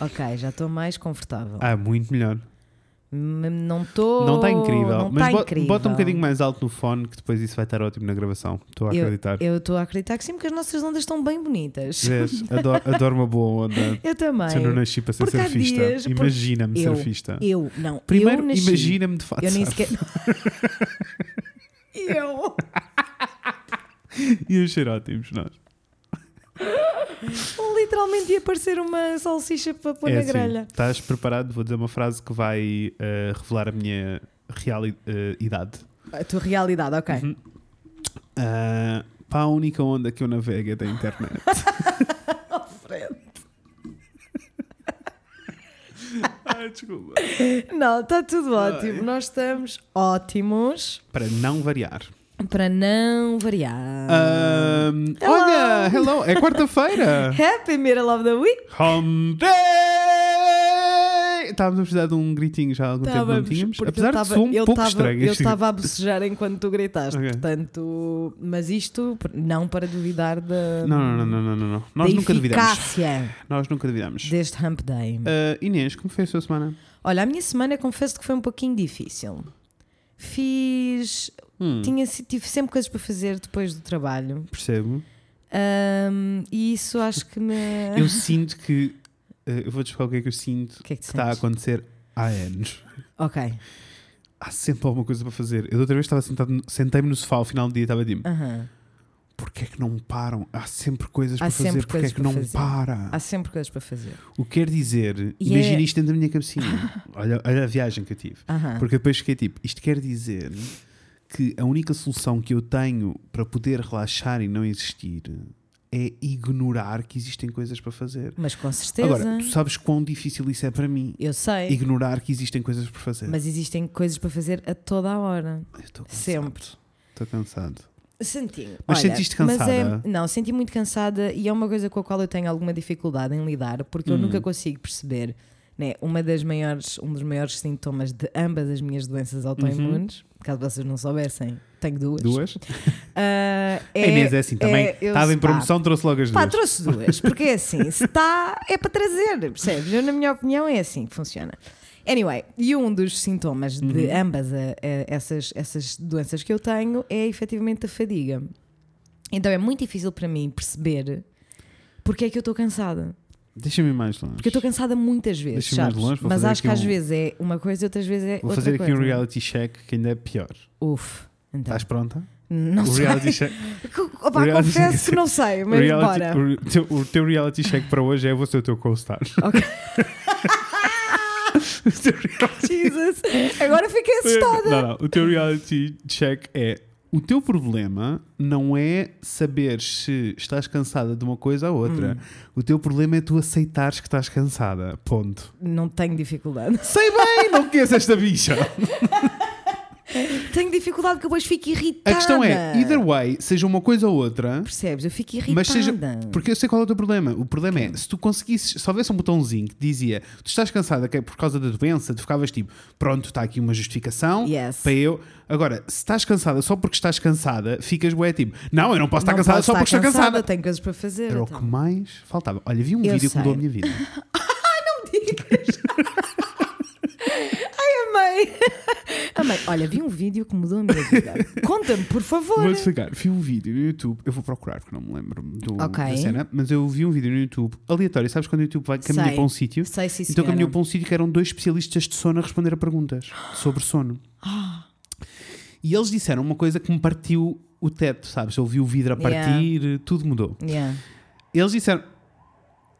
Ok, já estou mais confortável. Ah, muito melhor. M- Não estou. Não está incrível. Não mas tá bo- incrível. bota um bocadinho mais alto no fone que depois isso vai estar ótimo na gravação. Estou a acreditar. Eu estou a acreditar que sim, porque as nossas ondas estão bem bonitas. Vês? Adoro, adoro uma boa onda. Eu também. Se eu não nasci para ser Porque há surfista. dias- porque Imagina-me eu- surfista. Eu, não. Primeiro, eu nasci. imagina-me de fato. Eu nem sequer. eu. E os ótimos nós. Literalmente ia parecer uma salsicha para pôr É na assim, grelha. estás preparado? Vou dizer uma frase que vai eh, revelar a minha real i- eh. A tua realidade, ok. Uhum. Ah, para a única onda que eu navego é da internet. Fred. ah, desculpa. Não, está tudo Ai. ótimo. Nós estamos ótimos Para não variar. Para não variar. Ahm, Hello. olha, hello, é quarta-feira. Happy Middle of the Week! Home Day! Estávamos a precisar de um gritinho já há algum tempo não Estávamos, tínhamos. Apesar eu de tava- ser um pouco tava- estranho. Eu estava a bocejar enquanto tu gritaste, Ok. portanto, mas isto não para duvidar da, Não, não, não, não, não, não. Nós nunca duvidamos. eficácia Nós nunca duvidamos. deste Hump Day. Ah, Inês, como foi a sua semana? Olha, a minha semana confesso que foi um pouquinho difícil. Fiz. Hum, Tinha, tive sempre coisas para fazer depois do trabalho. percebo. Ahm, e isso acho que me. Eu sinto que. eh, eu vou te explicar o que é que eu sinto que é que que está a acontecer há anos. Ok. Há sempre alguma coisa para fazer. Eu da outra vez estava sentado, sentei-me no sofá ao final do dia estava tipo, Aham. porquê é que não param? Há sempre coisas Há para sempre fazer, porquê é que não fazer. para? Há sempre coisas para fazer. O que quer dizer, E imagina é- isto dentro da minha cabecinha. olha, olha a viagem que eu tive. Aham. Porque depois fiquei tipo, isto quer dizer que a única solução que eu tenho para poder relaxar e não existir é ignorar que existem coisas para fazer. Mas com certeza. Agora, tu sabes quão difícil isso é para mim. Eu sei. Ignorar que existem coisas para fazer. Mas existem coisas para fazer a toda a hora. Eu estou cansado. Sempre. Estou cansado. Sentinho. Mas Olha, sentiste mas cansada? é- não, senti muito cansada e é uma coisa com a qual eu tenho alguma dificuldade em lidar, porque eu Hum. nunca consigo perceber. Né, uma das maiores, um dos maiores sintomas de ambas as minhas doenças autoimunes, caso vocês não soubessem, tenho duas. Duas? Ah, a Inês é assim também. é- Estava em pá, promoção, trouxe logo as Pá, duas. trouxe duas, porque é assim, se está, é para trazer, percebes? Eu, na minha opinião, é assim que funciona. Anyway, e um dos sintomas de Uhum. ambas a- a- essas, essas doenças que eu tenho é efetivamente a fadiga. Então é muito difícil para mim perceber porque é que eu estou cansada. Deixa-me mais longe. Porque eu estou cansada muitas vezes, Deixa-me mais longe, vou Mas acho que aqui às um- vezes é uma coisa e outras vezes é Vou outra fazer aqui coisa. um reality check que ainda é pior. Uf, então. Estás pronta? Não o sei. reality check. Opa, reality confesso check- que não sei, mas reality- bora. o teu, o teu reality check para hoje é você o teu co-star. Ok. Jesus, agora fiquei assustada. Não, não. O teu reality check é. O teu problema não é saber se estás cansada de uma coisa ou outra. Hum. O teu problema é tu aceitares que estás cansada. Ponto. Não tenho dificuldade. Sei bem, não conheço esta bicha. Tenho dificuldade porque depois fico irritada. A questão é, either way, seja uma coisa ou outra, Percebes? Eu fico irritada. mas seja. Porque eu sei qual é o teu problema. O problema é, se tu conseguisses, se houvesse um botãozinho que dizia tu estás cansada que é por causa da doença, tu ficavas tipo, pronto, está aqui uma justificação Yes. para eu. Agora, se estás cansada só porque estás cansada, ficas bué tipo, não, eu não posso estar Não cansada posso só porque estar estou cansada. Tenho coisas para fazer. Era o então. que mais faltava. Olha, vi um Eu vídeo que mudou a sei. minha vida. Amei. Amei. Olha, vi um vídeo que mudou a minha vida. Conta-me, por favor. Vou explicar. Vi um vídeo no YouTube, eu vou procurar porque não me lembro do, Ok. da cena, mas eu vi um vídeo no YouTube aleatório. Sabes quando o YouTube vai caminhar para um sítio? Sei, sim, Então senhora. caminhou para um sítio que eram dois especialistas de sono a responder a perguntas sobre sono. E eles disseram uma coisa que me partiu o teto, sabes? Eu ouvi o vidro a Yeah. partir, tudo mudou. Yeah. Eles disseram.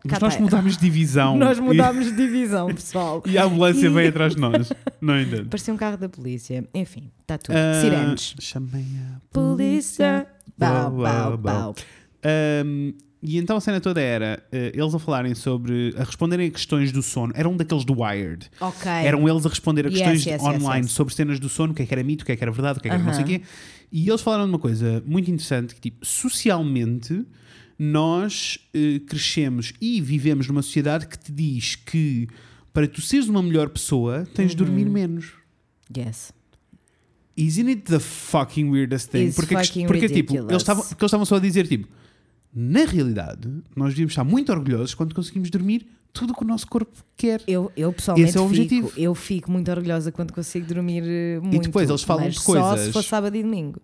Mas nós mudámos de divisão. Nós mudámos de divisão, pessoal. E, a ambulância E- veio atrás de nós. Não entendo. Parecia um carro da polícia. Enfim, está tudo. Ah, Sirenes. Chamei a Polícia. Bau, Bau, bau. Um, e então a cena toda era eh, eles a falarem sobre, a responderem a questões do sono. Era um daqueles do Wired. Ok. Eram eles a responder a questões yes, yes, online yes. sobre cenas do sono, o que é que era mito, o que é que era verdade, o que é que era não sei o quê. E eles falaram de uma coisa muito interessante: que tipo, socialmente nós eh, crescemos e vivemos numa sociedade que te diz que para tu seres uma melhor pessoa tens de Uhum. dormir menos. Yes. Isn't it the fucking weirdest thing? It's porque fucking porque tipo, ridiculous. eles estavam, porque eles estavam só a dizer tipo, na realidade, nós devíamos estar muito orgulhosos quando conseguimos dormir tudo o que o nosso corpo quer. Eu, eu pessoalmente Esse é o fico, objetivo. eu fico muito orgulhosa quando consigo dormir muito. depois eles falam de Só coisas- se for sábado e domingo.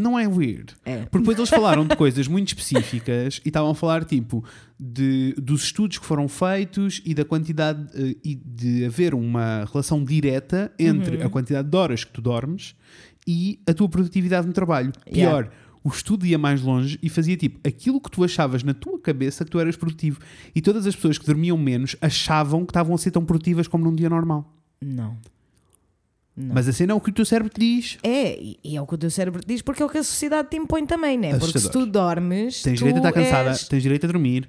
Não é weird. É. Porque depois eles falaram de coisas muito específicas e estavam a falar tipo de, dos estudos que foram feitos e da quantidade eh, e de haver uma relação direta entre Uhum. a quantidade de horas que tu dormes e a tua produtividade no trabalho. Yeah. Pior, o estudo ia mais longe e fazia tipo aquilo que tu achavas na tua cabeça que tu eras produtivo. E todas as pessoas que dormiam menos achavam que estavam a ser tão produtivas como num dia normal. Não. Não. Mas a cena é o que o teu cérebro te diz. É, e é o que o teu cérebro te diz, porque é o que a sociedade te impõe também, né? Porque se tu dormes. Tens tu direito a estar cansada, és- tens direito a dormir.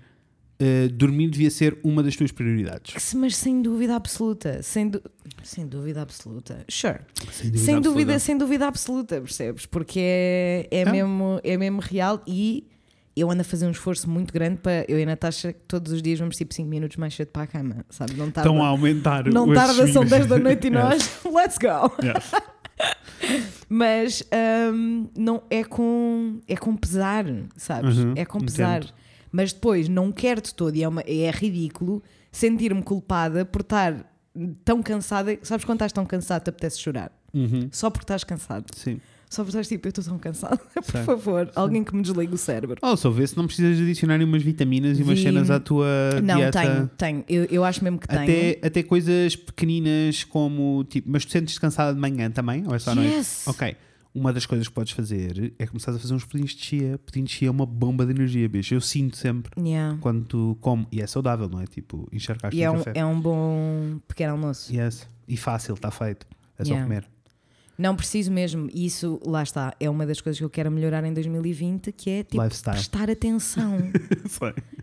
Uh, dormir devia ser uma das tuas prioridades. Se- Mas sem dúvida absoluta. Sem, du- sem dúvida absoluta. Sure. Sem sem dúvida, sem dúvida absoluta, percebes? Porque é, é, É. Mesmo, é mesmo real e eu ando a fazer um esforço muito grande para eu e a Natasha todos os dias vamos tipo 5 minutos mais cedo para a cama, sabe? Não tarda, Estão a aumentar não tarda, são minutos. 10 da noite e nós, let's go! yes. Mas hum, não, é, com, é com pesar, sabes? Uhum, é com pesar. entendo. Mas depois não quero de todo e é, uma- é ridículo sentir-me culpada por estar tão cansada. Sabes quando estás tão cansado te apetece chorar? Uhum, Só porque estás cansado. Sim. Só estás tipo, eu estou tão cansada. Por Sei. favor, alguém que me desligue o cérebro. Oh, só vê se não precisas de adicionar umas vitaminas e umas Vi- cenas à tua Não, dieta. tenho, tenho. Eu, eu acho mesmo que tenho. Até, até coisas pequeninas como tipo, mas tu sentes cansada de manhã também? Ou é só à noite? Yes. Ok. Uma das coisas que podes fazer é começar a fazer uns pudins de chia. Pudim de chia é uma bomba de energia, bicho. Eu sinto sempre Yeah. quando tu come. E é saudável, não é? Tipo, encharcar E é um, café. é um bom pequeno almoço. Yes. E fácil, está feito. É só Yeah. comer. Não preciso mesmo. E isso, lá está, é uma das coisas que eu quero melhorar em 2020, que é tipo, Lifestyle. prestar atenção.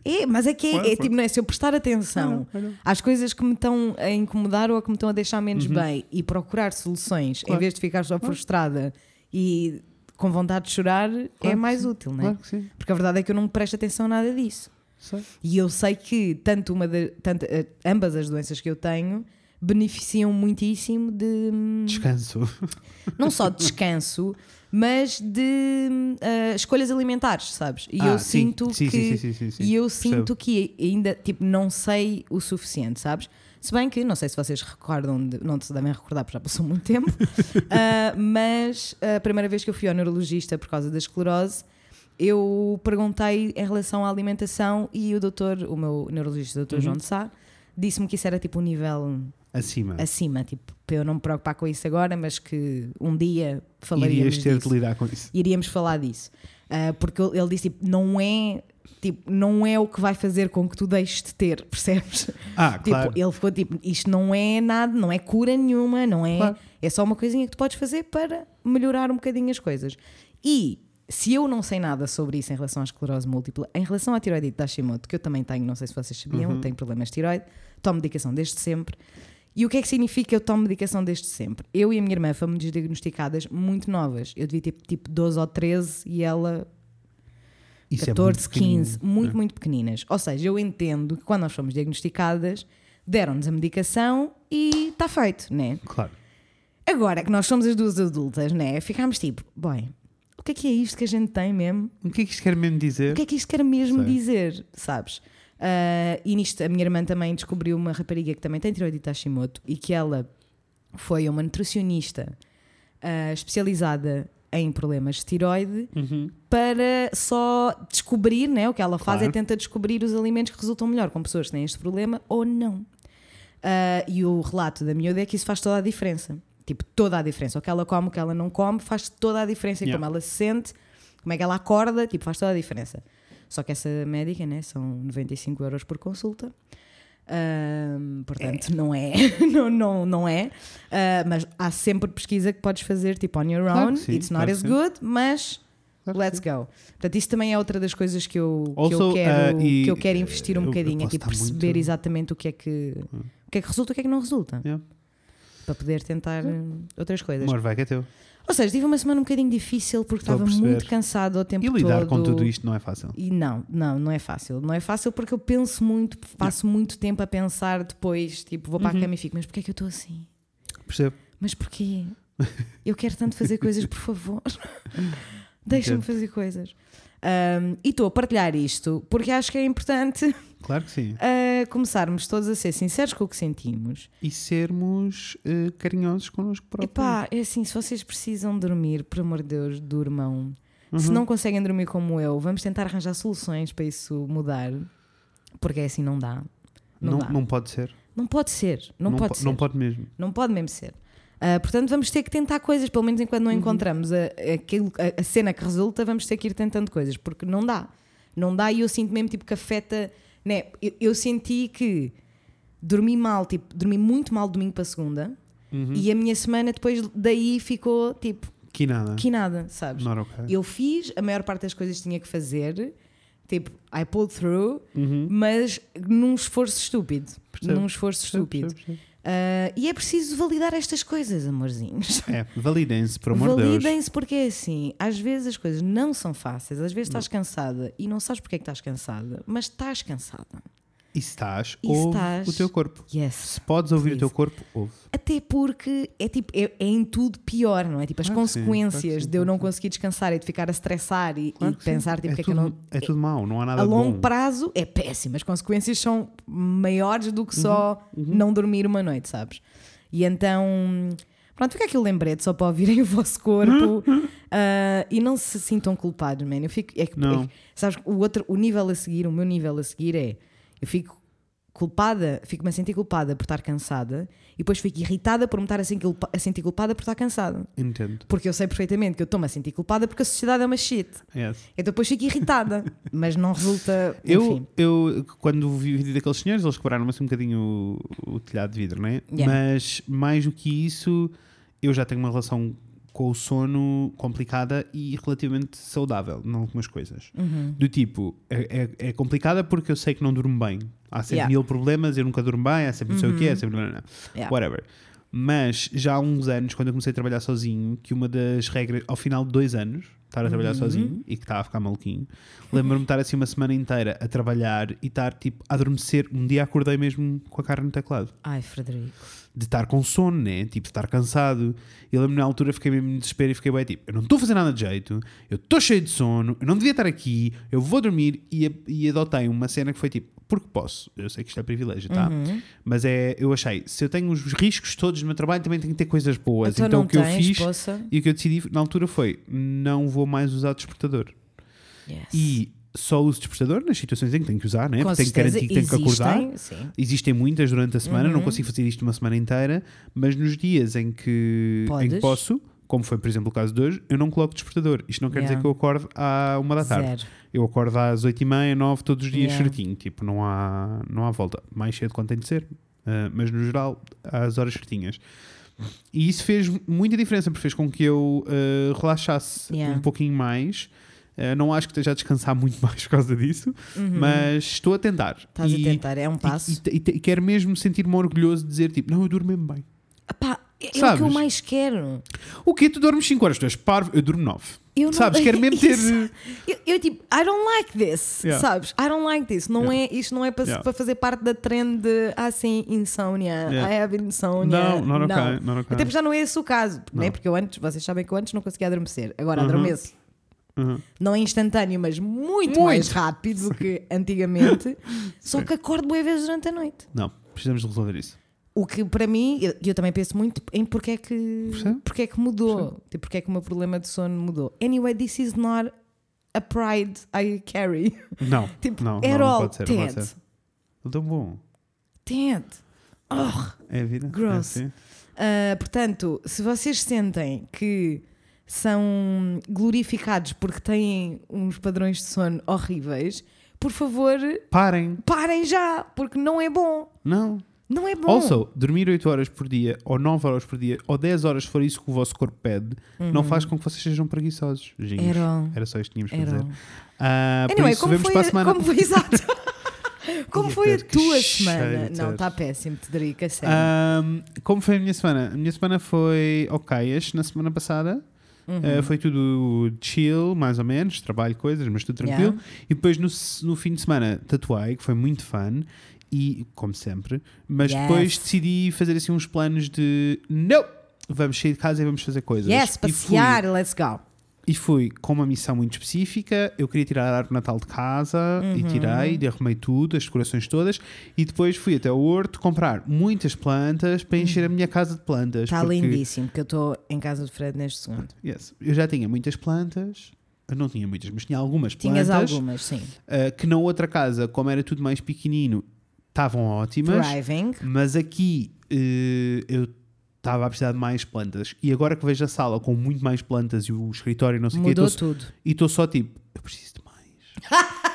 É, mas é que é, Claro, é claro. tipo, não é? Se eu prestar atenção know. às coisas que me estão a incomodar ou que me estão a deixar menos bem e procurar soluções Uhum. Claro. em vez de ficar só frustrada e com vontade de chorar, é que mais sim. útil, não é? Claro que sim. Porque a verdade é que eu não presto atenção a nada disso. Sei. E eu sei que tanto uma de, tanto, eh, ambas as doenças que eu tenho beneficiam muitíssimo de hum, Descanso. não só de descanso, mas de eh, escolhas alimentares, sabes? E Ah, eu sim. sinto Sim, que sim, sim, sim, sim. e eu Percebo. sinto que ainda tipo não sei o suficiente, sabes? Se bem que não sei se vocês recordam, de, não se devem recordar porque já passou muito tempo, ah, mas a primeira vez que eu fui ao neurologista por causa da esclerose, eu perguntei em relação à alimentação e o doutor, o meu neurologista, o Uhum. doutor João de Sá, disse-me que isso era tipo um nível Acima. acima, tipo, para eu não me preocupar com isso agora, mas que um dia falaríamos Irias ter disso de lidar com isso. iríamos falar disso. Ah, porque ele disse tipo, não é tipo, não é o que vai fazer com que tu deixes de ter, percebes? Ah, Tipo, claro. ele ficou tipo, isto não é nada, não é cura nenhuma, não é, Claro. é só uma coisinha que tu podes fazer para melhorar um bocadinho as coisas. E se eu não sei nada sobre isso em relação à esclerose múltipla, em relação à tiroidite de Hashimoto, que eu também tenho, não sei se vocês sabiam, Uhum. tenho problemas de tiroide, tomo medicação desde sempre. E o que é que significa eu tomo medicação desde sempre? Eu e a minha irmã fomos diagnosticadas muito novas. Eu devia ter tipo 12 ou 13 e ela Isso 14, é muito pequenino. 15, muito, muito pequeninas. Ou seja, eu entendo que quando nós fomos diagnosticadas, deram-nos a medicação e está feito, né? Claro. Agora que nós somos as duas adultas, né? Ficámos tipo, bem, o que é que é isto que a gente tem mesmo? O que é que isto quer mesmo dizer? O que é que isto quer mesmo Sei. dizer, sabes? Ah, e nisto a minha irmã também descobriu uma rapariga que também tem tiroidite Hashimoto e que ela foi uma nutricionista ah, especializada em problemas de tiroide Uhum. para só descobrir, né? O que ela faz Claro. é tenta descobrir os alimentos que resultam melhor com pessoas que têm este problema ou não. Ah, e o relato da miúda é que isso faz toda a diferença. Tipo, toda a diferença. O que ela come, o que ela não come, faz toda a diferença. E Yeah. como ela se sente, como é que ela acorda, tipo, faz toda a diferença. Só que essa médica, né? São 95 euros por consulta. Ahm, portanto, não é, não, não, não é. Ah, mas há sempre pesquisa que podes fazer tipo on your Claro own. sim, It's not claro as sim. good, mas Claro let's go. Portanto, isso também é outra das coisas que eu, que Also, eu, quero, ah, e, que eu quero investir um eu- bocadinho, é tipo estar perceber muito- exatamente o que é que o que é que resulta e o que é que não resulta. Yeah. Para poder tentar hum, outras coisas. Amor, vai que é teu. Ou seja, tive uma semana um bocadinho difícil porque Estou estava muito cansado ao tempo E lidar todo. com tudo isto não é fácil. E não, não, não é fácil. Não é fácil porque eu penso muito, passo muito tempo a pensar depois, tipo, vou para Uhum. a cama e fico, mas porquê é que eu estou assim? Percebo? Mas porquê? Eu quero tanto fazer coisas, por favor. Deixa-me fazer coisas. Um, e estou a partilhar isto porque acho que é importante Claro que sim. uh, começarmos todos a ser sinceros com o que sentimos. E sermos eh, carinhosos connosco próprios. Epá, é assim, se vocês precisam dormir, por amor de Deus, durmam. Uhum. Se não conseguem dormir como eu, vamos tentar arranjar soluções para isso mudar. Porque é assim, não dá. Não, não, dá. não pode ser. Não pode ser. Não, pode po- ser. Não pode mesmo. Não pode mesmo ser. Ah, portanto, vamos ter que tentar coisas, pelo menos enquanto não Uhum. encontramos a, a, a cena que resulta, vamos ter que ir tentando coisas, porque não dá. Não dá e eu sinto mesmo tipo que afeta. Né? Eu, eu senti que dormi mal, tipo, dormi muito mal domingo para segunda Uhum. e a minha semana depois daí ficou tipo, Que nada. que nada, sabes? Okay. Eu fiz a maior parte das coisas que tinha que fazer, tipo, I pulled through, Uhum. mas num esforço estúpido. Percebo, Num esforço estúpido. percebo, percebo. Ah, e é preciso validar estas coisas, amorzinhos. É, validem-se, por amor de Deus. Validem-se porque é assim, às vezes as coisas não são fáceis, às vezes estás cansada e não sabes porque é que estás cansada, mas estás cansada. E estás, E ouve estás- o teu corpo. Yes. Se podes ouvir o Please. teu corpo, ouve. Até porque é tipo, é, é em tudo pior, não é? Tipo, as Claro que sim, consequências claro de eu não conseguir descansar e de ficar a estressar e, Claro e pensar tipo, é que é que eu tudo, não. é tudo mau, não há nada a longo bom. prazo é péssimo, as consequências são maiores do que só Uhum, não dormir uma noite, sabes? E então, pronto, fica aqui o lembrete só para ouvirem o vosso corpo ah, e não se sintam culpados, man. Eu fico, é que, Não. é que- sabes, o, outro, o nível a seguir, o meu nível a seguir é eu fico culpada, fico-me a sentir culpada por estar cansada e depois fico irritada por me estar a sentir, culpada por estar cansada. Entendo. Porque eu sei perfeitamente que eu estou-me a sentir culpada porque a sociedade é uma shit. Yes. Então depois fico irritada, mas não resulta. Eu, Enfim. eu, quando vi o vídeo daqueles senhores, eles quebraram assim um bocadinho o, o telhado de vidro, né? Yeah. Mas mais do que isso, eu já tenho uma relação com o sono complicada e relativamente saudável em algumas coisas. Uhum. Do tipo, é, é, é complicada porque eu sei que não durmo bem. Há sempre Yeah. mil problemas, eu nunca durmo bem, há sempre não sei o quê, há sempre. Yeah. Whatever. Mas já há uns anos, quando eu comecei a trabalhar sozinho, que uma das regras, ao final de dois anos, estar a trabalhar Uhum. sozinho e que estava a ficar maluquinho, lembro-me de estar assim uma semana inteira a trabalhar e estar tipo a adormecer. Um dia acordei mesmo com a cara no teclado. Ai, Frederico. De estar com sono, né? Tipo, de estar cansado. E eu lembro na altura fiquei mesmo em desespero e fiquei bem tipo: eu não estou a fazer nada de jeito, eu estou cheio de sono, eu não devia estar aqui, eu vou dormir. E, e adotei uma cena que foi tipo: porque posso. Eu sei que isto é privilégio, tá? Uhum. Mas é, eu achei, se eu tenho os riscos todos no meu trabalho, também tenho que ter coisas boas. Então, Então, o que eu tens, fiz poça? e o que eu decidi na altura foi: não vou mais usar despertador. Yes. E só uso despertador nas situações em que tenho que usar, né? Com Porque tenho que garantir que tenho que acordar. existem, Sim. Existem muitas durante a semana, não Uhum. consigo fazer isto uma semana inteira, mas nos dias em que, em que posso, como foi por exemplo o caso de hoje, eu não coloco despertador. Isto não quer dizer Yeah. que eu acorde à uma da tarde. Zero. Eu acordo às 8h30, 9 todos os dias Yeah. certinho. Tipo, não há, não há volta. Mais cedo quando tem de ser. Uh, mas no geral, às horas certinhas. E isso fez muita diferença, porque fez com que eu uh, relaxasse Yeah. um pouquinho mais. Uh, não acho que esteja a descansar muito mais por causa disso, Uhum. mas estou a tentar. Estás E- a tentar, é um passo. E, e, e quero mesmo sentir-me orgulhoso de dizer, tipo, não, eu durmo mesmo bem. Epá, é o que Sabes? eu mais quero. O quê? Tu dormes 5 horas? Tu és parvo? Eu durmo 9. Eu não- Sabes? Quero mesmo ter... Eu, eu, tipo, I don't like this, Yeah. sabes? I don't like this. Não Yeah. é, isto não é para, Yeah. para fazer parte da trend de, ah, sim, insónia, Yeah. I have insónia. Não, não, não, não, não, Até porque já não é esse o caso, Não. né? porque eu antes, vocês sabem que eu antes não conseguia adormecer, agora Uhum. adormeço. Uhum. Não é instantâneo, mas muito, Muito. mais rápido do que antigamente. só que acordo boas vezes durante a noite. Não, precisamos de resolver isso. O que para mim, eu, eu também penso muito em porque é que, Percebe? porque é que mudou. Tipo, porque é que o meu problema de sono mudou. Anyway, this is not a pride I carry. Não, Tipo, não, at não, não all. pode ser, não pode ser. Não tão bom. Ted. Oh. É a vida. Gross. É assim. Uh, portanto, se vocês sentem que são glorificados porque têm uns padrões de sono horríveis, por favor, Parem. parem já, porque não é bom. Não. Não é bom. Also, dormir 8 horas por dia, ou 9 horas por dia, ou 10 horas, se for isso que o vosso corpo pede, não faz com que vocês sejam preguiçosos. Uhum. Era. Era só isto que tínhamos para dizer. Por Anyway, isso, como foi, para a semana. como foi exato? como foi a tua semana? Não, está péssimo, Tederico, a sério. Ahm, como foi a minha semana? A minha semana foi ok. Na semana passada Uhum. ah, foi tudo chill, mais ou menos. Trabalho, coisas, mas tudo tranquilo. Yeah. E depois no, no fim de semana tatuei, que foi muito fun. E, como sempre, mas Yes. depois decidi fazer assim uns planos de não, vamos sair de casa e vamos fazer coisas. Yes, passear, let's go. E fui com uma missão muito específica. Eu queria tirar a árvore Natal de casa e Uhum. tirei, e arrumei tudo, as decorações todas. E depois fui até o horto comprar muitas plantas para encher a minha casa de plantas. Está porque- Uhum. Tá lindíssimo, porque eu estou em casa de Fred neste segundo. Yes. Eu já tinha muitas plantas. Eu não tinha muitas, mas tinha algumas Tinhas plantas. algumas, sim. uh, que na outra casa, como era tudo mais pequenino, estavam ótimas. Thriving. Mas aqui uh, eu estava a precisar de mais plantas. E agora que vejo a sala com muito mais plantas e o escritório e não sei o quê, Mudou estou- tudo. e estou só tipo, eu preciso de mais.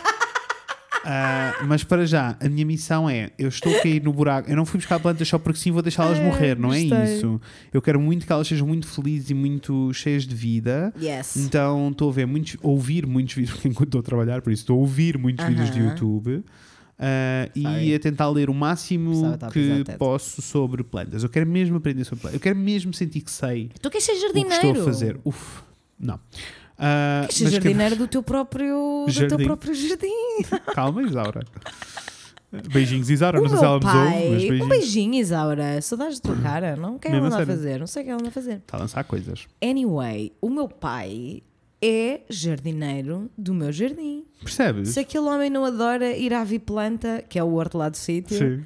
Ah, mas para já, a minha missão é: eu estou a cair no buraco. Eu não fui buscar plantas só porque sim vou deixá-las É, morrer, não é gostei. isso. Eu quero muito que elas sejam muito felizes e muito cheias de vida. Yes. Então estou a ver muitos, ouvir muitos vídeos enquanto estou a trabalhar, por isso estou a ouvir muitos vídeos de. YouTube. Sorry. e a tentar ler o máximo que posso sobre plantas. Eu quero mesmo aprender sobre plantas. Eu quero mesmo sentir que sei Tu queres ser o que jardineiro? estou a fazer. Uf, não. Ah, Queres ser mas quero- jardineiro do teu próprio, do teu Jardim. próprio jardim. Calma, Isaura. Beijinhos, Isaura. O Não sei se ela meu nos ouve, mas pai, um beijinhos. beijinho, Isaura. Saudades da tua cara. Não quero ela a fazer. Não sei o que ela anda a fazer. Está a lançar coisas. Anyway, o meu pai é jardineiro do meu jardim. Percebes? Se aquele homem não adora ir à Viplanta, que é o horto lá do sítio, Sim.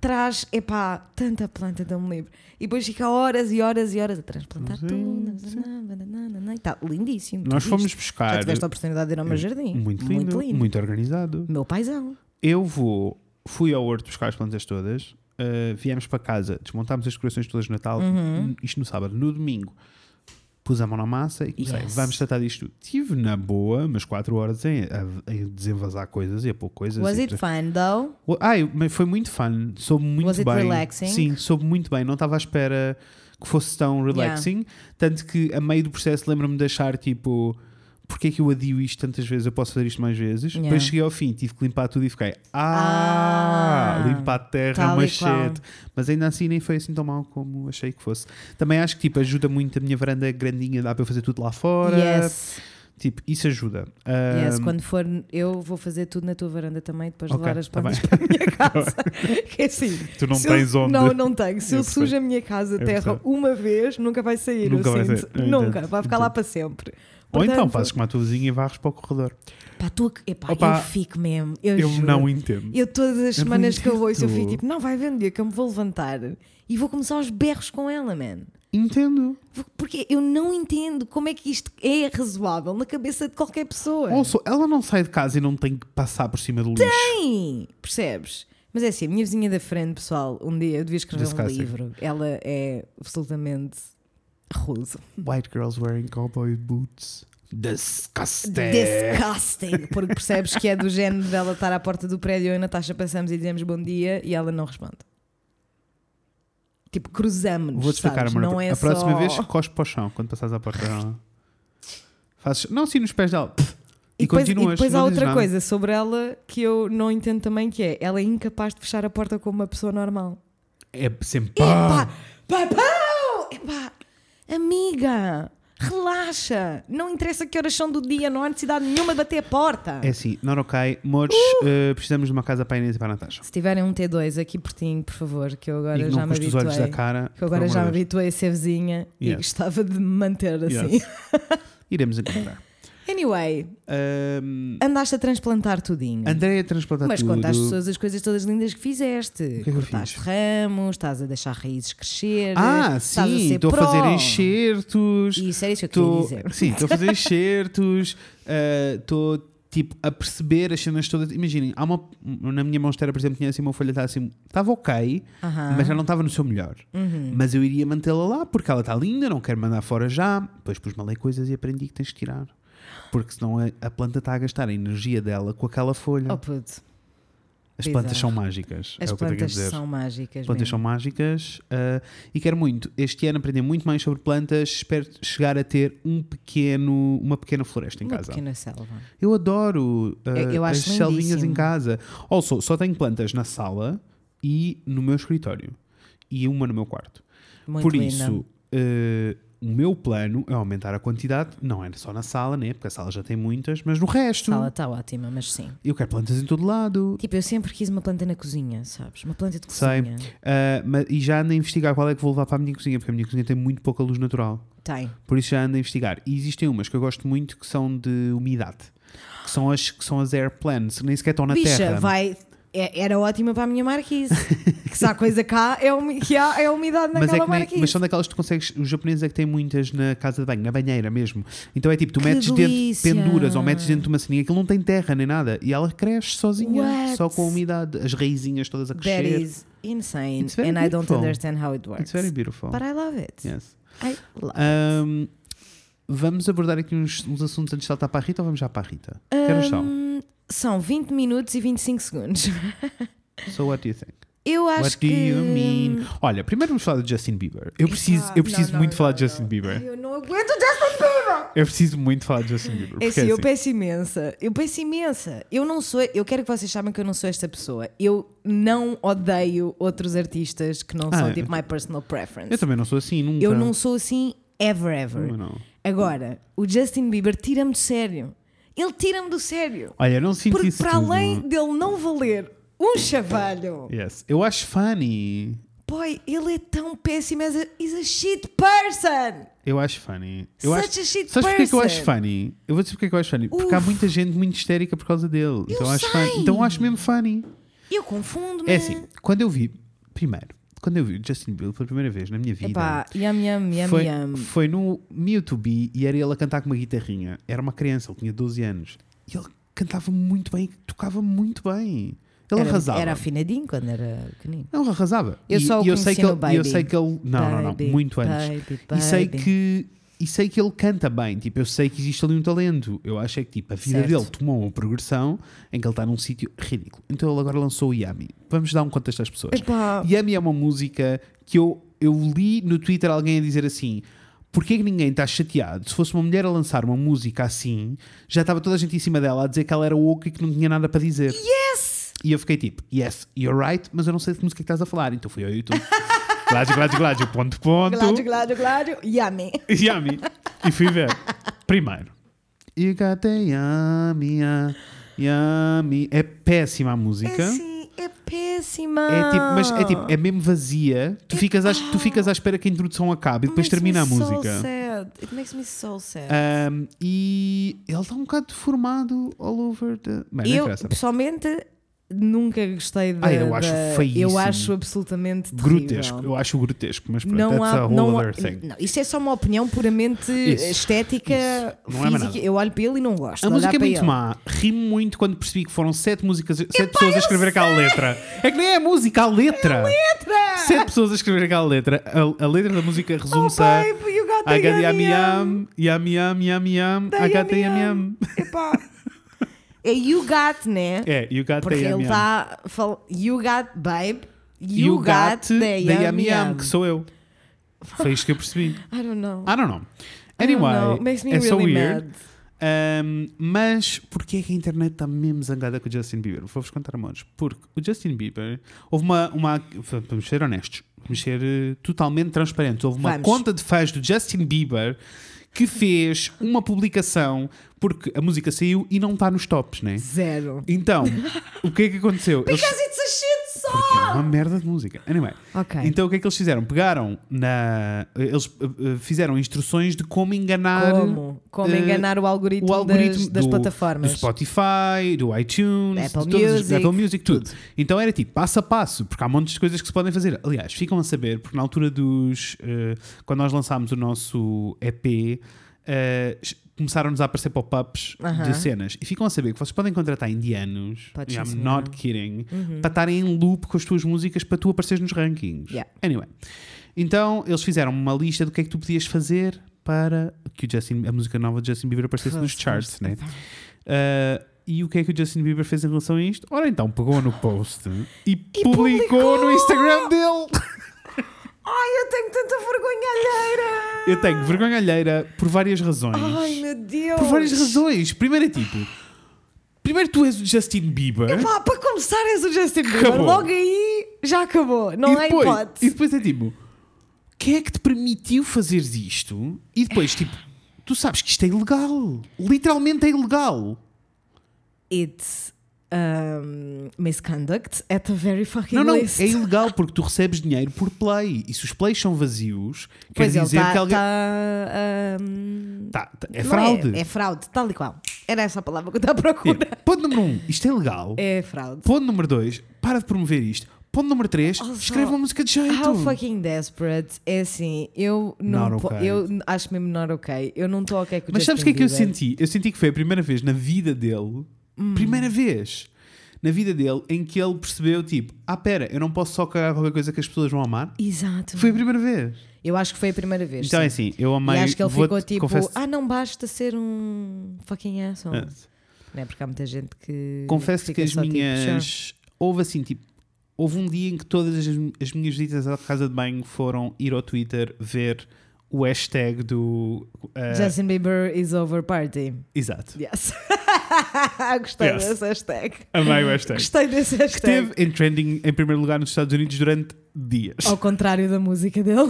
traz, epá, tanta planta tão livre. E depois fica horas e horas e horas a transplantar Sim, tudo. sim. Está lindíssimo. Nós fomos viste? buscar. Já tiveste a oportunidade de ir ao meu jardim. Muito lindo, muito, organizado. Meu paizão. Eu vou, fui ao horto buscar as plantas todas, uh, viemos para casa, desmontámos as decorações todas de Natal, Uhum. isto no sábado. No domingo, pus a mão na massa e comecei, Yes. vamos tratar disto. Tive na boa, umas 4 horas em, a, em desenvasar coisas e a pôr coisas. Was it fun though? Ai, mas foi muito fun, soube muito Was it bem. relaxing? Sim, soube muito bem, não estava à espera que fosse tão relaxing. Tanto que a meio do processo lembro-me de achar tipo. Porquê é que eu adio isto tantas vezes? Eu posso fazer isto mais vezes. Yeah. Depois cheguei ao fim, tive que limpar tudo e fiquei. Ah! Ah, limpar a terra, machete. Mas ainda assim nem foi assim tão mal como achei que fosse. Também acho que tipo, ajuda muito a minha varanda grandinha, dá para eu fazer tudo lá fora. Yes. Tipo, isso ajuda. yes. Um, Quando for, eu vou fazer tudo na tua varanda também, depois Ok, levar as tá plantas bem. para a minha casa. que é assim. Tu não se eu- tens onde. Não, não tenho. Se Eu eu sujo a minha casa Eu terra uma vez, nunca vai sair. Nunca vai sinto. sair. Nunca. Vai ficar lá para sempre. Ou então fazes como a tua vizinha e varres para o corredor. Pá, tu, epá, Opa, eu fico mesmo. Eu, Eu juro. não entendo. Eu todas as Eu não semanas que eu entendo. ouço, eu fico tipo, não, vai haver um dia que eu me vou levantar e vou começar aos berros com ela, man. Entendo. Porque eu não entendo como é que isto é razoável na cabeça de qualquer pessoa. Also, ela não sai de casa e não tem que passar por cima do lixo. Sim, percebes? Mas é assim, a minha vizinha da frente, pessoal, um dia eu devia escrever um Disgusting. livro. Ela é absolutamente rude. White girls wearing cowboy boots. Disgusting. Disgusting. Porque percebes que é do género dela estar à porta do prédio eu e a Natasha passamos e dizemos bom dia e ela não responde. Tipo, cruzamos-nos. Vou-te explicar, amor. Não é a próxima só... vez cospe para o chão quando passares à porta dela. Fazes, não assim nos pés dela. E, E depois, e continuas. depois há outra nada. coisa sobre ela que eu não entendo também que é ela é incapaz de fechar a porta como uma pessoa normal. É sempre. Epá! pá. Pá, pá! Amiga! Relaxa! Não interessa que horas são do dia, não há necessidade nenhuma de bater a porta. É assim, not ok. Mores, Uh! eh, precisamos de uma casa para a Inês e para a Natasha. Se tiverem um T2 aqui pertinho, por favor, que eu agora e já não me custe os olhos da habituei. cara. Que eu agora já me habituei a ser vizinha e Yes. gostava de me manter assim. Yes. Iremos encontrar. Anyway, Ahm, andaste a transplantar tudinho. André a transplantar Mas tudo. conta às pessoas as coisas todas lindas que fizeste. que é que eu Cortaste fiz? ramos, estás a deixar raízes crescer. Ah, sim, estou a pró. fazer enxertos. Isso era isso que eu Tô, queria dizer. sim, estou a fazer enxertos. Estou tipo a perceber as cenas todas. Imaginem, há uma, na minha monstera, por exemplo, tinha assim uma folha tá assim, estava ok, Aham. mas já não estava no seu melhor. Uhum. Mas eu iria mantê-la lá porque ela está linda, não quero mandar fora já. Depois pus malei coisas e aprendi que tens de tirar. Porque senão a, a planta está a gastar a energia dela com aquela folha. Oh puto, As plantas são bizarro. mágicas. as é plantas são mágicas. As plantas são mesmo. mágicas ah, e quero muito este ano aprender muito mais sobre plantas. Espero chegar a ter um pequeno, uma pequena floresta em Uma casa. pequena selva. Eu adoro ah, Eu- eu as selvinhas em casa. Also, só tenho plantas na sala e no meu escritório e uma no meu quarto. Muito Por linda. isso, ah, o meu plano é aumentar a quantidade, não é só na sala, né? Porque a sala já tem muitas, mas no resto. A sala está ótima, mas sim. Eu quero plantas em todo lado. Tipo, eu sempre quis uma planta na cozinha, sabes? Uma planta de Sei. cozinha. Ah, mas- e já ando a investigar qual é que vou levar para a minha cozinha, porque a minha cozinha tem muito pouca luz natural. Tem. Por isso já ando a investigar. E existem umas que eu gosto muito que são de umidade. Que são as, que são as air plants, nem sequer estão na Bicha, terra. vai. É- era ótima para a minha marquise. que se há coisa cá, é, umi- que há, é umidade Mas, é naquela que nem- marquise. mas são daquelas que tu consegues. Os japoneses é que têm muitas na casa de banho, na banheira mesmo. Então é tipo, tu Que metes delícia! dentro, penduras ou metes dentro de uma ceninha, aquilo não tem terra nem nada. E ela cresce sozinha, What? só com a umidade, as raizinhas todas a That crescer. is insane. It's very And I don't beautiful. understand how it works. It's very beautiful. But I love it. Yes. I love Um, vamos abordar aqui uns, uns assuntos antes de saltar para a Rita ou vamos já para a Rita? Que horas são? São 20 minutos e 25 segundos. So what do you think? Eu acho What do que. you mean? Olha, primeiro vamos falar de Justin Bieber. Eu preciso, Ah, eu preciso não, não, muito não, falar de. Justin Bieber. Eu não aguento o Justin Bieber! Eu preciso muito falar de Justin Bieber. É assim, eu assim, peço imensa. Eu peço imensa. Eu não sou. Eu quero que vocês saibam que eu não sou esta pessoa. Eu não odeio outros artistas que não Ah, são eu- tipo my personal preference. eu também não sou assim, nunca. Eu não sou assim ever, ever. Agora, o Justin Bieber tira-me do sério. Ele tira-me do sério. Olha, eu não sinto Porque isso para tudo. além dele não valer um chavalho, Yes. Eu acho funny. boy, ele é tão péssimo. He's a, he's a shit person. Eu acho funny. Eu Such acho... a shit Sabes porque é que eu acho person. funny? Eu vou dizer porque é que eu acho funny. Porque há muita gente muito histérica por causa dele. então, acho sei. funny. então eu acho mesmo funny. Eu confundo-me. É assim, quando eu vi, primeiro, quando eu vi o Justin Bieber pela primeira vez na minha vida, Epá, yum, yum, yum, foi, yum. foi no Mewtwo e era ele a cantar com uma guitarrinha. Era uma criança, ele tinha 12 anos. E ele cantava muito bem, tocava muito bem. Ele Era, arrasava. era afinadinho quando era pequenino. Não, arrasava. Eu e, só o eu sei que ele, eu Baby. sei que ele. Não, não, não, Baby, muito antes. baby, E sei baby. que. E sei que ele canta bem, tipo, eu sei que existe ali um talento. Eu acho é que tipo, a vida Certo. dele tomou uma progressão em que ele está num sítio ridículo. Então ele agora lançou o Yami. Vamos dar um contexto às pessoas. Epá, Yami é uma música que eu, eu li no Twitter alguém a dizer assim: porquê que ninguém está chateado? Se fosse uma mulher a lançar uma música assim, já estava toda a gente em cima dela a dizer que ela era oca e que não tinha nada para dizer. yes! E eu fiquei tipo, yes, you're right, mas eu não sei de que música é que estás a falar. Então fui ao YouTube. Gládio, gládio, gládio, ponto, ponto. Gládio, gládio, gládio, yummy. Yummy. E fui ver. Primeiro. You got the yummy, yummy. É péssima a música. É assim, é péssima. É tipo, mas é tipo, é mesmo vazia. Tu ficas, à, tu ficas à espera que a introdução acabe e depois Makes me termina a so música. sad. It makes me so sad. Um, e ele está um bocado deformado all over the. Bem, não eu, interessa. pessoalmente, nunca gostei da. Ah, eu acho da- feíssimo. Eu acho absolutamente terrível. Grotesco. Eu acho grotesco, mas pronto, Não há, a não, há, não, isso é só uma opinião puramente Isso, estética, isso. Não é física. nada. eu olho para ele e não gosto. A música é muito ele. má. Ri muito quando percebi que foram sete músicas, sete pessoas a escrever aquela letra. É que nem é a música, a letra. Letra! Sete pessoas a escrever aquela letra. A, a letra da música Oh, resume-se a got the I got the yum, yum yum, yum yum, The I got the yum yum. Epá. É you got, né? É, you got Porque ele está You got, babe. You, You got, got yum yum, yum. que sou eu. Foi isto que eu percebi. I don't know. I don't know. I don't Anyway, know. Makes me é so really weird. mad. Um, mas porquê é que a internet está mesmo zangada com o Justin Bieber? Vou-vos contar, amores. Porque o Justin Bieber, houve uma. uma vamos ser honestos, vamos ser eh, totalmente transparentes. Houve uma Vamos. conta de fãs do Justin Bieber que fez uma publicação porque a música saiu e não está nos tops, né? Zero. Então, o que é que aconteceu? Eles- Because it's a shit porque é uma merda de música. Anyway, Ok. então o que é que eles fizeram? Pegaram na. Eles uh, uh, fizeram instruções de como enganar. Como? Como eh, enganar o algoritmo, o algoritmo das, das do- plataformas. Do Spotify, do iTunes, Apple de as- Music, Apple Music, tudo. tudo. Então era tipo passo a passo, porque há montes de coisas que se podem fazer. Aliás, ficam a saber, porque na altura dos. eh, quando nós lançámos o nosso EP. eh, começaram-nos a aparecer pop-ups Aham. de cenas e ficam a saber que vocês podem contratar indianos Pode I'm sim, not kidding para estarem em loop com as tuas músicas para tu apareceres nos rankings Yeah. anyway então eles fizeram uma lista do que é que tu podias fazer para que o Justin, a música nova de Justin Bieber aparecesse nos charts né? Uh, e o que é que o Justin Bieber fez em relação a isto? Ora então, pegou no post e, publicou, publicou! no Instagram dele. Ai, eu tenho tanta vergonha alheira! Eu tenho vergonha alheira por várias razões. Ai, meu Deus! por várias razões. Primeiro é tipo, primeiro tu és o Justin Bieber. Pá, para começar és o Justin Bieber. Acabou. Logo aí já acabou. Não há depois, hipótese. E depois é tipo, quem é que te permitiu fazeres isto? E depois, tipo, tu sabes que isto é ilegal. Literalmente é ilegal. It's um, misconduct at the very fucking Não, não, é ilegal porque tu recebes dinheiro por play. E se os plays são vazios, quer Pois ele dizer está. que alguém. um, Tá, tá, é não fraude. É, é fraude, tal e qual. Era essa a palavra que eu estava à procura. É, Ponto número um, isto é legal. É fraude. Ponto número dois, para de promover isto. Ponto número três, Also, escreve uma música de jeito. How fucking desperate. É assim, eu não. Okay. Eu acho mesmo not ok. Eu não estou ok com o Mas sabes o que é Justin que eu senti? Eu senti que foi a primeira vez na vida dele, Hum. primeira vez na vida dele, em que ele percebeu, tipo, ah, pera, eu não posso só cagar qualquer coisa que as pessoas vão amar. Exato. Foi a primeira vez. Eu acho que foi a primeira vez. Então sim. é assim, eu amei. e acho que ele ficou tipo, ah, não basta ser um fucking asshole. É. Não é? Porque há muita gente que. Confesso fica que as tipo, minhas. "Sure." Houve assim, tipo. Houve um dia em que todas as, as minhas visitas à casa de banho foram ir ao Twitter ver o hashtag do. eh, Justin Bieber is over party. Exato. Yes. Gostei Yes. desse hashtag. Amei o hashtag. Gostei desse Que hashtag. esteve em trending em primeiro lugar nos Estados Unidos durante dias. Ao contrário da música dele.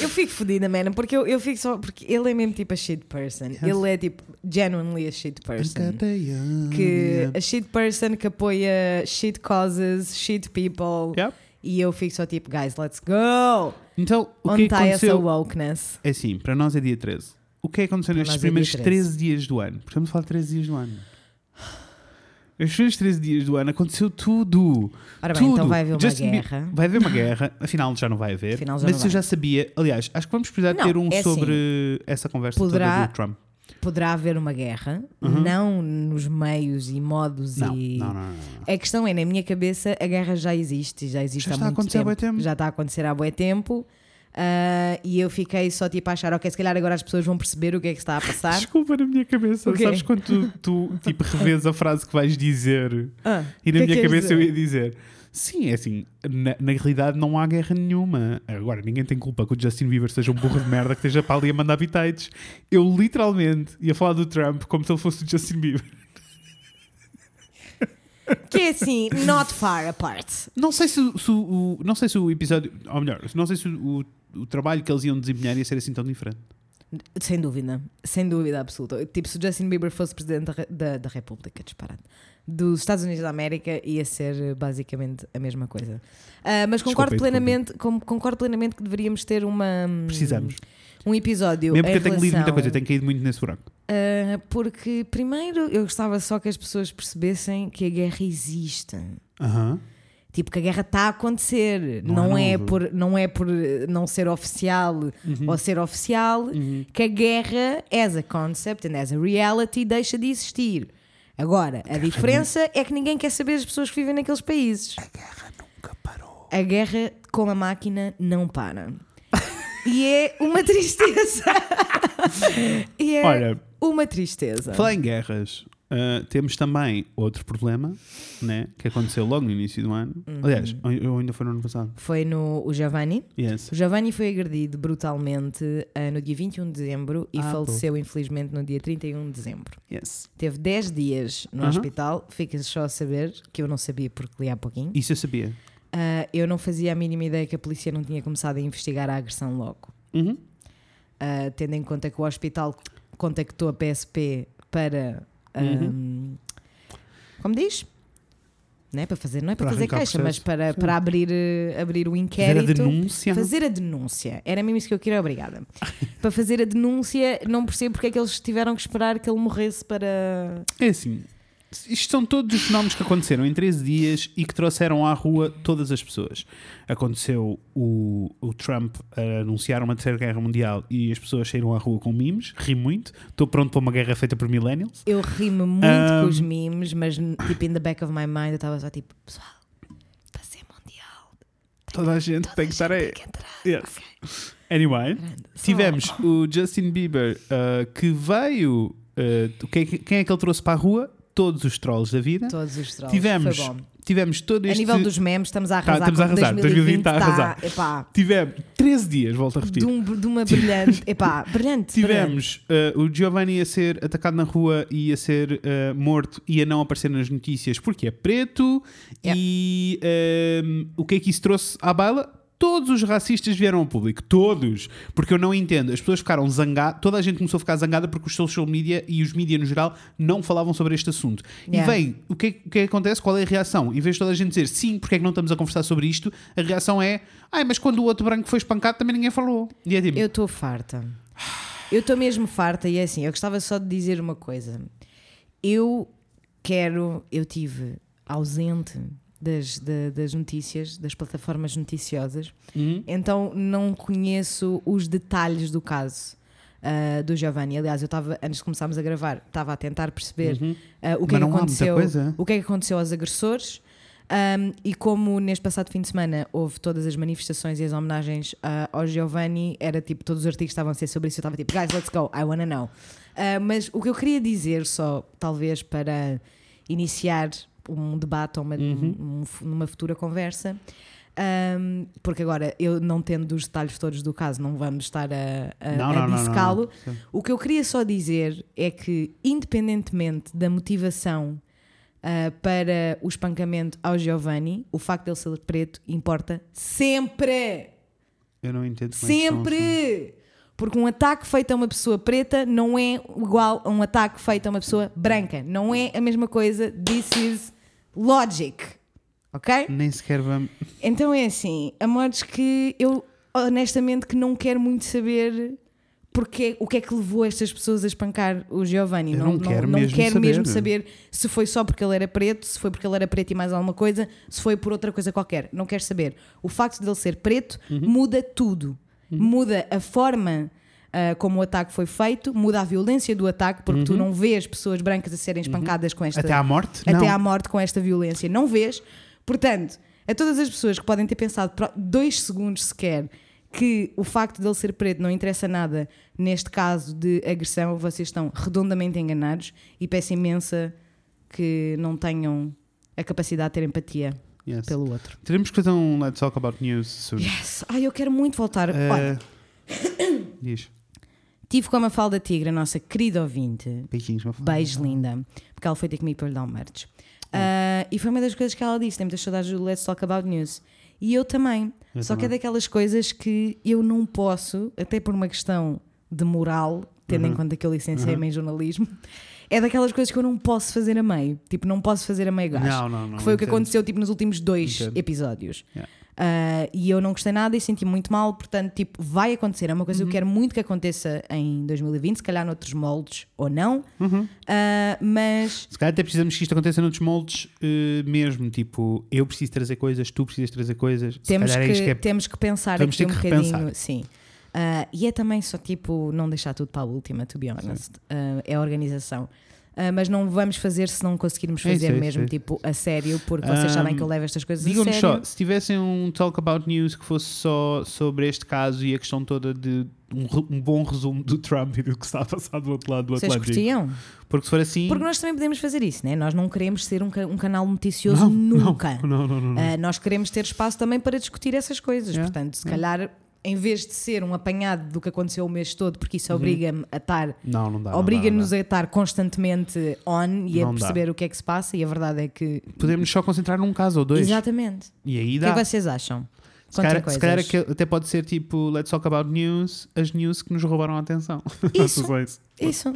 eu fico fodida, man, porque eu, eu fico só. Porque ele é mesmo tipo a shit person. Yes. Ele é tipo genuinely a shit person. Que a shit person que apoia shit causes, shit people. Yep. E eu fico só tipo, guys, let's go! Então, o Onde que está essa aconteceu? wokeness? É assim, para nós é dia 13. O que é que aconteceu Para nestes nós é dia primeiros 13. 13 dias do ano? Porque a falar de 13 dias do ano. Estes primeiros 13 dias do ano aconteceu tudo. Ora bem, tudo. então vai haver uma Justin guerra. Vai haver uma guerra, afinal já não vai haver. Afinal já mas eu vai. já sabia. Aliás, acho que vamos precisar Não, ter um é sobre essa conversa Poderá- do Trump. Poderá haver uma guerra, Uhum. não nos meios e modos Não, e. não, não, não. A questão é, na minha cabeça, a guerra já existe, já existe Já há está a muito acontecer há tempo. bué tempo. Já está a acontecer há bué tempo. Ah, e eu fiquei só tipo a achar, ok, se calhar agora as pessoas vão perceber o que é que está a passar. Desculpa na minha cabeça. O quê? Sabes quando tu, tu tipo, revês a frase que vais dizer Ah, e na é minha queres cabeça eu dizer? ia dizer. Sim, é assim, na, na realidade não há guerra nenhuma. Agora, ninguém tem culpa que o Justin Bieber seja um burro de merda que esteja para ali a mandar bitites. Eu literalmente ia falar do Trump como se ele fosse o Justin Bieber. Que é assim, not far apart. Não sei se, se o, não sei se o episódio, ou melhor, não sei se o, o, trabalho que eles iam desempenhar ia ser assim tão diferente. Sem dúvida, sem dúvida absoluta. Tipo, se o Justin Bieber fosse presidente da, da, da República, disparado, dos Estados Unidos da América, ia ser eh, basicamente a mesma coisa. Ah, mas concordo Desculpa, plenamente, com- concordo plenamente que deveríamos ter uma, hum, Precisamos. um episódio. Mesmo em que eu tenha lido muita coisa, eu tenho caído muito nesse buraco. Ah, porque, primeiro, eu gostava só que as pessoas percebessem que a guerra existe. Aham. Tipo, que a guerra está a acontecer. Não Não, é é, novo. por, não é por eh, não ser oficial Uhum. ou ser oficial que a guerra, as a concept and as a reality, deixa de existir. Agora, a diferença é que ninguém quer saber as pessoas que vivem naqueles países. A guerra nunca parou. A guerra, como a máquina, não para. E é uma tristeza. e é Olha, uma tristeza. Falar em guerras, ah, temos também outro problema, né? Que aconteceu logo no início do ano. Uhum. Aliás, ou- ou ainda foi no ano passado. Foi no o Giovanni. Yes. O Giovanni foi agredido brutalmente ah, no dia 21 de dezembro e Ah, faleceu, infelizmente, no dia 31 de dezembro. Yes. Teve 10 dias no Aham. hospital. Fica só a saber, que eu não sabia porque li há pouquinho. Isso eu sabia. Ah, eu não fazia a mínima ideia que a polícia não tinha começado a investigar a agressão logo. Uhum. Tendo em conta que o hospital contactou a PSP para. Uhum. Como diz? Não é para fazer, não é para, Para fazer queixa, mas para, Sim. para abrir, eh, abrir o Fazer a inquérito. denúncia. Fazer a denúncia. Era mesmo isso que eu queria, obrigada. para fazer a denúncia, não percebo porque é que eles tiveram que esperar que ele morresse para. É assim. Isto são todos os fenómenos que aconteceram em 13 dias e que trouxeram à rua todas as pessoas. Aconteceu o, o Trump a anunciar uma terceira guerra mundial e as pessoas saíram à rua com memes. Ri muito. Estou pronto para uma guerra feita por millennials. Eu ri-me muito Ahm. com os memes, mas tipo, in the back of my mind, eu estava só tipo, pessoal, para ser mundial, Toda a gente tem que estar aí. Yes. Anyway, Grande. Só- tivemos o Justin Bieber uh, que veio. uh, quem, quem é que ele trouxe para a rua? Todos os trolls da vida. todos os trolls. Tivemos, Foi bom. tivemos todo A este. nível dos memes, estamos a Tá, arrasar. estamos a arrasar. 2020 está a tá, arrasar. epá, Tivemos 13 dias, volto a repetir. de, um- de uma brilhante. Epá, brilhante. brilhante. Tivemos uh, o Giovanni a ser atacado na rua e a ser uh, morto e a não aparecer nas notícias porque é preto. Yeah. E um, o que é que isso trouxe à baila? Todos os racistas vieram ao público. Todos. Porque eu não entendo. As pessoas ficaram zangadas. Toda a gente começou a ficar zangada porque os social media e os mídia no geral não falavam sobre este assunto. Yeah. E vem, o que, é, o que é que acontece? Qual é a reação? Em vez de toda a gente dizer sim, porque é que não estamos a conversar sobre isto, a reação é ai, mas quando o outro branco foi espancado também ninguém falou. E é tipo, Eu estou farta. Eu estou mesmo farta e é assim, eu gostava só de dizer uma coisa. Eu quero, eu tive ausente das, da- das notícias, das plataformas noticiosas, Uhum. então não conheço os detalhes do caso. ah, do Giovanni, aliás, eu estava antes de começarmos a gravar, estava a tentar perceber ah, o que Uhum. É que aconteceu, coisa. o que é que aconteceu aos agressores. Um, e como neste passado fim de semana houve todas as manifestações e as homenagens ah, ao Giovanni, era tipo, todos os artigos estavam a ser sobre isso, eu estava tipo, guys, let's go, I wanna know. Ah, mas o que eu queria dizer, só talvez para iniciar um debate ou uma, um- numa futura conversa, um, porque agora eu não tendo os detalhes todos do caso, não vamos estar a, a, Não, a dissecá-lo. Sim. O que eu queria só dizer é que, independentemente da motivação ah, para o espancamento ao Giovanni, o facto de ele ser preto importa sempre! Eu não entendo é assim. Sempre! Porque um ataque feito a uma pessoa preta não é igual a um ataque feito a uma pessoa branca. Não é a mesma coisa. This is logic. Ok? Nem sequer vamos. Então é assim, a modos que eu honestamente que não quero muito saber porque, o que é que levou estas pessoas a espancar o Giovanni. Eu não quero não mesmo quero saber. mesmo saber se foi só porque ele era preto, se foi porque ele era preto e mais alguma coisa, se foi por outra coisa qualquer. Não quero saber. O facto de ele ser preto Uhum. muda tudo. Muda a forma ah, como o ataque foi feito, muda a violência do ataque, porque tu não vês pessoas brancas a serem espancadas com esta Uhum. Até à morte? até não. à morte com esta violência. Não vês? Portanto, a todas as pessoas que podem ter pensado dois segundos sequer que o facto de ele ser preto não interessa nada neste caso de agressão, vocês estão redondamente enganados e peço imensa que não tenham a capacidade de ter empatia Yes. pelo outro. Teremos que fazer um Let's Talk About News soon. Yes! Ai, eu quero muito voltar. Eh, Olha, diz. Tive com a Mafalda Tigre, a nossa querida ouvinte, Beijinhos, Mafalda. Beijo, linda. Porque ela foi ter comigo para lhe dar um merch. Ah, e foi uma das coisas que ela disse: tem muitas saudades do Let's Talk About News. E eu também. Eu Só que é também. daquelas coisas que eu não posso, até por uma questão de moral, tendo em Uhum. conta que eu licenciei-me em jornalismo, é daquelas coisas que eu não posso fazer a meio. Tipo, não posso fazer a meio gás. Não, não, não. que foi o que entendo. aconteceu tipo, nos últimos dois Entendo. episódios. Yeah. Ah, e eu não gostei nada e senti muito mal, portanto, tipo, vai acontecer. É uma coisa que eu Uhum. quero muito que aconteça em 2020, se calhar noutros moldes ou não. Uhum. Ah, mas Se calhar até precisamos que isto aconteça noutros moldes eh, mesmo. Tipo, eu preciso trazer coisas, tu precisas trazer coisas. Temos calhar que, é que é. temos que pensar Vamos aqui um que bocadinho. Sim. E é também só tipo não deixar tudo para a última, to be honest. É a organização. Ah, mas não vamos fazer se não conseguirmos É fazer é isso, mesmo é tipo a sério, porque vocês sabem que eu levo estas coisas a Digam-nos sério. só, se tivessem um Talk About News que fosse só sobre este caso e a questão toda de um, um bom resumo do Trump e do que está a passar do outro lado do Vocês Atlântico. curtiam? Porque se for assim. Porque nós também podemos fazer isso, né? Nós não queremos ser um, ca- um canal noticioso não, nunca. Não, não, não. não. Ah, nós queremos ter espaço também para discutir essas coisas. Yeah, Portanto, se yeah. calhar, em vez de ser um apanhado do que aconteceu o mês todo, porque isso obriga-me a estar não, não dá. obriga-nos a estar constantemente on e a Não dá. perceber o que é que se passa, e a verdade é que. Podemos só concentrar num caso ou dois. Exatamente. E aí O que dá. é que vocês acham? Se Contem calhar, se calhar é que até pode ser tipo Let's Talk About News, as news que nos roubaram a atenção. Isso. Só isso. Isso.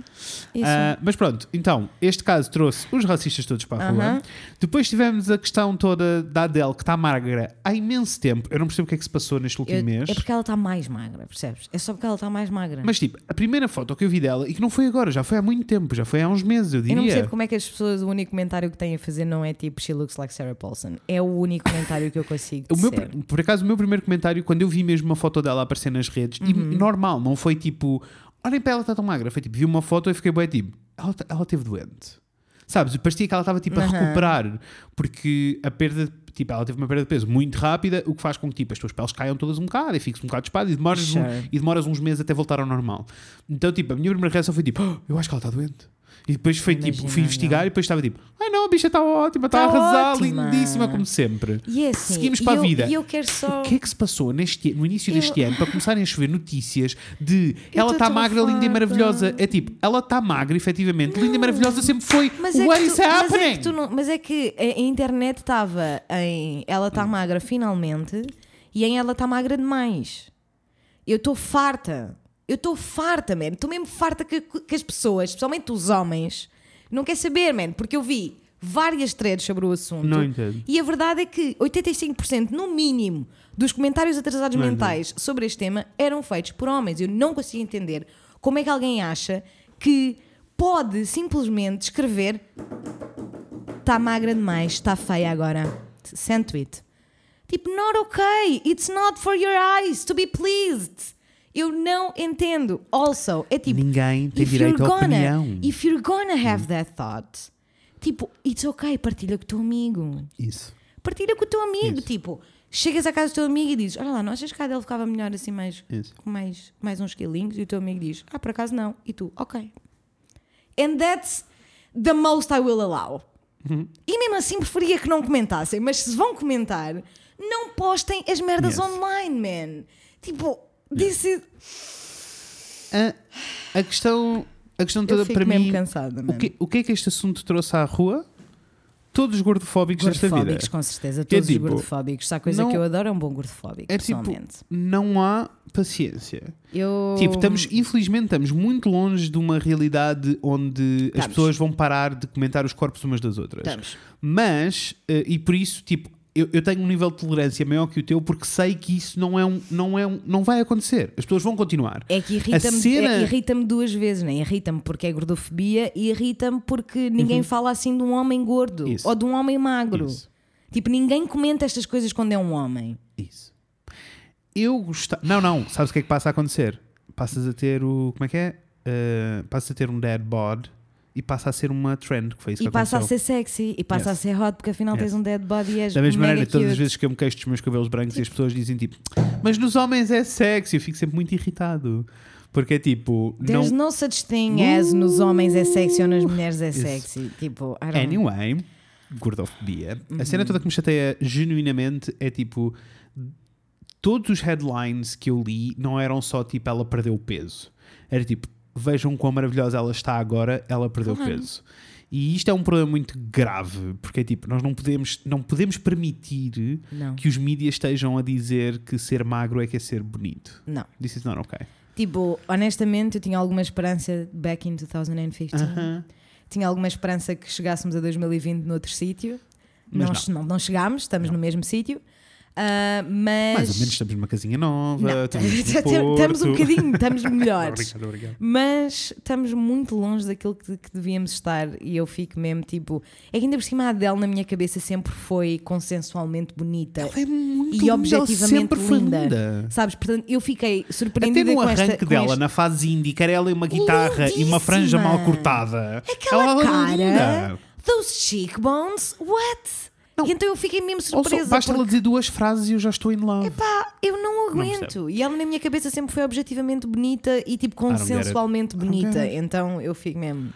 Isso. Ah, mas pronto, então, este caso trouxe os racistas todos para a rua. Depois tivemos a questão toda da Adele, que está magra há imenso tempo. Eu não percebo o que é que se passou neste último Eu- mês. é porque ela está mais magra, percebes? É só porque ela está mais magra. Mas tipo, a primeira foto que eu vi dela, e que não foi agora, já foi há muito tempo, já foi há uns meses, eu eu não diria. percebo como é que as pessoas, o único comentário que têm a fazer não é tipo She looks like Sarah Paulson. É o único comentário que eu consigo O meu, dizer. por acaso, o meu primeiro comentário, quando eu vi mesmo uma foto dela aparecer nas redes, e Uhum. normal, não foi tipo, olhem para ela, está tão magra. Foi tipo, vi uma foto e fiquei bem tipo, ela, ela teve doente. Sabes? Parecia que ela estava tipo a Aham. recuperar, porque a perda, tipo, ela teve uma perda de peso muito rápida, o que faz com que tipo, as tuas peles caiam todas um bocado e fiques um bocado espado e demoras, um- Sure. e demoras uns meses até voltar ao normal. Então, tipo, a minha primeira reação foi tipo, "Oh, eu acho que ela está doente. E depois foi tipo, Imagina, fui investigar não. e depois estava tipo, ai não, a bicha está ótima, está Tá a arrasar, ótima." lindíssima como sempre. E é assim, Seguimos para a eu- vida. E eu quero só. O que é que se passou neste, no início Eu- deste ano para começarem a chover notícias de Eu ela está magra, linda e farta. maravilhosa? É tipo, ela está magra, efetivamente, linda e maravilhosa sempre foi. Mas é, que tu, mas, é que não- mas é que a a internet estava em. Ela está magra finalmente. e em ela está magra demais. Eu estou farta. Eu estou farta, man. Estou mesmo farta que, que as pessoas, especialmente os homens, não quer saber, man. Porque eu vi várias threads sobre o assunto. Não entendo. E a verdade é que 85%, no mínimo, dos comentários atrasados Não mentais sobre este tema eram feitos por homens. Eu não consigo entender como é que alguém acha que pode simplesmente escrever está magra demais, está feia agora. Send tweet. Tipo, not okay. It's not for your eyes to be pleased. Eu não entendo. Also, é tipo. Ninguém tem if direito you're à gonna, opinião. If you're gonna have that thought, tipo, it's okay, partilha com o teu amigo. Isso. Partilha com o teu amigo. Isso. Tipo, chegas à casa do teu amigo e dizes: Olha lá, não achas que a dele ficava melhor assim, mais, Isso. com mais, mais uns quilinhos? E o teu amigo diz: Ah, por acaso não. E tu, ok. And that's the most I will allow. Uhum. E mesmo assim preferia que não comentassem, mas se vão comentar, não postem as merdas Yes. online, man. Tipo, is. A, a questão, a questão toda para mim. cansada, O que, o que é que este assunto trouxe à rua? Todos gordofóbicos desta vida. Gordofóbicos, com certeza. É Todos tipo, os gordofóbicos. Se há coisa não- que eu adoro é um bom gordofóbico, É tipo, pessoalmente. não há paciência. Eu... Tipo, estamos, infelizmente, estamos muito longe de uma realidade onde as Estamos. pessoas vão parar de comentar os corpos umas das outras. Estamos. Mas, eh, e por isso, tipo, eu, eu tenho um nível de tolerância maior que o teu porque sei que isso não é um, não é um, não vai acontecer. As pessoas vão continuar. É que irrita-me cena- é- irrita-me duas vezes, né? Irrita-me porque é gordofobia e irrita-me porque ninguém fala assim de um homem gordo Uhum. Isso. ou de um homem magro. Isso. Tipo, ninguém comenta estas coisas quando é um homem. Isso. Eu gostava. Não, não. Sabes o que é que passa a acontecer? Passas a ter o. Como é que é? Eh, passas a ter um dead bod e passa a ser uma trend, que foi isso E que passa a aconteceu. ser sexy e passa Yes. a ser hot porque afinal Yes. tens um dead body e és Da mesma maneira, todas as cute. vezes que eu me queixo dos meus cabelos brancos e as pessoas dizem tipo, mas nos homens é sexy, eu fico sempre muito irritado. Porque é tipo, There's não. no such thing as nos homens é sexy ou nas mulheres é Isso. sexy. Tipo, I don't Anyway, gordofobia. A cena toda que me chateia genuinamente é tipo, todos os headlines que eu li não eram só tipo, ela perdeu peso. Era tipo, vejam quão maravilhosa ela está agora, ela perdeu Claro. peso. E isto é um problema muito grave, porque é tipo, nós não podemos, não podemos permitir Não. que os mídias estejam a dizer que ser magro é que é ser bonito. Não. This is not okay. Tipo, honestamente, eu tinha alguma esperança back in 2015. Aham. Tinha alguma esperança que chegássemos a 2020 noutro sítio. Não, não. não chegámos, estamos no mesmo sítio. Ah, mas. Mais ou menos estamos numa casinha nova, Não, estamos, um bocadinho, estamos melhores. Obrigado, obrigado. Mas estamos muito longe daquilo que, que devíamos estar e eu fico mesmo tipo. É que ainda por cima a Adele na minha cabeça sempre foi consensualmente bonita. Ela é muito E objetivamente linda. linda. Sabes? Portanto, eu fiquei Até surpreendida no com arranque dela, este- na fase indie, era ela e uma guitarra e uma franja Lindíssima. mal cortada. Aquela ela cara, linda. those cheekbones, what? E então eu fiquei mesmo surpresa. basta ela porque, dizer duas frases e eu já estou in love. pá, eu não Não aguento. e ela na minha cabeça sempre foi objetivamente bonita e tipo it. consensualmente don't bonita. Então eu fico mesmo.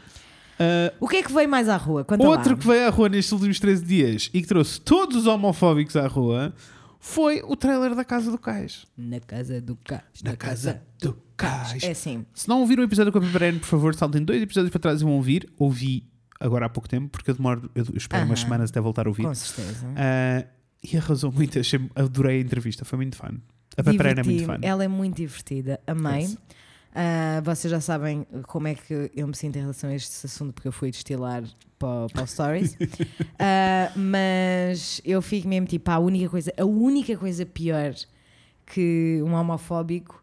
Ah, O que é que veio mais à rua? Conta outro lá. que veio à rua nestes últimos 13 dias e que trouxe todos os homofóbicos à rua foi o trailer da Casa do Cais. Na casa do cais. Na Casa do Cais. É assim. Se não ouviram o episódio com a Piperene, por favor, saltem dois episódios para trás e vão ouvir. Ouvi agora há pouco tempo, porque eu demoro, eu espero umas Aham. semanas até voltar a ouvir. Com certeza. Ah, e arrasou muito, achei, adorei a entrevista, foi muito fun. A Piperene é muito fun. Ela é muito divertida. Amei. Yes. Ah, vocês já sabem como é que eu me sinto em relação a este assunto, porque eu fui destilar para, para o Stories. Ah, mas eu fico mesmo tipo, a única coisa, a única coisa pior que um homofóbico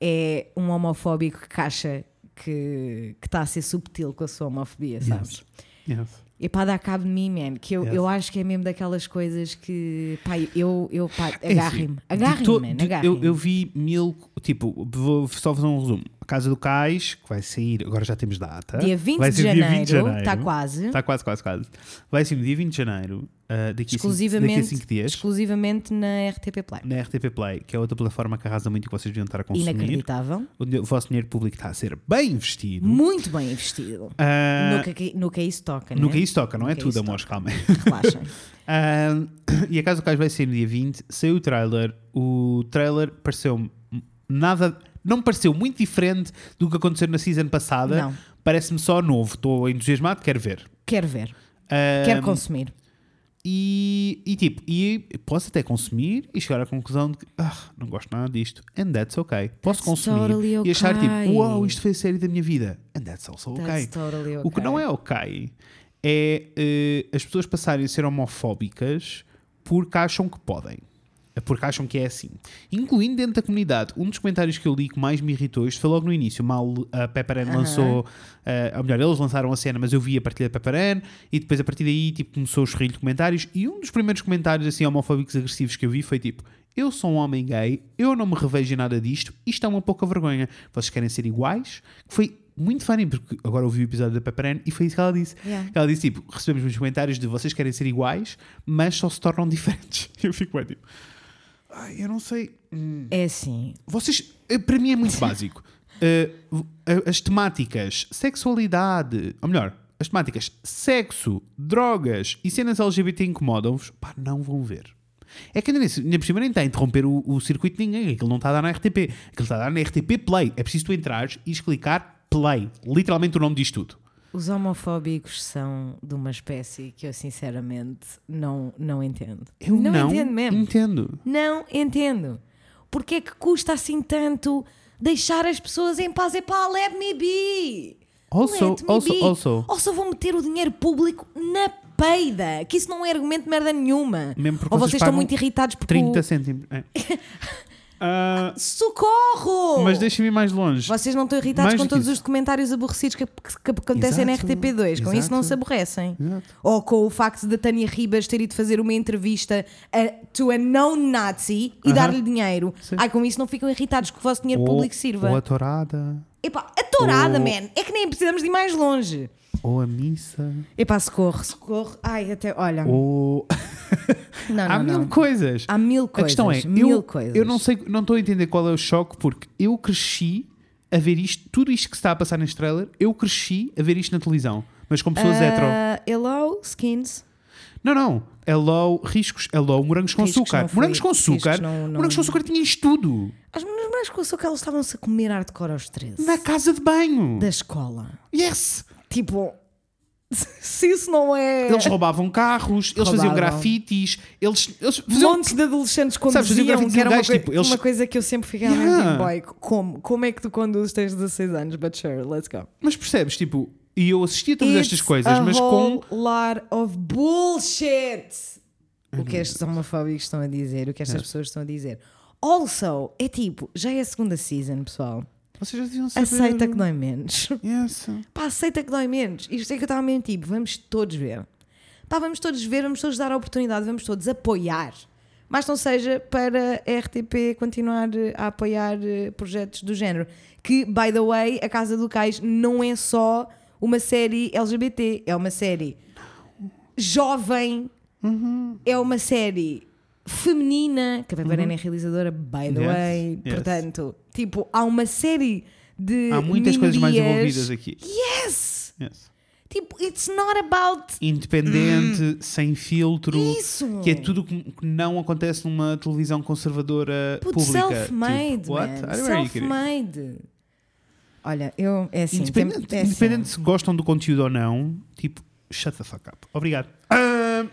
é um homofóbico que acha que que está a ser subtil com a sua homofobia, sabes? Yes. Yes. E pá, dá cabo de mim, man. Que eu, Yes. eu acho que é mesmo daquelas coisas que, pá, eu, eu pá, É assim, agarrem-me. de- Agarrem-me. eu, eu vi mil, tipo, vou só fazer um resumo. Casa do Cais, que vai sair, agora já temos data. Dia 20 vai de dia janeiro, 20 de janeiro. está quase. Está quase, quase, quase. Vai ser no dia 20 de janeiro, ah, daqui, daqui a exclusivamente, 5 dias, exclusivamente na RTP Play. na RTP Play, que é outra plataforma que arrasa muito e que vocês deviam estar a consumir. Inacreditável. o vosso dinheiro público está a ser bem investido. Muito bem investido. Ah, no, que, no que isso toca, né? no que isso toca, não No é tudo, amores, calma. Relaxem. Ah, e a Casa do Cais vai ser no dia 20. Saiu o trailer. O trailer pareceu nada. Não me pareceu muito diferente do que aconteceu na season passada. Não. Parece-me só novo. Estou entusiasmado, quero ver. Quero ver. Ah, Quero consumir. E, e tipo, e posso até consumir e chegar à conclusão de que ah, não gosto nada disto. And that's okay. Posso That's consumir totally e achar tipo, okay. uau, isto foi a série da minha vida. And that's also okay. That's totally O que não é ok é eh, as pessoas passarem a ser homofóbicas porque acham que podem. Porque acham que é assim. Incluindo dentro da comunidade. Um dos comentários que eu li que mais me irritou, isto foi logo no início, mal a Pepper Ann Aham. lançou, eh, ou melhor, eles lançaram a cena, mas eu vi a partilha da Pepper Ann, e depois a partir daí tipo, começou o chorrilho de comentários, e um dos primeiros comentários assim homofóbicos agressivos que eu vi foi tipo, eu sou um homem gay, eu não me revejo em nada disto, isto é uma pouca vergonha. Vocês querem ser iguais? Que foi muito funny, porque agora ouvi o episódio da Pepper Ann e foi isso que ela disse. Yeah. Ela disse tipo, recebemos muitos comentários de vocês querem ser iguais, mas só se tornam diferentes. Eu fico bem tipo, ai, eu não sei. Hum. É assim. Vocês, eh, para mim é muito básico. V- as temáticas sexualidade, ou melhor, as temáticas sexo, drogas e cenas LGBT incomodam-vos, pá, não vão ver. É que ainda, nem- ainda por cima nem está a interromper o, o circuito de ninguém, aquilo não está a dar na RTP, aquilo está a dar na RTP Play. É preciso tu entrares e clicar Play. Literalmente o nome diz tudo. Os homofóbicos são de uma espécie que eu sinceramente não, não entendo. Eu não, não, entendo mesmo. entendo. Não entendo. Porque é que custa assim tanto deixar as pessoas em paz? É pá, let me be. Also, Let me also, be. also. Ou só vão meter o dinheiro público na peida. Que isso não é argumento de merda nenhuma. Mesmo porque Ou vocês vocês estão muito irritados porque. 30 o- cêntimos. É. Ah, Socorro! mas deixa-me ir mais longe. Vocês não estão irritados Mais com do que todos isso. os documentários aborrecidos que, que- que acontecem na Exato, RTP2. Com isso não exato. se aborrecem. Exato. Ou com o facto de Tânia Ribas ter ido fazer uma entrevista a, to a known Nazi e Aham. dar-lhe dinheiro. Sim. Ai, com isso não ficam irritados que o vosso dinheiro Ou- público sirva. Ou a tourada. Epá, a tourada, Ou- man! É que nem precisamos de ir mais longe. Ou a missa. Epá, socorro, socorro. Ai, até, olha. Ou. Não, Há não, mil não. coisas. Há mil A coisas. questão é, mil eu, coisas. eu não sei, não estou a entender qual é o choque, porque eu cresci a ver isto, tudo isto que se está a passar neste trailer, eu cresci a ver isto na televisão, mas com pessoas hetero. Ah, hello, skins. Não, não. Hello, riscos, hello, morangos com Riscos açúcar. Morangos com açúcar. não- não- Morangos com açúcar tinha isto tudo. As mais com açúcar, elas estavam-se a comer hardcore aos 13. Na casa de banho. Da escola. Yes! Tipo, se isso não é. Eles roubavam carros, eles faziam grafites, eles, eles faziam Montes de adolescentes Sabes, conduziam, grafites que era uma, tipo, eles- uma coisa que eu sempre fiquei a Yeah. boy, como? Como é que tu conduzes tens 16 anos? But sure, let's go. Mas percebes, tipo, e eu assistia a todas estas It's coisas, a mas com. whole lot of bullshit. O que estes homofóbicos estão a dizer, o que estas pessoas estão a dizer. Also, é tipo, já é a segunda season, pessoal. Vocês já deviam saber. Aceita que dói menos. Yes. Pá, aceita que dói menos. Isto é que eu estava mesmo tipo, vamos todos ver. Pá, vamos todos ver, vamos todos dar a oportunidade, vamos todos apoiar. Mas não seja para a RTP continuar a apoiar eh, projetos do género. Que, by the way, A Casa do Cais não é só uma série LGBT, é uma série jovem, é uma série feminina, que a Pepe Arena é realizadora, by the Yes, way. yes. Portanto, tipo, há uma série de. Há muitas coisas mais minorias. envolvidas aqui. Yes! Yes. Tipo, it's not about Independente, sem filtro. isso. Que é tudo que não acontece numa televisão conservadora Put pública. self-made, Tipo, what? man. Self-made. Olha, eu, é assim, Independente, tem- é assim. independente se gostam do conteúdo ou não, tipo, shut the fuck up. Obrigado. Ah,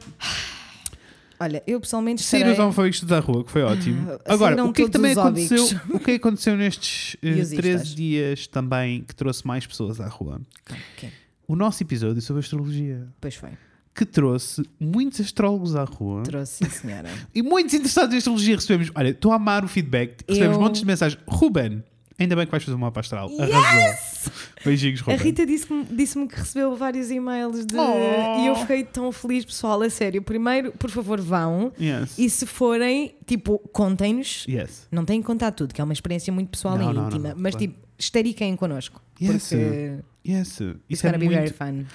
Olha, eu pessoalmente estarei... os homofóbicos da rua, que foi ótimo. Ah, Agora, o que é que também aconteceu? óbicos. O que é que aconteceu nestes eh, Iosistas. 13 dias também que trouxe mais pessoas à rua? Ok, O nosso episódio sobre astrologia. Pois foi, Que trouxe muitos astrólogos à rua trouxe sim senhora. e muitos interessados em astrologia. Recebemos, olha, estou a amar o feedback. Recebemos Eu- montes de mensagens. Ruben, ainda bem que vais fazer uma mapa astral. Arrasou. Beijinhos, A Ruben. Rita disse-me disse-me que recebeu vários e-mails de... Oh. E eu fiquei tão feliz, pessoal, a sério. Primeiro, por favor, vão. Yes. E se forem, tipo, contem-nos. Yes. Não têm que contar tudo, que é uma experiência muito pessoal Não, e não, íntima. não, mas, claro. tipo, estariquem connosco. Yes. Porque Yes. it's Isso é be very muito. fun.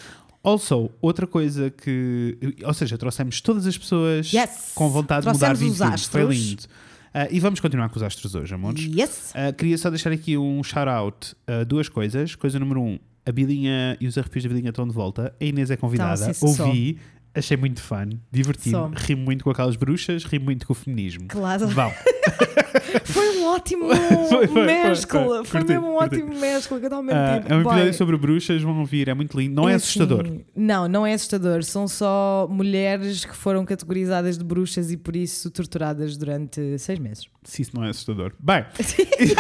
Also, outra coisa que. Ou seja, trouxemos todas as pessoas Yes. com vontade de mudar Trouxemos os 20 Foi lindo. Ah, e vamos continuar com os astros hoje, amores. Yes! Ah, queria só deixar aqui um shout-out a duas coisas. Coisa número um, a Bilinha e os arrepios da Bilinha estão de volta. A Inês é convidada. Então, Ouvi, Achei muito fun, divertido. Ri muito com aquelas bruxas, ri muito com o feminismo. Claro. Vão. Foi um ótimo Foi, foi, mescla. foi, foi. Foi, Curti, mesmo um curti. ótimo mescla. Que eu Ah, mesmo tipo, é um episódio "Boy, sobre bruxas, vão ouvir, é muito lindo. Não é, é assustador. assim- não, não é assustador. São só mulheres que foram categorizadas de bruxas e por isso torturadas durante seis meses. Se isso não é assustador. Bem,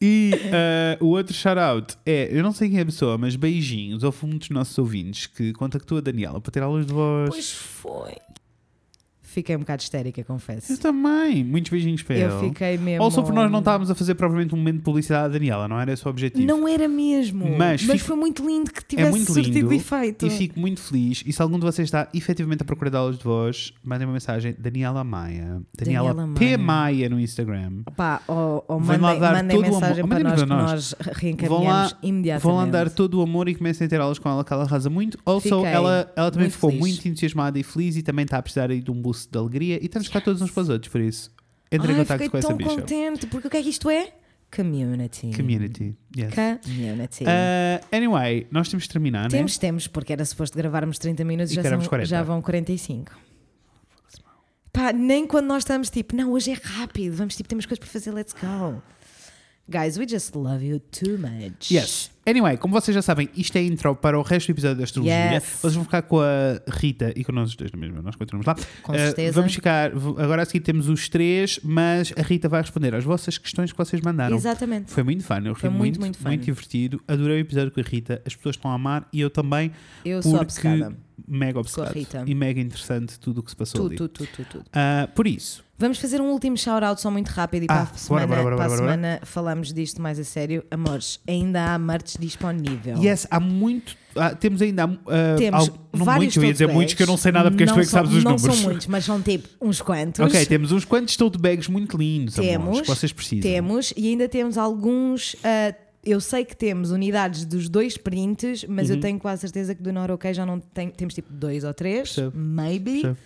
e ah, o outro shout-out é, eu não sei quem é a pessoa, mas beijinhos. Houve um dos nossos ouvintes que contactou a Daniela para ter aulas de voz. Pois foi. Fiquei um bocado histérica, confesso. Eu também. Muitos beijinhos para Eu ele. fiquei mesmo. Ou só porque nós não estávamos a fazer provavelmente um momento de publicidade à Daniela, não era esse o objetivo. Não era mesmo. Mas Mas, fico- foi muito lindo que tivesse é muito surtido lindo efeito. e fico muito feliz. E se algum de vocês está efetivamente a procurar aulas de voz, mandem uma mensagem. Daniela Maia. Daniela, Daniela P. Maia. Maia no Instagram. Pá, ou, ou Vão lá mandem, dar mandem todo o mensagem amor- para mandem-nos nós a que nós. reencaminhamos Vão lá- imediatamente. Vão lá dar todo o amor e comecem a ter aulas com ela, que ela arrasa muito. Also, Fiquei ela, ela também muito ficou feliz. muito entusiasmada e feliz e também está a precisar aí de um boost de alegria. E estamos cá todos uns para os outros, por isso. Entre em contato com essa tão bicha. contente, porque o que é que isto é? Community. Community. Yes. Community. Uh, anyway, nós temos de terminar, Temos, temos, porque era suposto gravarmos 30 minutos E já, são, 40. já vão 45. Pá, nem quando nós estamos tipo, não, hoje é rápido, vamos tipo, temos coisas para fazer, let's go. Guys, we just love you too much. né? Yes. Anyway, como vocês já sabem, isto é intro para o resto do episódio da astrologia. Yes. Vocês vão ficar com a Rita e com nós os dois na mesma, nós continuamos lá. Com Uh, certeza. vamos ficar, agora a seguir temos os três, mas a Rita vai responder às vossas questões que vocês mandaram. Exatamente. Foi muito fun, eu ri Foi muito, muito, muito fun. divertido. Adorei o episódio com a Rita, as pessoas estão a amar e eu também, Eu sou porque obcecada. Mega obcecado Rita. e mega interessante tudo o que se passou Tudo, ali. tudo, tudo, tudo. Uh, por isso, Vamos fazer um último shout-out só muito rápido e para Ah, a bora, semana, bora, bora, para a bora, bora. semana falamos disto mais a sério. Amores, ainda há merch disponível. yes, há muito, há- temos ainda, uh, Temos al- não vários muitos, eu ia dizer tote muitos que eu não sei nada porque és não tu é que sabes os não números. são muitos, mas são tipo uns quantos. Ok, temos uns quantos tote bags muito lindos, amores, Temos, que vocês precisam. Temos e ainda temos alguns. ah, eu sei que temos unidades dos dois prints, mas Uhum. eu tenho quase certeza que do Not OK já não tem, temos tipo dois ou três, Percebo, maybe. percebo.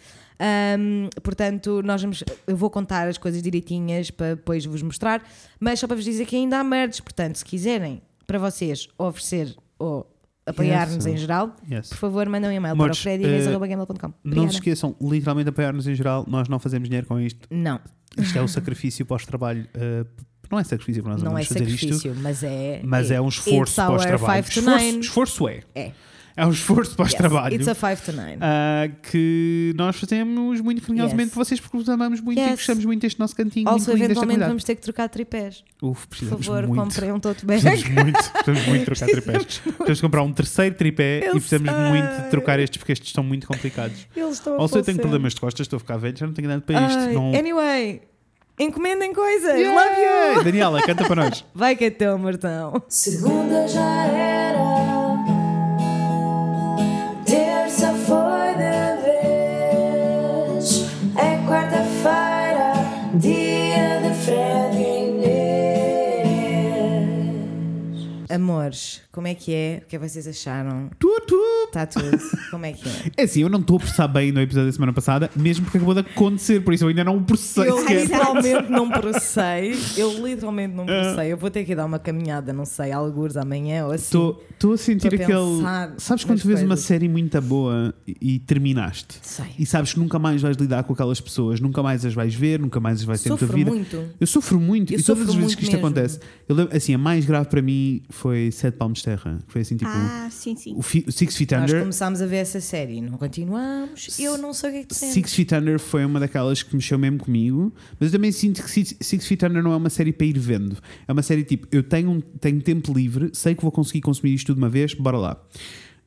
Um, portanto, nós vamos, eu vou contar as coisas direitinhas para depois vos mostrar, mas só para vos dizer que ainda há merdes. Portanto, se quiserem para vocês oferecer ou apoiar-nos Yes. em geral, Yes. por favor, mandem um e-mail para o eh, freddy.gmail.com. Não se esqueçam, literalmente apoiar-nos em geral, nós não fazemos dinheiro com isto. Não, Isto é o sacrifício pós-trabalho. uh, não é sacrifício para nós não é sacrifício, isto, mas é. mas é um esforço pós-trabalho. five to Esforço, nine. esforço é. É. É um esforço pós-trabalho. Yes, it's a 5 to 9. ah, que nós fazemos muito carinhosamente Yes. por vocês porque vos amamos muito e Yes. gostamos muito deste nosso cantinho. Also, eventualmente vamos ter que trocar tripés. Uf, Por favor, muito. comprem um tote bag. Precisamos muito, precisamos muito trocar tripés. Precisamos comprar um terceiro tripé Eu e precisamos sei. muito trocar estes porque estes estão muito complicados. Eles estão a Also, eu tenho problemas de costas, estou a ficar velho, já não tenho nada para isto. Ai, não... Anyway, encomendem coisas. Yeah! Love you. Daniela, canta para nós. Vai que é teu, Martão. Segunda já era, Amores, como é que é? O que é que vocês acharam? Tudo. Está tudo. Como é que é? É assim, eu não estou a processar bem no episódio da semana passada, mesmo porque acabou de acontecer, por isso eu ainda não processei Eu sequer. literalmente não processei. Eu literalmente não processei. Eu vou ter que dar uma caminhada, não sei, alguns amanhã ou assim. Estou a sentir Estou a aquele. Sabes quando tu vês uma série muito boa e, terminaste? Sei. E sabes que nunca mais vais lidar com aquelas pessoas, nunca mais as vais ver, nunca mais as vais ter na tua Sofro vida. muito. Eu sofro muito Eu e todas as vezes que isto mesmo. acontece, eu lembro, assim, a mais grave para mim foi Sete Palmos de Terra. Foi assim, tipo, Ah, sim, sim. o, fi- o Six Feet Nós Under. começámos a ver essa série não continuamos. Eu não sei o que é que tu sentes. Six Feet Under foi uma daquelas que mexeu mesmo comigo, mas eu também sinto que Six, Six Feet Under não é uma série para ir vendo. É uma série tipo, eu tenho, um- tenho tempo livre, sei que vou conseguir consumir isto tudo de uma vez, bora lá.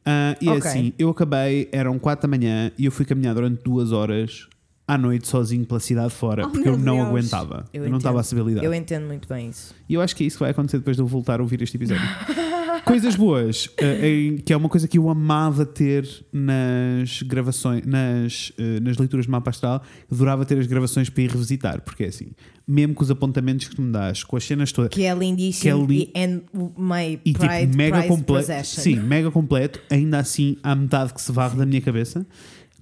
Ah, e é Ok. assim, eu acabei, eram 4 da manhã e eu fui caminhar durante duas horas à noite sozinho pela cidade fora, Oh, porque eu não Deus. aguentava. Eu, não entendo. estava a saber lidar. Eu entendo muito bem isso. E eu acho que é isso que vai acontecer depois de eu voltar a ouvir este episódio. Coisas boas, eh, em- que é uma coisa que eu amava ter nas gravações, nas, eh, nas leituras de mapa astral, adorava ter as gravações para ir revisitar, porque é assim, mesmo com os apontamentos que tu me dás, com as cenas todas, Que é lindíssimo Que é li- and my e pride, tipo mega completo, sim, mega completo, ainda assim há metade que se varre da minha cabeça.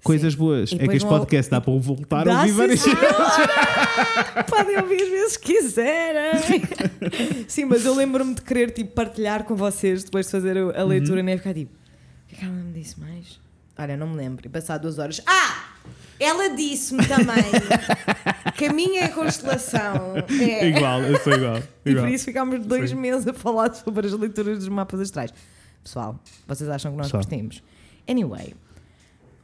Coisas boas, E é que este podcast dá para voltar a Dá, ouvir sim, várias sim. vezes. Podem ouvir as vezes que quiserem. Sim, mas eu lembro-me de querer tipo, partilhar com vocês depois de fazer a Uhum. leitura, nem ficar tipo, o que é que ela me disse mais? Olha, não me lembro. E passar duas horas. Ah! Ela disse-me também que a minha constelação é. Igual, eu sou igual. E igual. por isso ficámos dois Sim. meses a falar sobre as leituras dos mapas astrais. Pessoal, vocês acham que nós curtimos? Anyway,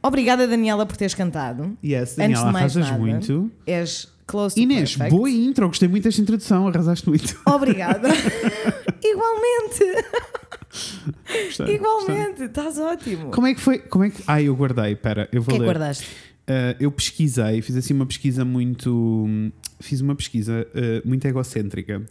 obrigada Daniela por teres cantado. Yes, Antes Daniela, de mais arrasas nada, muito. És close to Inês, boa intro, gostei muito desta introdução, arrasaste muito. Obrigada. Igualmente. Gostei, Igualmente. Estás ótimo. Como é que foi? Como é que... Ah, eu guardei, pera, eu O vou que é que ler. guardaste? Uh, eu pesquisei, fiz assim uma pesquisa muito. Fiz uma pesquisa uh, muito egocêntrica.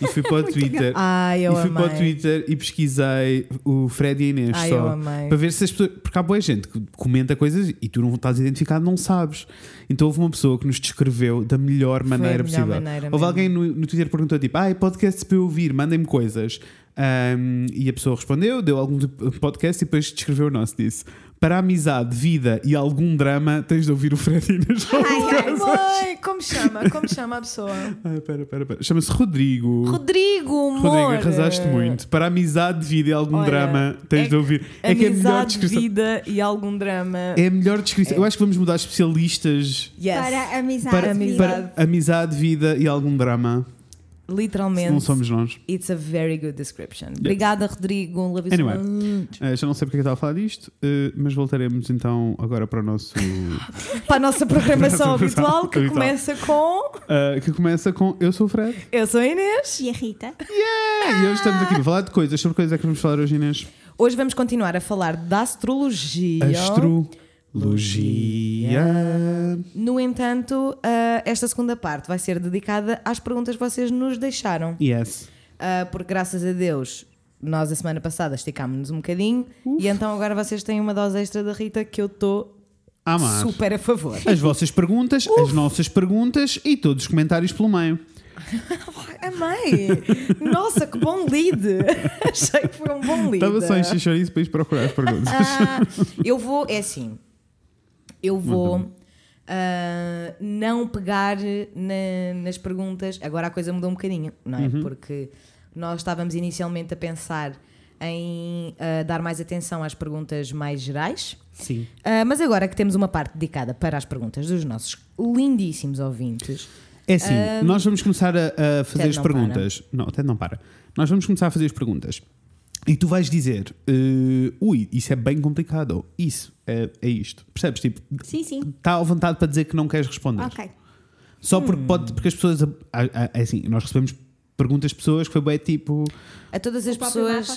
E fui para o Twitter. Ai, eu e fui amei. para o Twitter e pesquisei o Fred e a Inês Ai, só. Para ver se as pessoas. Porque há boa gente que comenta coisas e tu não estás identificado, não sabes. Então houve uma pessoa que nos descreveu da melhor maneira melhor possível. maneira houve alguém no, no Twitter que perguntou tipo: Ah, podcasts para eu ouvir, mandem-me coisas. Um, e a pessoa respondeu, deu algum podcast e depois descreveu o nosso. Disse: Para amizade, vida e algum drama, tens de ouvir o Fred e a Inês. Ai, mãe, como chama? Como chama a pessoa? Ai, pera, pera, pera. Chama-se Rodrigo. Rodrigo, amor. Rodrigo, arrasaste muito. Para amizade, vida e algum Olha, drama, tens é de ouvir. É que é a melhor Amizade, descrição. vida e algum drama. É a melhor descrição. Eu acho que vamos mudar especialistas Yes. Para amizade. para, amizade. para amizade, vida e algum drama. Literalmente. Não somos nós. It's a very good description. Obrigada, Rodrigo. Love you Anyway. Eh, já não sei porque é que eu estava a falar disto, eh, mas voltaremos então agora para o nosso. Para a nossa programação habitual, que habitual. começa com. eh, que começa com Eu sou o Fred. Eu sou a Inês. E a Rita? Yeah! E hoje estamos aqui para falar de coisas. Sobre coisas é que vamos falar hoje, Inês? Hoje vamos continuar a falar da astrologia. Astrologia. No entanto, ah, esta segunda parte vai ser dedicada às perguntas que vocês nos deixaram. Yes. Ah, porque graças a Deus, nós a semana passada esticámos-nos um bocadinho e então agora vocês têm uma dose extra da Rita que eu estou super a favor. As vossas perguntas, as nossas perguntas e todos os comentários pelo meio. Amei! Nossa, que bom lead! Achei que foi um bom lead. Estava só em xixorizo para ir procurar as perguntas. Ah, eu vou, é assim, eu vou ah, não pegar na- nas perguntas. Agora a coisa mudou um bocadinho, não é? Porque nós estávamos inicialmente a pensar em ah, dar mais atenção às perguntas mais gerais. Sim. Ah, mas agora que temos uma parte dedicada para as perguntas dos nossos lindíssimos ouvintes, É assim, Ah, nós vamos começar a, a fazer as perguntas. Não, até não para. Nós vamos começar a fazer as perguntas. E tu vais dizer, eh, ui, isso é bem complicado. ou Isso é, é isto. Percebes? Tipo, Sim, sim. está à vontade para dizer que não queres responder. Ok. Só Hum. porque, pode, porque as pessoas. É assim, nós recebemos perguntas de pessoas que foi bem tipo. a todas as pessoas.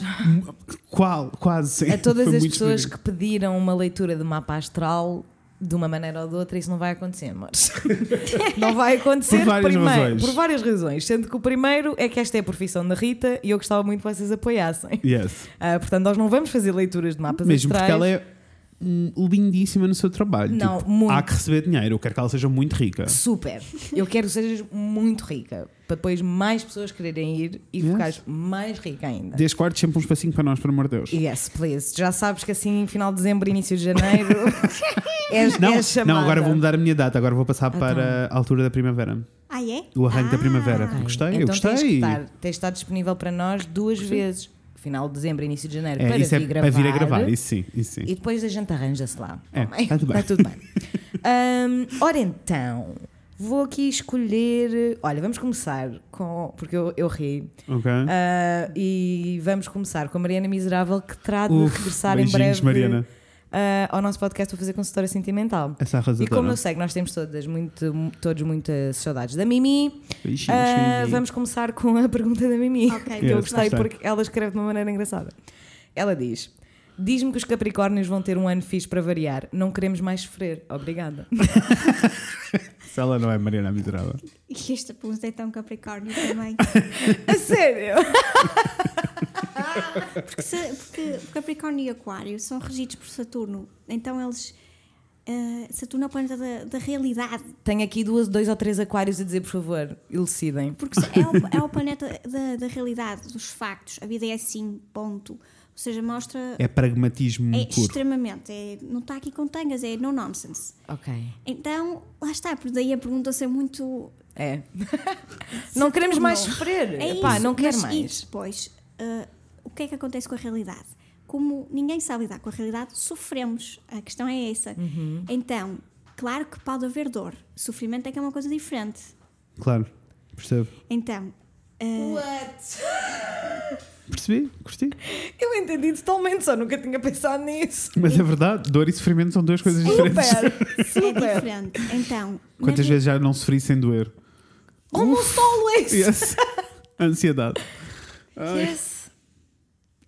Qual? Quase, sim. A todas as pessoas que pediram uma leitura de mapa astral de uma maneira ou de outra, isso não vai acontecer, mas não vai acontecer Por várias primeiro, razões. por várias razões. Sendo que o primeiro é que esta é a profissão da Rita e eu gostava muito que vocês apoiassem. Yes. Ah, portanto, nós não vamos fazer leituras de mapas Mesmo astrais. porque ela é lindíssima no seu trabalho. Não, Tipo, muito. Há que receber dinheiro. Eu quero que ela seja muito rica. Super. Eu quero que sejas muito rica. Para depois mais pessoas quererem ir e Yes. ficares mais rica ainda. Desde quarto sempre um espacinho para nós, por amor de Deus. Yes, please. Já sabes que assim, final de dezembro, início de janeiro, és, Não, és chamada. não, agora vou mudar a minha data. Agora vou passar Então. para a altura da primavera. Ah, é? O arranque da Ah. primavera. Ok. Gostei, então eu Tens, que gostei. estar, tens de estar disponível para nós duas vezes. Final de dezembro, início de janeiro, É, para, isso é vir para gravar, vir a gravar, isso sim. Isso sim. E depois a gente arranja-se lá. É, Tá bem? tá tudo bem. Tá tudo bem. Ahm, ora então, vou aqui escolher. Olha, vamos começar com. Porque eu, eu ri. Ok. Ah, e vamos começar com a Mariana Miserável, que terá de Uf, regressar em breve Mariana. Ah, ao nosso podcast para fazer consultória sentimental. Essa E como eu sei que nós temos todas muito, todos muitas saudades da Mimi, Mimi. vamos começar com a pergunta da Mimi. Ok. que eu gostei. porque ela escreve de uma maneira engraçada. Ela diz: Diz-me que os Capricórnios vão ter um ano fixe para variar. Não queremos mais sofrer. Obrigada. Se ela não é Mariana Miserável. E esta pergunta é tão Capricórnio também. a sério? Porque, se- porque Capricórnio e Aquário são regidos por Saturno. Então eles. ah, Saturno é o planeta da, da realidade. Tenho aqui duas, dois ou três aquários a dizer, por favor, elucidem. Porque é o, é o planeta da, da realidade, dos factos. A vida é assim, ponto. Ou seja, mostra. É pragmatismo É puro. extremamente. É, não está aqui com tangas, é no nonsense. Ok. Então, lá está, por daí a pergunta ser muito. É. não queremos mais sofrer. É Epá, isso, não quero mas E mais. depois, ah, o que é que acontece com a realidade? como ninguém sabe lidar com a realidade, sofremos. A questão é essa. Uhum. Então, claro que pode haver dor. Sofrimento é que é uma coisa diferente. Claro, percebo. Então, eh, What? Percebi, gostei. Eu entendi totalmente, só nunca tinha pensado nisso. Mas é verdade, dor e sofrimento são duas coisas diferentes. Super, é super. diferente. Então, Quantas vezes já não sofri sem doer? Almost always. Yes. Ansiedade. Yes.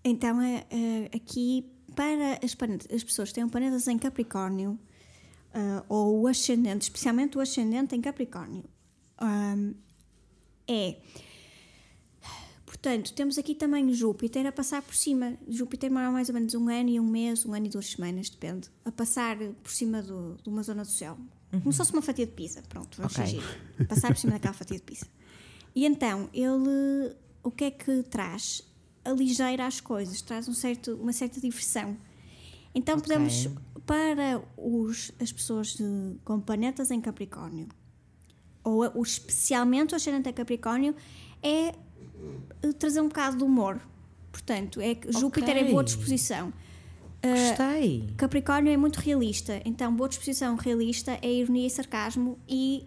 Então, é, é, aqui, para as, planetas, as pessoas que têm planetas em Capricórnio, ah, ou o ascendente, especialmente o ascendente em Capricórnio, ahm, é. Portanto, temos aqui também Júpiter a passar por cima. Júpiter demora mais ou menos um ano e um mês, um ano e duas semanas, depende, a passar por cima do- de uma zona do céu. Como se fosse uma fatia de pizza, pronto, vamos Ok. fingir. Passar por cima daquela fatia de pizza. E então, ele o que é que traz? Aligeira as coisas, traz um certo, uma certa diversão. Então Ok. podemos, para os, as pessoas de- com planetas em Capricórnio, ou a- especialmente o ascendente em Capricórnio, é trazer um bocado de humor. Portanto, é que Júpiter é boa disposição. Gostei. Capricórnio é muito realista, então boa disposição realista é ironia e sarcasmo e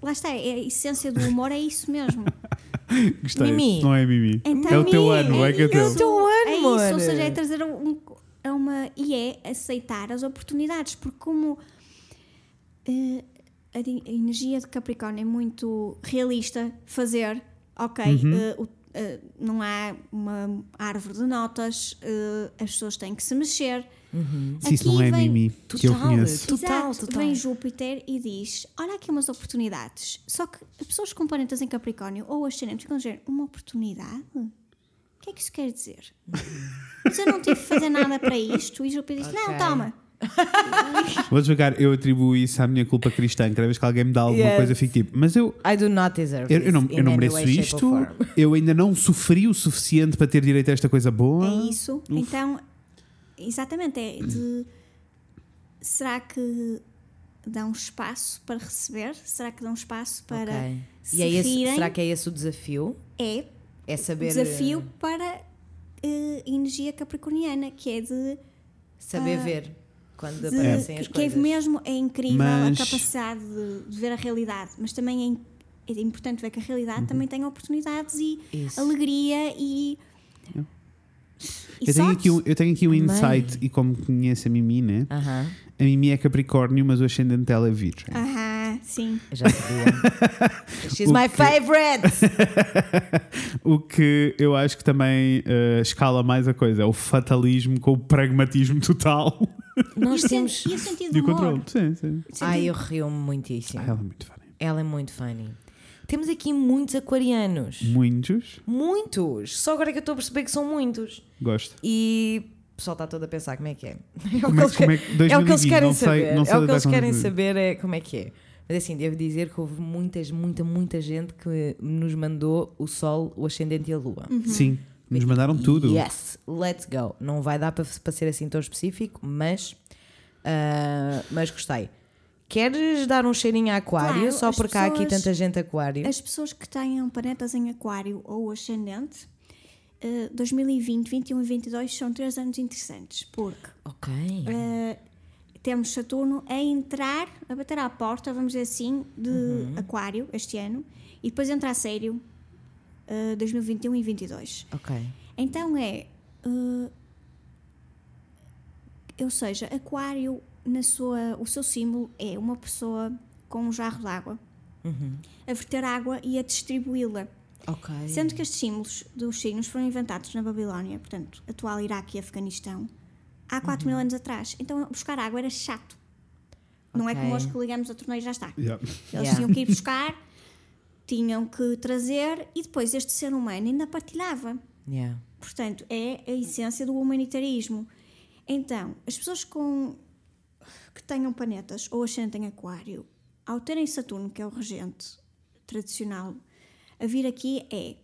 lá está, é a essência do humor é isso mesmo. Gostei. Mimi. Não é Mimi. Então, é o teu ano, é que é isso, teu. É o teu ano, é isso, ou seja, é trazer um, é uma e é aceitar as oportunidades, porque como eh, a, di- a energia de Capricórnio é muito realista, fazer, ok, Uhum. o- eh, não há uma árvore de notas, eh, as pessoas têm que se mexer. Se isso não é vem- Mimi, que eu Total. conheço. Total, Exato, total. vem Júpiter e diz: Olha aqui umas oportunidades. Só que as pessoas com planetas em Capricórnio ou ascendente ficam a dizer: Uma oportunidade? O que é que isso quer dizer? Mas eu não tive de fazer nada para isto. E Júpiter diz: Não, Ok. toma. Vou explicar, eu atribuo isso à minha culpa cristã. Cada vez que alguém me dá alguma Yes. coisa, eu fico tipo, mas eu, I do not deserve eu, eu não, eu não mereço way, isto, eu ainda não sofri o suficiente para ter direito a esta coisa boa. É isso. Então, exatamente. É de. Será que dão espaço para receber? Será que dão espaço para. Ok. se E é esse, será que é esse o desafio? É É saber. desafio eh, para eh, energia capricorniana, que é de Saber ver quando de- aparecem as que, que é coisas. mesmo é incrível Mas- a capacidade de, de ver a realidade, mas também é, é importante ver que a realidade Uhum. também tem oportunidades e Isso. alegria e, e Eu tenho, aqui um, eu tenho aqui um insight, e como conheço a Mimi, né? A Mimi é Capricórnio, mas o ascendente dela é Virgem. Sim. eu já sabia. She's O my que- favorite! O que eu acho que também eh, escala mais a coisa é o fatalismo com o pragmatismo total Nós e, temos. e o sentido do controle. humor. Sim, sim. Ai, eu rio-me muitíssimo. Ah, ela é muito funny. Ela é muito funny. Temos aqui muitos aquarianos. Muitos. Muitos! Só agora é que eu estou a perceber que são muitos. Gosto. E o pessoal está todo a pensar como é que é. É o Como que é- eles, é querem- o que eles 2020, querem saber. é o que eles querem 2020. saber é como é que é. Mas assim, devo dizer que houve muitas, muita, muita gente que nos mandou o Sol, o Ascendente e a Lua. Sim. Nos mandaram tudo. Yes, let's go. Não vai dar para, para ser assim tão específico, mas, ah, mas gostei. Queres dar um cheirinho a aquário? Claro, só porque há aqui pessoas- tanta gente aquário. As pessoas que tenham planetas em aquário ou ascendente, eh, 2020, 21 e 22 são três anos interessantes, porque Ok. eh, temos Saturno a entrar, a bater à porta, vamos dizer assim, de Uhum. aquário este ano, e depois entra a sério eh, 2021 e 22. Ok. Então é. eh, ou seja, Aquário, na sua, o seu símbolo é uma pessoa com um jarro de água a verter água e a distribuí-la. Ok. Sendo que estes símbolos dos signos foram inventados na Babilónia, portanto, atual Iraque e Afeganistão, há 4 mil anos atrás. Então, buscar água era chato. Não é como hoje que ligamos a torneio e já está. Yeah. Eles Yeah. tinham que ir buscar, tinham que trazer e depois este ser humano ainda partilhava. Yeah. Portanto, é a essência do humanitarismo. Então, as pessoas com que tenham planetas ou ascendente em aquário, ao terem Saturno, que é o regente tradicional, a vir aqui é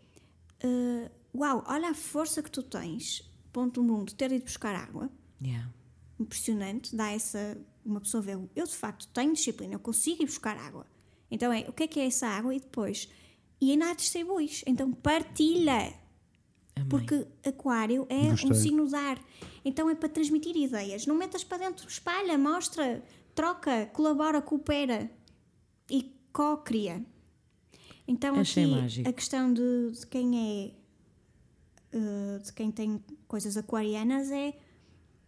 eh, uau, olha a força que tu tens, ponto número um, de ter ido buscar água, Yeah. impressionante, dá essa, uma pessoa vê, eu de facto tenho disciplina, eu consigo ir buscar água. Então é, o que é que é essa água? E depois, e ainda a distribuis, então partilha. Porque Aquário é Gostei. um signo de ar. Então é para transmitir ideias. Não metas para dentro, espalha, mostra, troca, colabora, coopera e co-cria. Então Achei aqui mágico. a questão de, de quem é eh, de quem tem coisas aquarianas é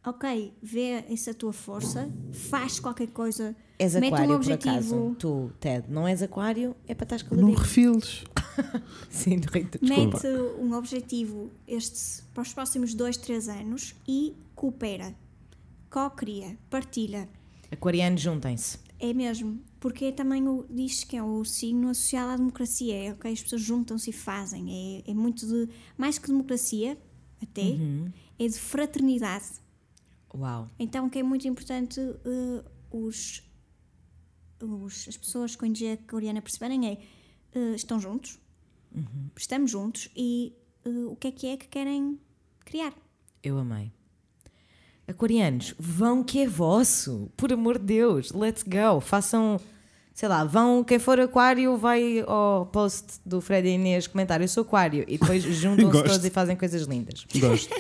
ok, vê essa tua força, faz qualquer coisa, És mete aquário, um por acaso. objetivo, Tu, Ted, não és aquário, é para estás Não caladinho. refiles. Sim, Rita, desculpa. mete um objetivo este, para os próximos dois, três anos e coopera, co-cria, partilha. Aquarianos, juntem-se. É mesmo, porque é também o, diz que é o signo associado à democracia, é ok, as pessoas juntam-se e fazem, é, é muito de, mais que democracia, até, Uhum. é de fraternidade. Uau. Então, o que é muito importante eh, os, os- as pessoas com energia aquariana perceberem é eh, estão juntos, estamos juntos e eh, o que é que é que querem criar. Eu amei. Aquarianos, vão que é vosso. Por amor de Deus, let's go. Façam, sei lá, vão, quem for aquário vai ao post do Fred e Inês comentar eu sou aquário e depois juntam-se todos e fazem coisas lindas. Gosto.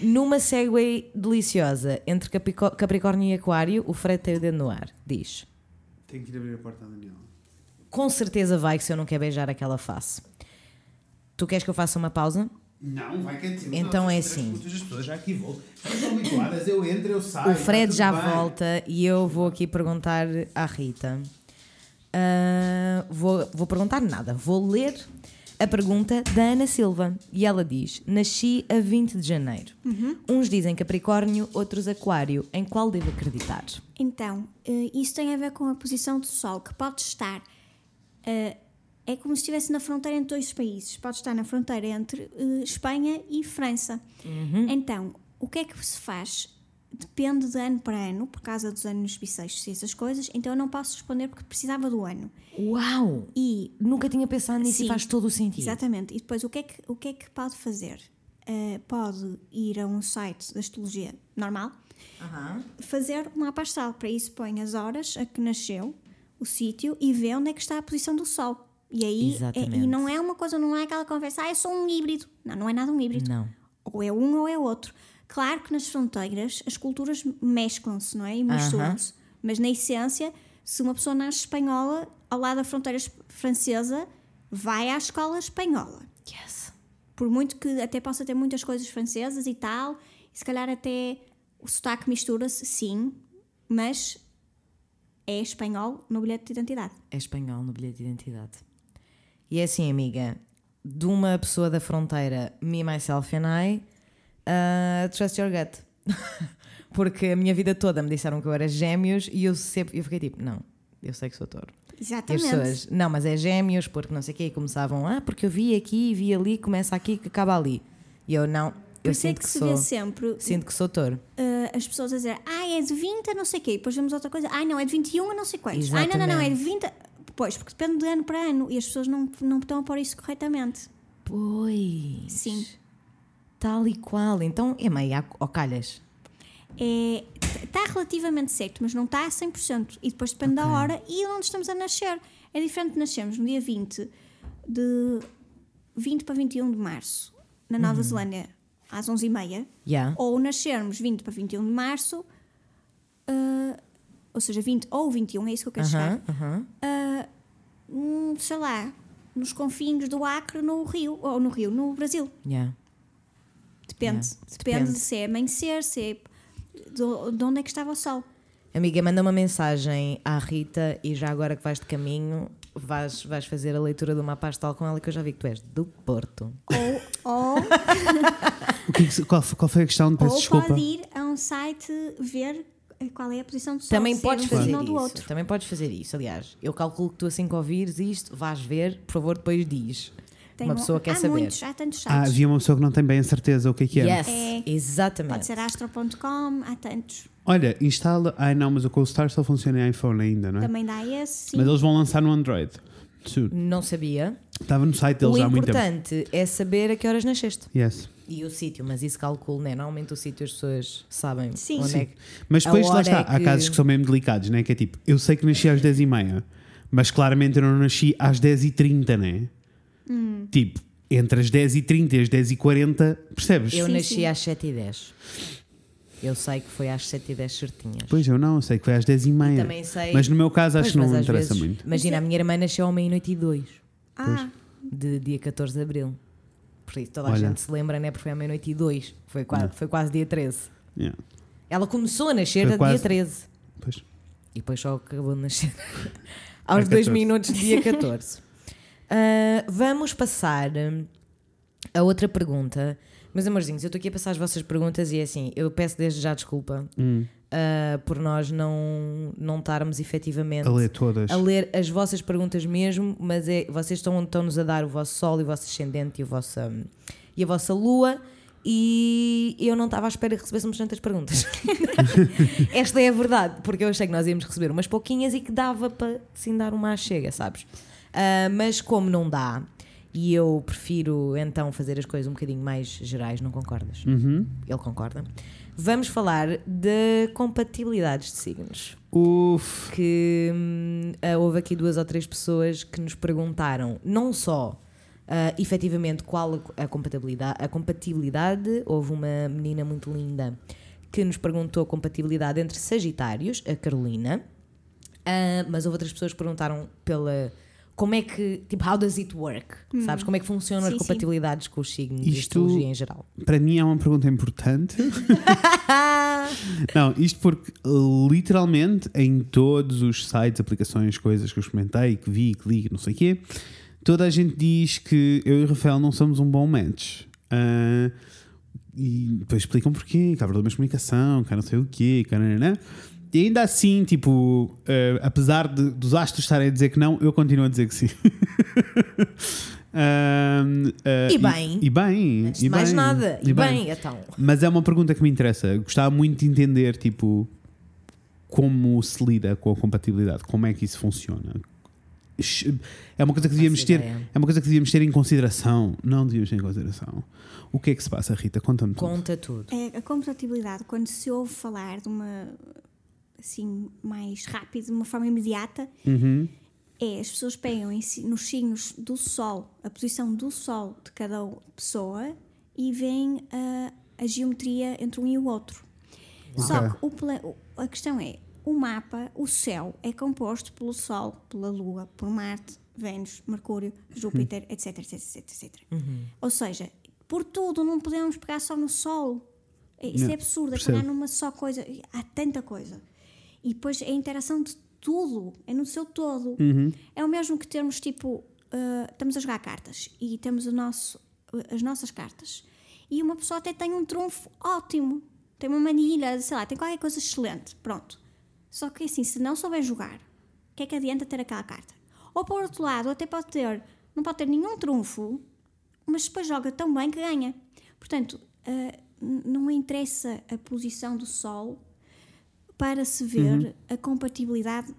Numa segue deliciosa entre Capricórnio e Aquário, o Fred tem o dedo no ar. Diz: Tenho que ir abrir a porta à Daniela. Com certeza vai que se eu não quer beijar aquela face. Tu queres que eu faça uma pausa? Não, vai quietinho. Então é As assim. putas, As pessoas já aqui vão. Estão habituadas, eu entro, eu saio. O Fred está já bem. volta e eu vou aqui perguntar à Rita. Ah, vou, vou perguntar nada, vou ler a pergunta da Ana Silva e ela diz: Nasci a 20 de janeiro. Uns dizem Capricórnio, outros Aquário. Em qual devo acreditar? Então, eh, isso tem a ver com a posição do Sol, que pode estar. eh, é como se estivesse na fronteira entre dois países. Pode estar na fronteira entre eh, Espanha e França. Então, o que é que se faz? Depende de ano para ano, por causa dos anos bissextos e essas coisas. Então, eu não posso responder porque precisava do ano. Uau! E Nunca tinha pensado nisso Sim, e faz todo o sentido. Exatamente. E depois, o que é que, o que, é que pode fazer? Eh, pode ir a um site da astrologia normal, fazer um mapa astral. Para isso, põe as horas a que nasceu, o sítio e vê onde é que está a posição do Sol. E aí, é- Exatamente. e não é uma coisa, não é aquela conversa, ah, eu sou um híbrido. Não, não é nada um híbrido. Não. Ou é um ou é outro. Claro que nas fronteiras as culturas mesclam-se, não é? E misturam-se. Mas na essência, se uma pessoa nasce espanhola, ao lado da fronteira es- francesa, vai à escola espanhola. Yes. Por muito que até possa ter muitas coisas francesas e tal, e se calhar até o sotaque mistura-se, sim, mas é espanhol no bilhete de identidade. É espanhol no bilhete de identidade. E é assim, amiga, de uma pessoa da fronteira, me, myself and I, uh, trust your gut. Porque a minha vida toda me disseram que eu era gêmeos e eu sempre, eu fiquei tipo, não, eu sei que sou touro. E as Exatamente. pessoas, não, mas é gêmeos, porque não sei o quê, e começavam, ah, porque eu vi aqui, vi ali, começa aqui, que acaba ali. E eu, não, Por eu isso é sinto que que, se sou, vê sempre sinto que sou touro. uh, as pessoas a dizer, ah, é de 20 a não sei o quê, depois vemos outra coisa, ah, não, é de 21 a não sei quantos, ah, não, não, não, é de 20 a... Pois, porque depende de ano para ano e as pessoas não, não estão a pôr isso corretamente. Pois. Sim. Tal e qual. Então é meio ao calhas. É, está relativamente certo, mas não está a 100%. E depois depende da hora e onde estamos a nascer. É diferente de nascermos no dia 20 de 20 para 21 de março na Nova Zelândia às 11h30 Yeah. ou nascermos 20 para 21 de março, ah, ou seja, 20 ou 21, é isso que eu quero chegar, Aham, aham. ah, hum, sei lá, nos confins do Acre, no Rio, ou no Rio, no Brasil. Yeah. Depende. Yeah, Depende, depende. se é amanhecer, se é de, de onde é que estava o sol. Amiga, manda uma mensagem à Rita e já agora que vais de caminho, vais, vais fazer a leitura do mapa astral com ela, que eu já vi que tu és do Porto. Ou, ou, O que é qual, foi- qual foi a questão? Peço ou desculpa. pode ir a um site ver qual é a posição do sol. Também se é podes de um fazer isso. do outro. Também podes fazer isso. Aliás, eu calculo que tu assim que ouvires isto, vais ver, por favor, depois diz. Tem uma um- pessoa quer há saber. muitos, há tantos Ah, sites. havia uma pessoa que não tem bem a certeza o que é que é. Yes, É. exatamente. Pode ser astro.com, há tantos. Olha, instala. Ai não, mas o CoStar só funciona em iPhone ainda, não é? Também dá esse, sim. Mas eles vão lançar no Android. Soon. Não sabia. Estava no site deles o há muito tempo. importante é saber a que horas nasceste. Yes. E o sítio, mas isso calculo, né? Normalmente o sítio as pessoas sabem Sim. onde Sim. é que. Mas depois lá está, é há que- casos que são mesmo delicados, né? Que é tipo, eu sei que nasci às 10h30, mas claramente eu não nasci às 10h30, né? Hum. Tipo, entre as 10h30 e as 10h40, percebes? Eu Sim, nasci sim. às 7h10. Eu sei que foi às 7h10 certinhas. Pois eu não, eu sei que foi às 10h30. Também sei. Mas no meu caso acho Pois, que não interessa vezes- muito. Imagina, a minha irmã nasceu à meia-noite e dois, Ah, de dia 14 de abril. Por isso toda a Olha. gente se lembra, né? Porque foi à meia-noite e dois. Foi quase, foi quase dia 13. Yeah, Ela começou a nascer Foi a quase- dia 13. pois. E depois só acabou de nascer aos A 2 14. minutos de dia 14. Ah, vamos passar hum, a outra pergunta. Meus amorzinhos, eu estou aqui a passar as vossas perguntas e é assim, eu peço desde já desculpa Hum, ah, por nós não, não estarmos efetivamente a ler todas. a ler as vossas perguntas mesmo, mas é, vocês estão, estão-nos a dar o vosso sol e o vosso ascendente e, o vosso, hum, e a vossa lua e eu não estava à espera que recebêssemos tantas perguntas. Esta é a verdade, porque eu achei que nós íamos receber umas pouquinhas e que dava para sim dar uma chega, sabes? Ah, mas como não dá, e eu prefiro então fazer as coisas um bocadinho mais gerais, não concordas? Uhum. Ele concorda. Vamos falar de compatibilidades de signos Uf. que hum, ah, houve aqui duas ou três pessoas que nos perguntaram não só ah, efetivamente qual a, a compatibilidade, a compatibilidade, houve uma menina muito linda que nos perguntou a compatibilidade entre Sagitários, a Carolina, ah, mas houve outras pessoas que perguntaram pela como é que, tipo, how does it work? Sabes? Como é que funcionam Sim, as sim. compatibilidades com os signos e Isto- astrologia em geral? Para mim é uma pergunta importante. não, isto porque uh, literalmente em todos os sites, aplicações, coisas que eu experimentei, que vi, que li, não sei o quê, toda a gente diz que eu e o Rafael não somos um bom match. Ah, e depois explicam porquê, que há problemas de comunicação, que há não sei o quê, que há nananã. E ainda assim, tipo, ah, apesar de- dos astros estarem a dizer que não, eu continuo a dizer que sim. Ah, E bem. E, bem. Antes e de mais bem, nada. E, bem, então. Mas é uma pergunta que me interessa. Eu Gostava muito de entender, tipo, como se lida com a compatibilidade, como é que isso funciona. É uma coisa que devíamos ter, é uma coisa que devíamos ter em consideração. Não devíamos ter em consideração. O que é que se passa, Rita? Conta-me tudo. Conta tudo. é a compatibilidade, quando se ouve falar de uma assim mais rápido, de uma forma imediata, Uhum. é as pessoas pegam em si- nos signos do Sol, a posição do Sol de cada pessoa e veem a, a geometria entre um e o outro. Só que o a questão é, o mapa, o céu, é composto pelo Sol, pela Lua, por Marte, Vênus, Mercúrio, Júpiter, etc, etc, etc, etc. Ou seja, por tudo não podemos pegar só no Sol. É- Isso Não, é absurdo, é pegar numa só coisa. Há tanta coisa. E depois é a interação de tudo, é no seu todo. É o mesmo que termos tipo, ah, estamos a jogar cartas e temos o nosso, as nossas cartas. E uma pessoa até tem um trunfo ótimo, tem uma manilha, sei lá, tem qualquer coisa excelente. Pronto. Só que assim, se não souber jogar, o que é que adianta ter aquela carta? Ou por outro lado, até pode ter, não pode ter nenhum trunfo, mas depois joga tão bem que ganha. Portanto, n- não interessa a posição do Sol para se ver a compatibilidade.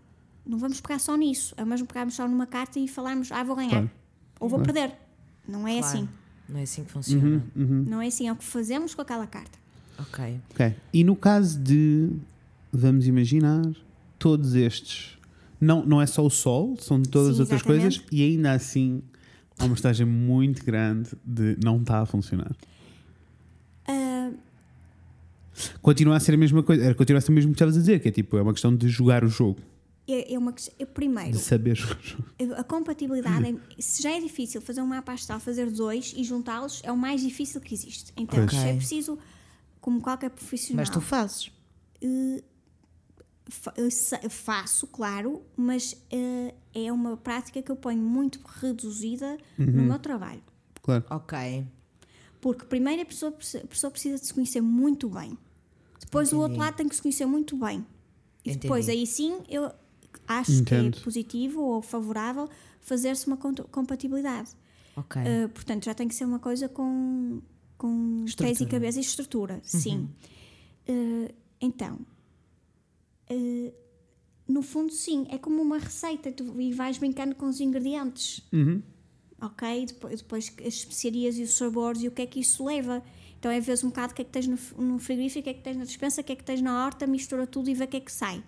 Não vamos pegar só nisso. É mesmo pegarmos só numa carta e falarmos, ah, vou ganhar. Claro. Ou vou perder. Não é Claro. assim. Não é assim que funciona. Não é assim. É o que fazemos com aquela carta. Ok. Ok. E no caso de, vamos imaginar, todos estes, não, não é só o Sol, são todas as Sim, outras exatamente. coisas, e ainda assim há uma estagem muito grande de não está a funcionar. Ah, Continua a ser a mesma coisa, era continua a ser o mesmo que estavas a dizer, que é tipo, é uma questão de jogar o jogo, é, é uma questão. Primeiro, de saber jogar o jogo. a compatibilidade, é- se já é difícil fazer um mapa astral, fazer dois e juntá-los, é o mais difícil que existe. Então, Pois. é preciso, como qualquer profissional, Mas tu fazes. fa- eu faço, claro, mas eh, é uma prática que eu ponho muito reduzida Uhum. no meu trabalho. Claro. Ok. Porque primeiro a pessoa, a pessoa precisa de se conhecer muito bem. Depois o outro Entendi. lado tem que se conhecer muito bem. E Entendi. depois aí sim eu acho Entendo. que é positivo ou favorável fazer-se uma compatibilidade. Ok. Uh, portanto, já tem que ser uma coisa com, com pés e cabeça e estrutura, sim. Uh, então, uh, no fundo, sim, é como uma receita tu, e vais brincando com os ingredientes, Uhum. ok? Depois, depois as especiarias e os sabores e o que é que isso leva. Então, é ver um bocado o que é que tens no, no frigorífico, o que é que tens na despensa, o que é que tens na horta, mistura tudo e vê o que é que sai.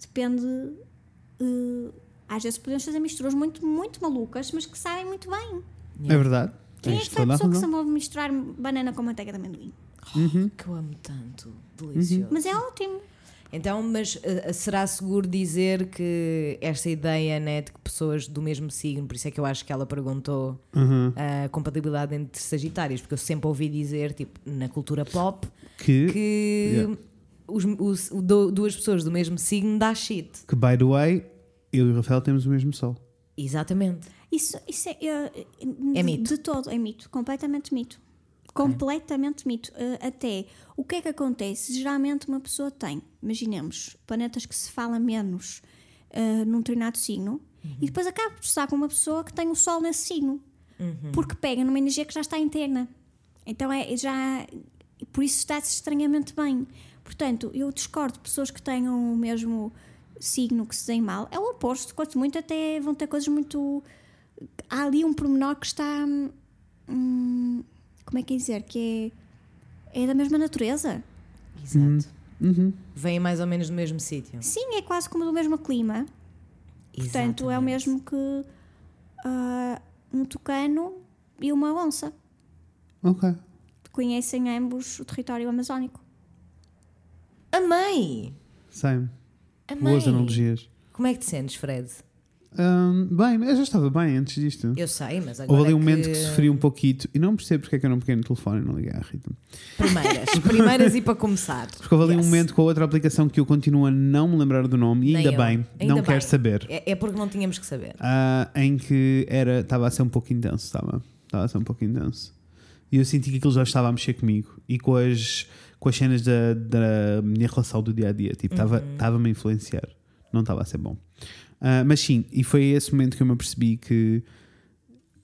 Depende. uh, às vezes podemos fazer misturas muito, muito malucas, mas que sabem muito bem. É verdade. Quem é que foi a pessoa que se amou de misturar banana com manteiga de amendoim? Que eu amo tanto. Delicioso. Mas é ótimo. Então, mas uh, será seguro dizer que esta ideia né, de que pessoas do mesmo signo, por isso é que eu acho que ela perguntou Uhum. a compatibilidade entre Sagitários, porque eu sempre ouvi dizer, tipo, na cultura pop, Que, que... que Yeah. os- os- do- duas pessoas do mesmo signo dá shit. by the way, eu e o Rafael temos o mesmo sol. Exatamente. Isso, isso é, é, É de, mito. de todo, é mito. Completamente mito. Completamente mito. Uh, até o que é que acontece? Geralmente uma pessoa tem, imaginemos, planetas que se fala menos uh, num determinado signo e depois acaba por estar com uma pessoa que tem o Sol nesse signo. Porque pega numa energia que já está interna. Então é já. Por isso está-se estranhamente bem. Portanto, eu discordo de pessoas que tenham o mesmo signo que se deem mal. É o oposto. Quanto muito até vão ter coisas muito. Há ali um pormenor que está. hum, como é que é dizer? Que é. É da mesma natureza. Exato. Uhum. Vêm mais ou menos do mesmo sítio. Sim, é quase como do mesmo clima. Portanto, é o Exatamente. mesmo que ah, um tucano e uma onça. Ok. Conhecem ambos o território amazónico. Amei! Same. Amei! Boas analogias. Como é que te sentes, Fred? Bem, eu já estava bem antes disto. Eu sei, mas agora. Houve ali um que... momento que sofri um pouquito e não percebo porque é que eu não peguei no telefone e não liguei à Rita. Primeiras. Primeiras e para começar. Porque houve ali um Yes. momento com a outra aplicação que eu continuo a não me lembrar do nome e ainda bem, Ainda não bem. quero saber. É, é porque não tínhamos que saber. Ah, em que era estava a ser um pouco intenso, estava, estava a ser um pouco intenso. E eu senti que aquilo já estava a mexer comigo e com as, com as cenas da, da minha relação do dia a dia. Tipo, estava- Uhum. estava-me a influenciar, não estava a ser bom. Ah, mas sim, e foi esse momento que eu me apercebi que.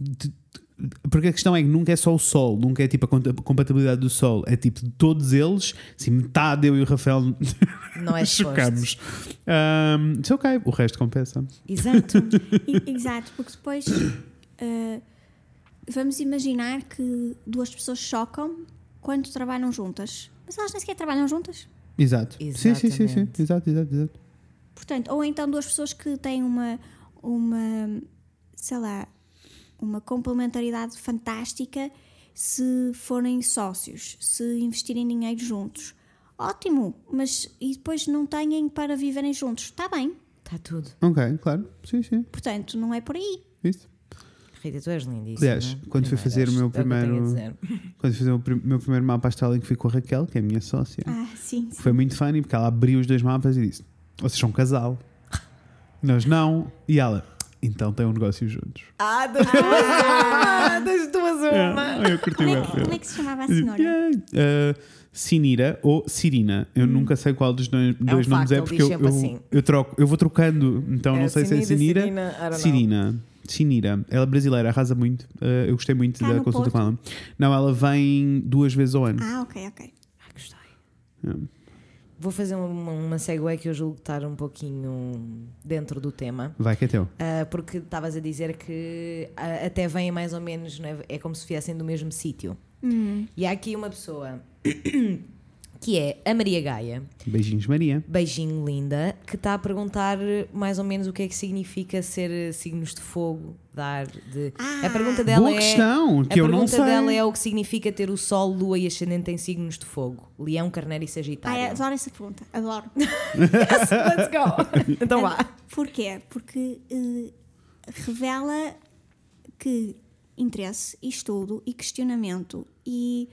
de- de- porque a questão é que nunca é só o Sol, nunca é tipo a compatibilidade do Sol, é tipo de todos eles, assim, metade eu e o Rafael Não é chocamos. Um, it's ok, o resto compensa. Exato. Exato, porque depois ah, vamos imaginar que duas pessoas chocam quando trabalham juntas. Mas elas nem sequer trabalham juntas. Exato. Sim, sim, sim, sim. Exatamente. Exato, exato, exato. Portanto, ou então duas pessoas que têm uma, uma sei lá, uma complementaridade fantástica se forem sócios, se investirem dinheiro juntos. Ótimo, mas e depois não têm para viverem juntos. Está bem. Está tudo. Ok, claro. Sim, sim. Portanto, não é por aí. Isso. Rita, tu és lindíssima. Aliás, quando fui fazer o meu É primeiro- dizer. Quando eu fiz o prim- meu primeiro mapa astral em que fui com a Raquel, que é a minha sócia, Ah, sim. sim. foi muito funny porque ela abriu os dois mapas e disse: Vocês são um casal. Nós não. E ela, então tem um negócio juntos. Ah, das duas uma! Das duas uma! eu curti Como é, que, como é que se chamava a senhora? Yeah. Uh, Sinira ou Cirina. Eu nunca sei qual dos dois, dois um nomes facto, é porque eu, eu, assim. eu troco, eu vou trocando, então É, não sei se é Sinira, Sinira. Cirina. Sinira. Ela é brasileira, arrasa muito. Uh, eu gostei muito Cá da consulta com Porto? ela. Não, ela vem duas vezes ao ano. Ah, ok, ok. Ah, gostei. Yeah. Vou fazer uma, uma segue que eu julgo estar um pouquinho dentro do tema. Vai que é teu. Ah, porque estavas a dizer que ah, até vêm mais ou menos, não é? é como se viessem do mesmo sítio. Hum. E há aqui uma pessoa que é a Maria Gaia, Beijinhos, Maria. beijinho linda, que está a perguntar mais ou menos o que é que significa ser eh, signos de fogo, dar de. a pergunta dela Boa é. questão, que a eu não pergunta sei. dela é o que significa ter o Sol, Lua e Ascendente em signos de fogo. Leão, Carneiro e Ah, Sagitário. adoro essa pergunta. Adoro. Let's go! então vá. Porquê? Porque eh, revela que interesse e estudo e questionamento e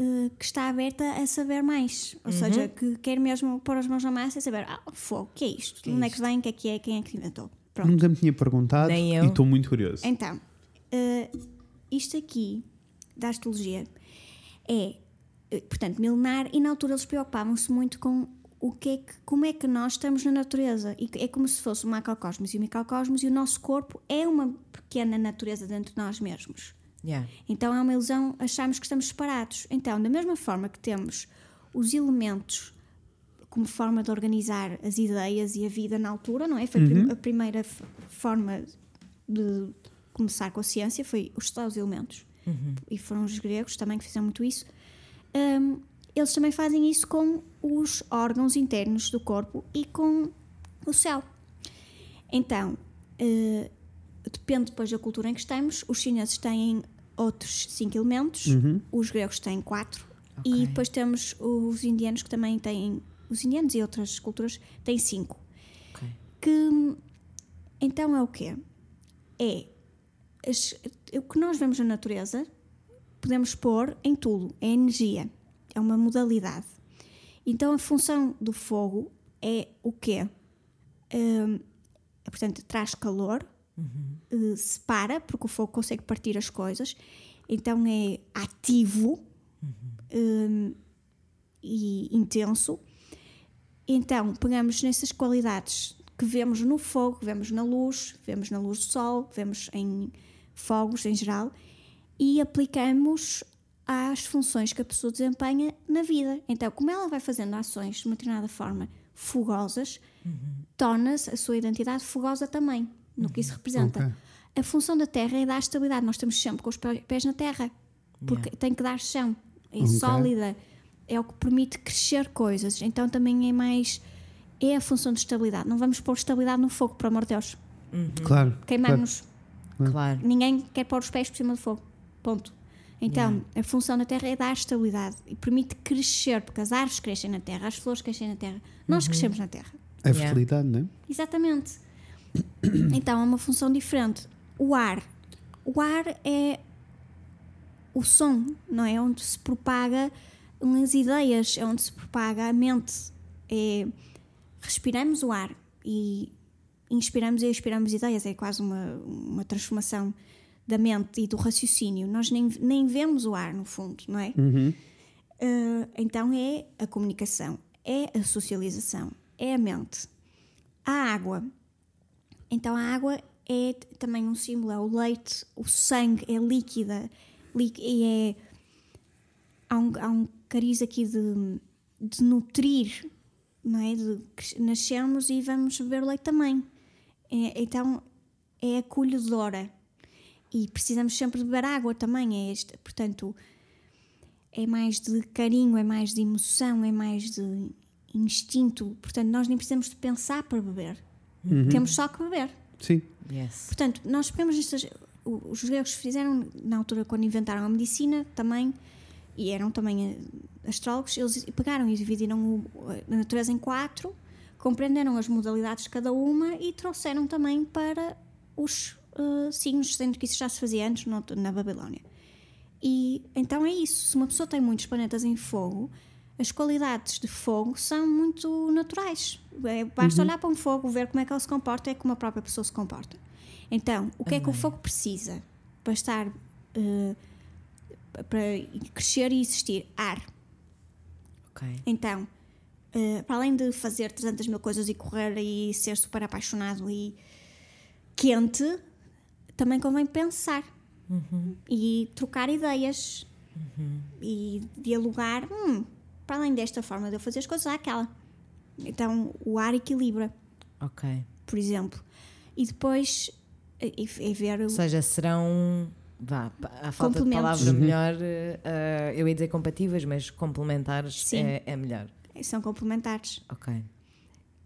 eh, que está aberta a saber mais. Uhum. Ou seja, que quer mesmo pôr as mãos na massa e saber, ah, fogo, o que é isto? Que é Onde é que isto? vem? O que é que é? Quem é que inventou? Pronto. Nunca me tinha perguntado Nem eu. e estou muito curioso. Então, eh, isto aqui da astrologia é, eh, portanto, milenar e na altura eles preocupavam-se muito com o que é que, como é que nós estamos na natureza. E é como se fosse o macrocosmos e o microcosmos e o nosso corpo é uma pequena natureza dentro de nós mesmos. Yeah. Então é uma ilusão acharmos que estamos separados. Então, da mesma forma que temos os elementos como forma de organizar as ideias e a vida na altura, não é? Foi a prim- a primeira forma de começar com a ciência, foi os estados elementos. E foram os gregos também que fizeram muito isso. Hum, eles também fazem isso com os órgãos internos do corpo e com o céu. Então, eh, depende depois da cultura em que estamos. Os chineses têm outros cinco elementos. Os gregos têm quatro. Ok. E depois temos os indianos que também têm. Os indianos e outras culturas têm cinco. Ok. Que então é o quê? É as- o que nós vemos na natureza podemos pôr em tudo, é energia, é uma modalidade. Então a função do fogo é o quê? Hum, portanto, traz calor, eh, separa, porque o fogo consegue partir as coisas, então é ativo hum, e intenso. Então, pegamos nessas qualidades que vemos no fogo, vemos na luz, vemos na luz do sol, vemos em fogos em geral e aplicamos às funções que a pessoa desempenha na vida. Então, como ela vai fazendo ações de uma determinada forma fogosas, torna-se a sua identidade fogosa também, no que isso representa. Ok. A função da terra é dar estabilidade. Nós estamos sempre com os pé- pés na terra, porque tem que dar chão. É Ok. sólida, é o que permite crescer coisas. Então também é mais. É a função de estabilidade. Não vamos pôr estabilidade no fogo, por amor de Deus. Claro. Queimamos. Claro. Ninguém quer pôr os pés por cima do fogo. Ponto. Então, a função da terra é dar estabilidade e permite crescer, porque as árvores crescem na terra, as flores crescem na terra, nós crescemos na terra. É Yeah. fertilidade, não é? Exatamente. Então é uma função diferente. O ar. O ar é o som, não é? Onde se propaga as ideias, é onde se propaga a mente. É, respiramos o ar e inspiramos e expiramos ideias. É quase uma, uma transformação da mente e do raciocínio. Nós nem, nem vemos o ar, no fundo, não é? Uh, então é a comunicação, é a socialização, é a mente. A água. Então a água é também um símbolo, é o leite, o sangue, é líquida. lí- E é. Há um, há um cariz aqui de, de nutrir, não é? De nascermos e vamos beber leite também. É- então é acolhedora. E precisamos sempre de beber água também. É este, portanto, é mais de carinho, é mais de emoção, é mais de instinto. Portanto, nós nem precisamos de pensar para beber. Temos só que beber. Sim. Yes. Portanto, nós pegamos estas. Os gregos fizeram, na altura, quando inventaram a medicina, também, e eram também eh, astrólogos, eles pegaram e dividiram o- a natureza em quatro, compreenderam as modalidades de cada uma e trouxeram também para os eh, signos, sendo que isso já se fazia antes no- na Babilónia. E então é isso. Se uma pessoa tem muitos planetas em fogo, as qualidades de fogo são muito naturais. É, basta olhar para um fogo, ver como é que ele se comporta, é como a própria pessoa se comporta. Então, o que é que o fogo precisa para estar. eh, para crescer e existir? Ar. Ok. Então, eh, para além de fazer 300 mil coisas e correr e ser super apaixonado e quente, também convém pensar e trocar ideias e dialogar. Hum, para além desta forma de eu fazer as coisas, há aquela. Então, o ar equilibra, Ok. por exemplo. E depois é, é ver. o- Ou seja, serão. Vá, a falta de palavra melhor, eh, eu ia dizer compatíveis, mas complementares é, é melhor. São complementares. Ok.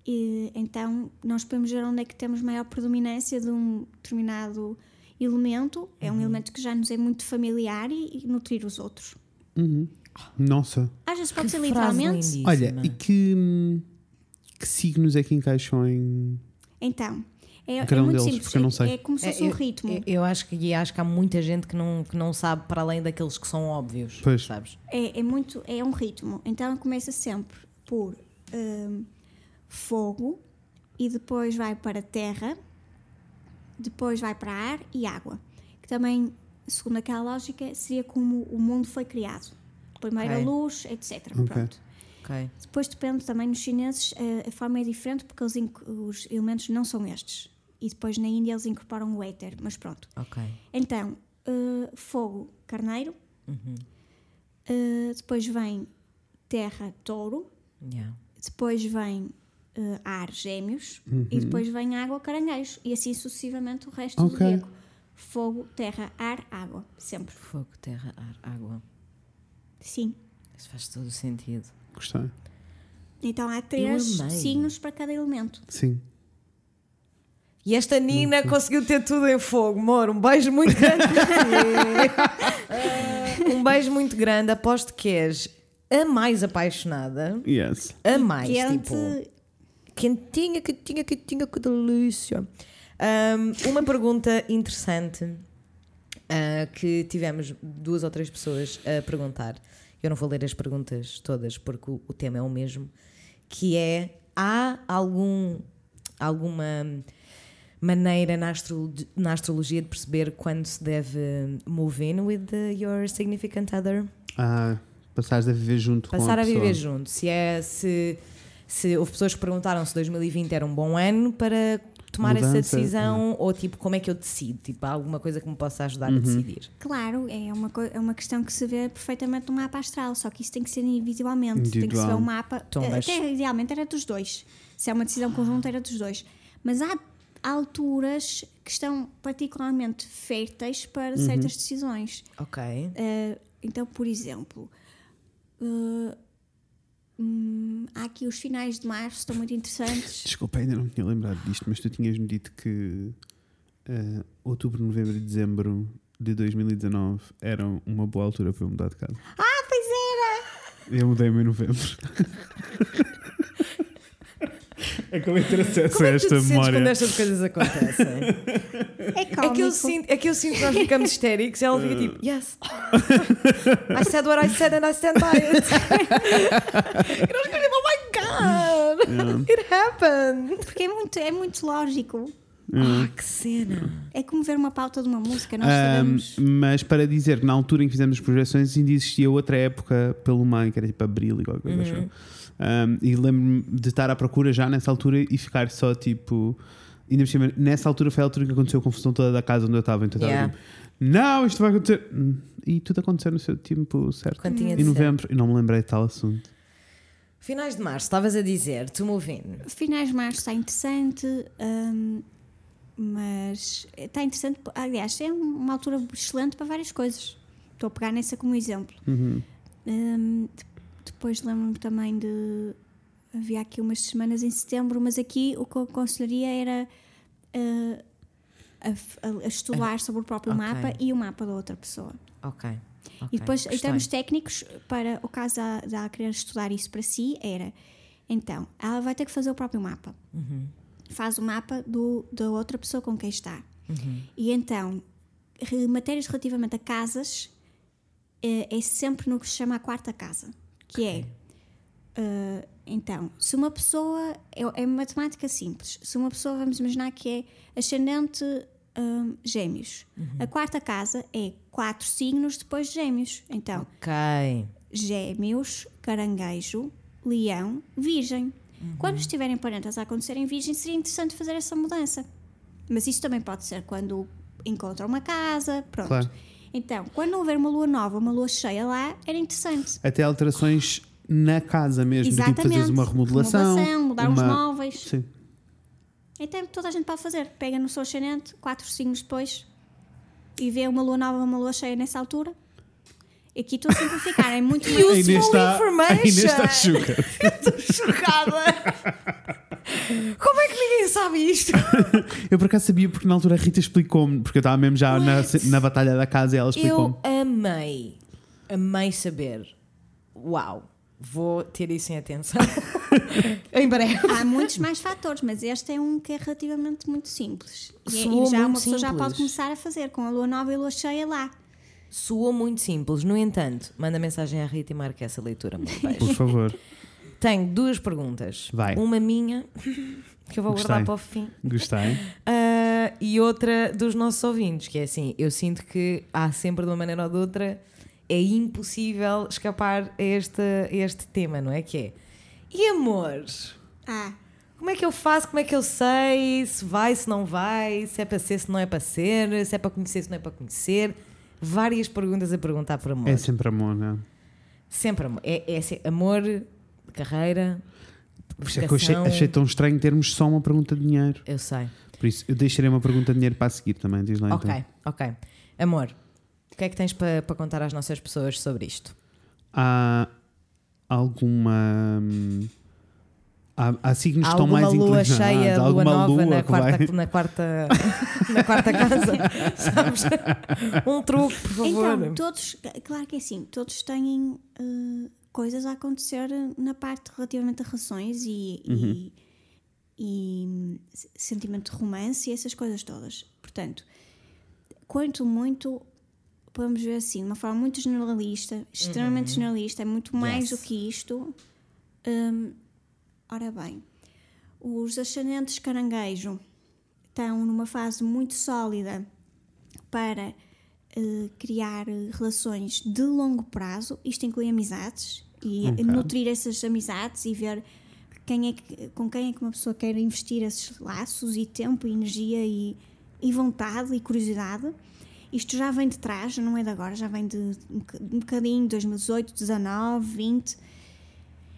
E, então, nós podemos ver onde é que temos maior predominância de um determinado elemento. É Uhum. um elemento que já nos é muito familiar e, e nutrir os outros. Nossa. Às vezes pode Que ser literalmente. lindíssima. Olha, e que, que signos é que encaixam em. Então, é, é um muito deles, simples. porque eu não sei. É, é como se É, fosse um eu- ritmo. Eu, eu acho que, e acho que há muita gente que não, que não sabe para além daqueles que são óbvios. Pois. Sabes? É, é muito, é um ritmo. Então começa sempre por hum, fogo e depois vai para terra, depois vai para ar e água. Que também, segundo aquela lógica, seria como o mundo foi criado. Primeiro Ok. a luz, etc. Ok. Pronto. Ok. Depois depende também nos chineses, a, a forma é diferente porque inc- os elementos não são estes. E depois na Índia eles incorporam o éter, mas pronto. Ok. Então, eh, fogo, carneiro. Uhum. Eh, depois vem terra, touro. Yeah. Depois vem eh, ar, gêmeos. Uhum. E depois vem água, caranguejos. E assim sucessivamente o resto do Ok. zodíaco. Fogo, terra, ar, água. Sempre. Fogo, terra, ar, água. Sim. Isso faz todo o sentido. Gostei. Então há três signos para cada elemento. Sim. E esta Nina conseguiu ter tudo em fogo. Amor, um beijo muito grande para ti. um beijo muito grande. Aposto que és a mais apaixonada. Yes. A mais, Quente, tipo. Quentinha, quentinha, quentinha, que delícia. Um, uma pergunta interessante ah, que tivemos duas ou três pessoas a perguntar. Eu não vou ler as perguntas todas porque o, o tema é o mesmo. Que é: há algum, alguma maneira na, astro- na astrologia de perceber quando se deve move in with the- your significant other? Ah, passares a viver junto com Passar a a, pessoa. viver junto. Se é se, se houve pessoas que perguntaram se 2020 era um bom ano para tomar essa Mudança, decisão ou tipo como é que eu decido? Tipo, há alguma coisa que me possa ajudar Uhum. a decidir. Claro, é uma, é uma questão que se vê perfeitamente no mapa astral, só que isso tem que ser individualmente. Tem que se ver Individual. o mapa. Então, eh, mas- Até idealmente era dos dois. Se é uma decisão conjunta, era dos dois. Mas há alturas que estão particularmente férteis para certas decisões. Ok. Eh, então, por exemplo, eh, hum, há aqui os finais de março, estão muito interessantes. Desculpa, ainda não me tinha lembrado disto, mas tu tinhas-me dito que ah, outubro, novembro e dezembro de 2019 eram uma boa altura para eu mudar de casa. Ah, pois era! Eu mudei-me em novembro. Acabei de ter acesso Como é que tu esta te sentes quando estas coisas acontecem? É é, que eu sinto, é que eu sinto que nós ficamos histéricos e ela fica tipo, yes. I said what I said and I stand by it. e nós ficamos tipo, oh my god, it happened. Porque é muito, é muito lógico. Ah, que cena. É como ver uma pauta de uma música, nós Ahm, sabemos. mas para dizer que na altura em que fizemos as projeções ainda existia outra época pelo meio, que era tipo abril e qualquer coisa. acho eu. Ahm, e lembro-me de estar à procura já nessa altura e ficar só tipo. Ainda cima, nessa altura foi a altura que aconteceu a confusão toda da casa onde eu estava. Então estava Yeah. tipo, não, isto vai acontecer. Hum, E tudo aconteceu no seu tempo certo. Quando tinha Em novembro, e não me lembrei de tal assunto. Finais de março, estavas a dizer, to move in. Finais de março está interessante, hum, mas está interessante. Aliás, é uma altura excelente para várias coisas. Estou a pegar nessa como exemplo. Uhum. Hum, depois lembro-me também de. Havia aqui umas semanas em setembro, mas aqui o que eu aconselharia era uh, a, a- estudar sobre o próprio Ok. mapa e o mapa da outra pessoa. Ok. ok, E depois, em gostei. termos técnicos, para o caso da, da querer estudar isso para si, era então, ela vai ter que fazer o próprio mapa. Faz o mapa do, da outra pessoa com quem está. E então, matérias relativamente a casas é, é sempre no que se chama a quarta casa, que é Uh, então, se uma pessoa. É, é matemática simples. Se uma pessoa, vamos imaginar que é ascendente um, gêmeos. A quarta casa é quatro signos depois de gêmeos. Então, Ok. gêmeos, caranguejo, leão, virgem. Quando estiverem planetas a acontecer em virgem, seria interessante fazer essa mudança. Mas isso também pode ser quando encontram uma casa, pronto. Claro. Então, quando houver uma lua nova, uma lua cheia lá, era interessante. Até alterações na casa mesmo, de tipo Exatamente. fazeres uma remodelação. Remodelação, mudar uns uma- móveis. Sim. Então toda a gente pode fazer. Pega no seu ascendente, quatro signos depois, e vê uma lua nova, uma lua cheia nessa altura. Aqui estou a simplificar, é muito mais. Inês está, information. Inês está chuca. Estou chocada. Como é que ninguém sabe isto? Eu por acaso sabia porque na altura a Rita explicou-me, porque eu estava mesmo já na, na batalha da casa e ela explicou-me. Eu amei, amei saber. Uau, vou ter isso em atenção. em breve. Há muitos mais fatores, mas este é um que é relativamente muito simples. E, é- e já muito uma pessoa já simples. pode começar a fazer com a lua nova e a lua cheia lá. Soou muito simples, no entanto, manda mensagem à Rita e marca essa leitura. Por favor, Tenho duas perguntas. Vai. Uma minha, que eu vou Gostei. guardar para o fim. gostei. Ah, e outra dos nossos ouvintes, que é assim: eu sinto que há sempre de uma maneira ou de outra, é impossível escapar a este, a este tema, não é? Que é e amor? Ah, Como é que eu faço? Como é que eu sei se vai, se não vai, se é para ser, se não é para ser, se é para conhecer, se não é para conhecer? Várias perguntas a perguntar por amor. É sempre amor, não é? Sempre amor. É, é assim, amor, carreira. Por isso é que eu achei, achei tão estranho termos só uma pergunta de dinheiro. Eu sei. Por isso, eu deixarei uma pergunta de dinheiro para a seguir também. Diz lá Ok, então. ok. Amor, o que é que tens para para contar às nossas pessoas sobre isto? Há alguma hum, Há, há signos Há que estão alguma mais lua cheia, há lua alguma nova lua na, que vai- quarta, na, quarta, na quarta casa, sabes? Um truque, por favor. Então, todos, claro que é assim, todos têm eh, coisas a acontecer na parte relativamente a relações e, e, e, s- sentimento de romance e essas coisas todas. Portanto, quanto muito, podemos ver assim, de uma forma muito generalista, extremamente generalista, é muito mais Yes. do que isto. Hum, ora bem, os ascendentes caranguejo estão numa fase muito sólida para eh, criar eh, relações de longo prazo, isto inclui amizades e Ok. nutrir essas amizades e ver quem é que, com quem é que uma pessoa quer investir esses laços e tempo e energia e, e vontade e curiosidade. Isto já vem de trás, não é de agora, já vem de um boca- bocadinho, 2018, 19, 20.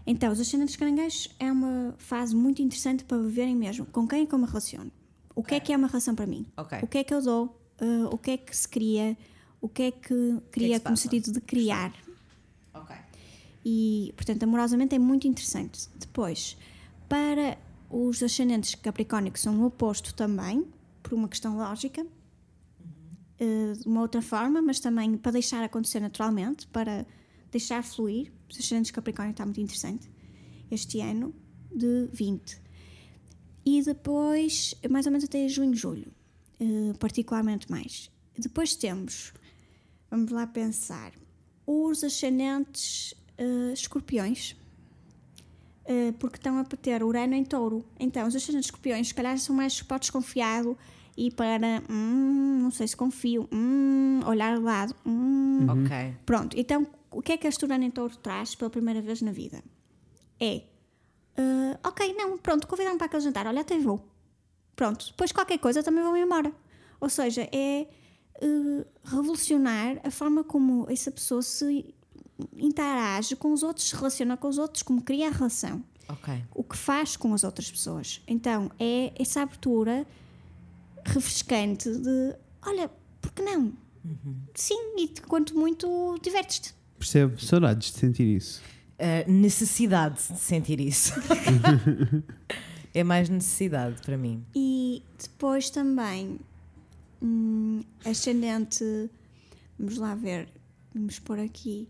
Então, os ascendentes caranguejos é uma fase muito interessante para verem mesmo com quem é que eu me relaciono. O que é que é uma relação para mim? Ok. O que é que eu dou? Uh, o que é que se cria? O que é que cria se no passa? sentido de criar? E, portanto, amorosamente é muito interessante. Depois, para os ascendentes Capricórnio, que são o oposto também, por uma questão lógica, eh, de uma outra forma, mas também para deixar acontecer naturalmente, para deixar fluir. Os ascendentes Capricórnio está muito interessante este ano, de 20. E depois, mais ou menos até junho, julho, eh, particularmente mais. Depois temos, vamos lá pensar, os ascendentes eh, escorpiões, eh, porque estão a ter Urano em touro. Então, os ascendentes escorpiões, se calhar, são mais para o desconfiado e para, hum, não sei se confio, hum, olhar de lado, hum. Ok. Pronto, então, o que é que este Urano em touro traz pela primeira vez na vida? É, eh, ok, não, pronto, convidaram para aquele jantar, olha, até vou. Pronto, depois qualquer coisa também vou embora. Ou seja, é eh, revolucionar a forma como essa pessoa se interage com os outros, se relaciona com os outros, como cria a relação, Ok. o que faz com as outras pessoas. Então é essa abertura refrescante de olha, por que não? Sim, e quanto muito divertes-te. Percebo, saudades de sentir isso. Uh, necessidade de sentir isso. é mais necessidade para mim. E depois também hum, ascendente, vamos lá ver, vamos pôr aqui.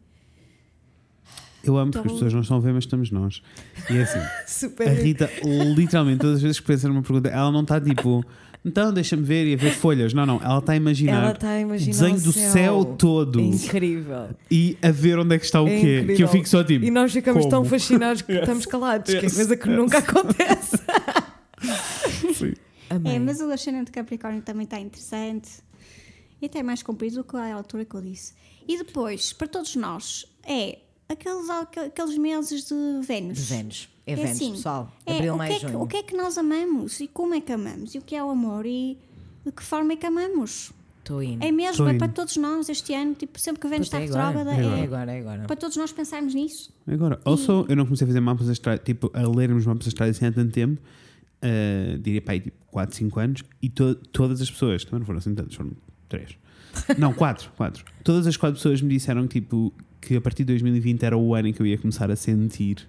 Eu amo porque as pessoas não estão a ver, mas estamos nós. E é assim, Super. a Rita, literalmente, todas as vezes que pensa numa pergunta, ela não está tipo, então deixa-me ver e a ver folhas. Não, não, ela está a imaginar Ela está a imaginar o desenho o do céu. céu todo É incrível. e a ver onde é que está o É quê. incrível. Que eu fico só tipo. E nós ficamos como? tão fascinados que estamos calados, que é Yes. coisa que nunca acontece. Sim. Amei. É, mas o ascendente Capricórnio também está interessante. E até mais comprido do que a altura que eu disse. E depois, para todos nós, é aqueles, aqueles meses de Vênus. De Vênus. É, É Vênus, assim, pessoal. É, Abril, o, que mais é que, junho. o que é que nós amamos e como é que amamos e o que é o amor e de que forma é que amamos. Estou indo. É mesmo, Tô é indo. para todos nós este ano, tipo, sempre que está é agora. retrógrada, É é, agora, é agora. para todos nós pensarmos nisso. Agora, also, eu não comecei a fazer mapas astrais, tipo, a lermos mapas astrais assim há tanto tempo, uh, diria para aí, tipo, 4, 5 anos, e to- todas as pessoas, também não foram assim tantos, foram 3. Não, 4, 4. Todas as 4 pessoas me disseram tipo, que a partir de 2020 era o ano em que eu ia começar a sentir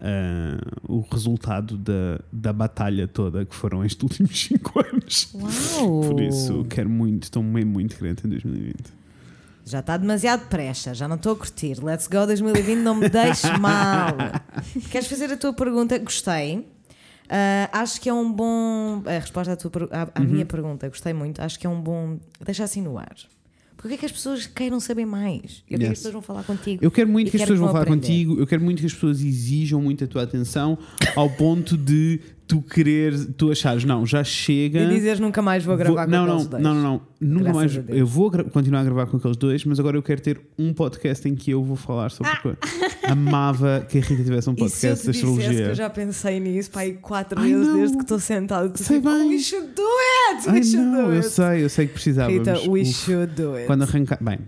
uh, o resultado da, da batalha toda que foram estes últimos 5 anos. Uau! Por isso, quero muito, estou mesmo muito crente em 2020. Já está demasiado pressa, já não estou a curtir. Let's go 2020, não me deixes mal. Queres fazer a tua pergunta? Gostei. Ah, acho que é um bom. A resposta à, tua, à, à Uhum. minha pergunta, gostei muito. Acho que é um bom. Deixa assim no ar. Porque é que as pessoas queiram saber mais? Eu quero que Yes. as pessoas vão falar contigo. Eu quero muito que as pessoas vão falar aprender. contigo, eu quero muito que as pessoas exijam muito a tua atenção ao ponto de tu querer, tu achares, não, já chega. E dizeres nunca mais vou gravar com não, não, aqueles dois. não, não, não, nunca Graças mais. Eu vou continuar a gravar com aqueles dois, mas agora eu quero ter um podcast em que eu vou falar sobre. coisa. Amava que a Rita tivesse um Ah! Eu podcast de que eu astrologia. já pensei nisso pá, aí quatro Ai, vezes não. desde que estou sentado. tu Sei tipo, bem. We should do it! We Ai should não, do eu it! sei, eu sei que precisávamos. Rita, we Uf, should do it. Quando arrancar. Bem,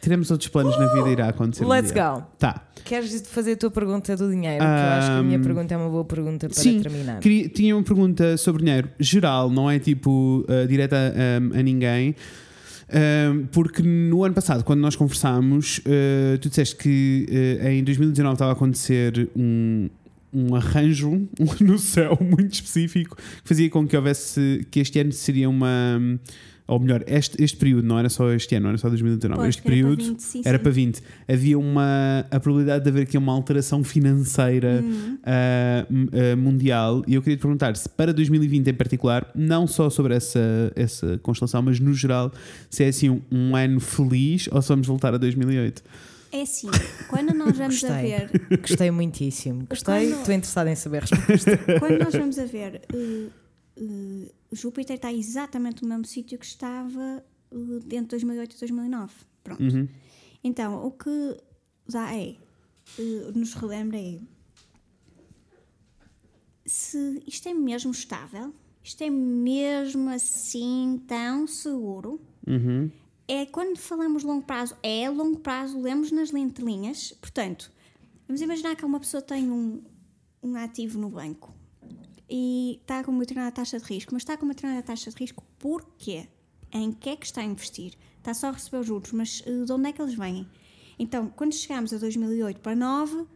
teremos outros planos na vida, irá acontecer. um Let's dia. go. Tá. Queres fazer a tua pergunta do dinheiro? Que eu acho que a minha pergunta é uma boa pergunta para Sim, terminar. queria- tinha uma pergunta sobre dinheiro geral, não é tipo uh, direta um, a ninguém. Um, porque no ano passado, quando nós conversámos, uh, tu disseste que uh, em 2019 estava a acontecer um, um arranjo no céu muito específico que fazia com que houvesse que este ano seria uma ou melhor, este, este período não era só este ano, não era só 2019, Pois, este era para período 20, sim, era sim. para 20. Havia uma a probabilidade de haver aqui uma alteração financeira m- ah, mundial e eu queria te perguntar se para 2020 em particular, não só sobre essa, essa constelação, mas no geral, se é assim um, um ano feliz ou se vamos voltar a 2008. É assim, quando nós vamos a Gostei. ver Gostei muitíssimo. Gostei, Quando- estou interessada em saber a resposta. Quando nós vamos a ver, eh, Júpiter está exatamente no mesmo sítio que estava eh, entre 2008 e 2009. Pronto. Uhum. Então, o que dá é, eh, nos relembra é se isto é mesmo estável, isto é mesmo assim tão seguro. Uhum. É quando falamos longo prazo, é longo prazo, lemos nas entrelinhas. Portanto, vamos imaginar que uma pessoa tem um, um ativo no banco e está com uma determinada taxa de risco, mas está com uma determinada taxa de risco porquê? Em que é que está a investir? Está só a receber os juros, mas eh, de onde é que eles vêm? Então, quando chegamos a 2008 para 9,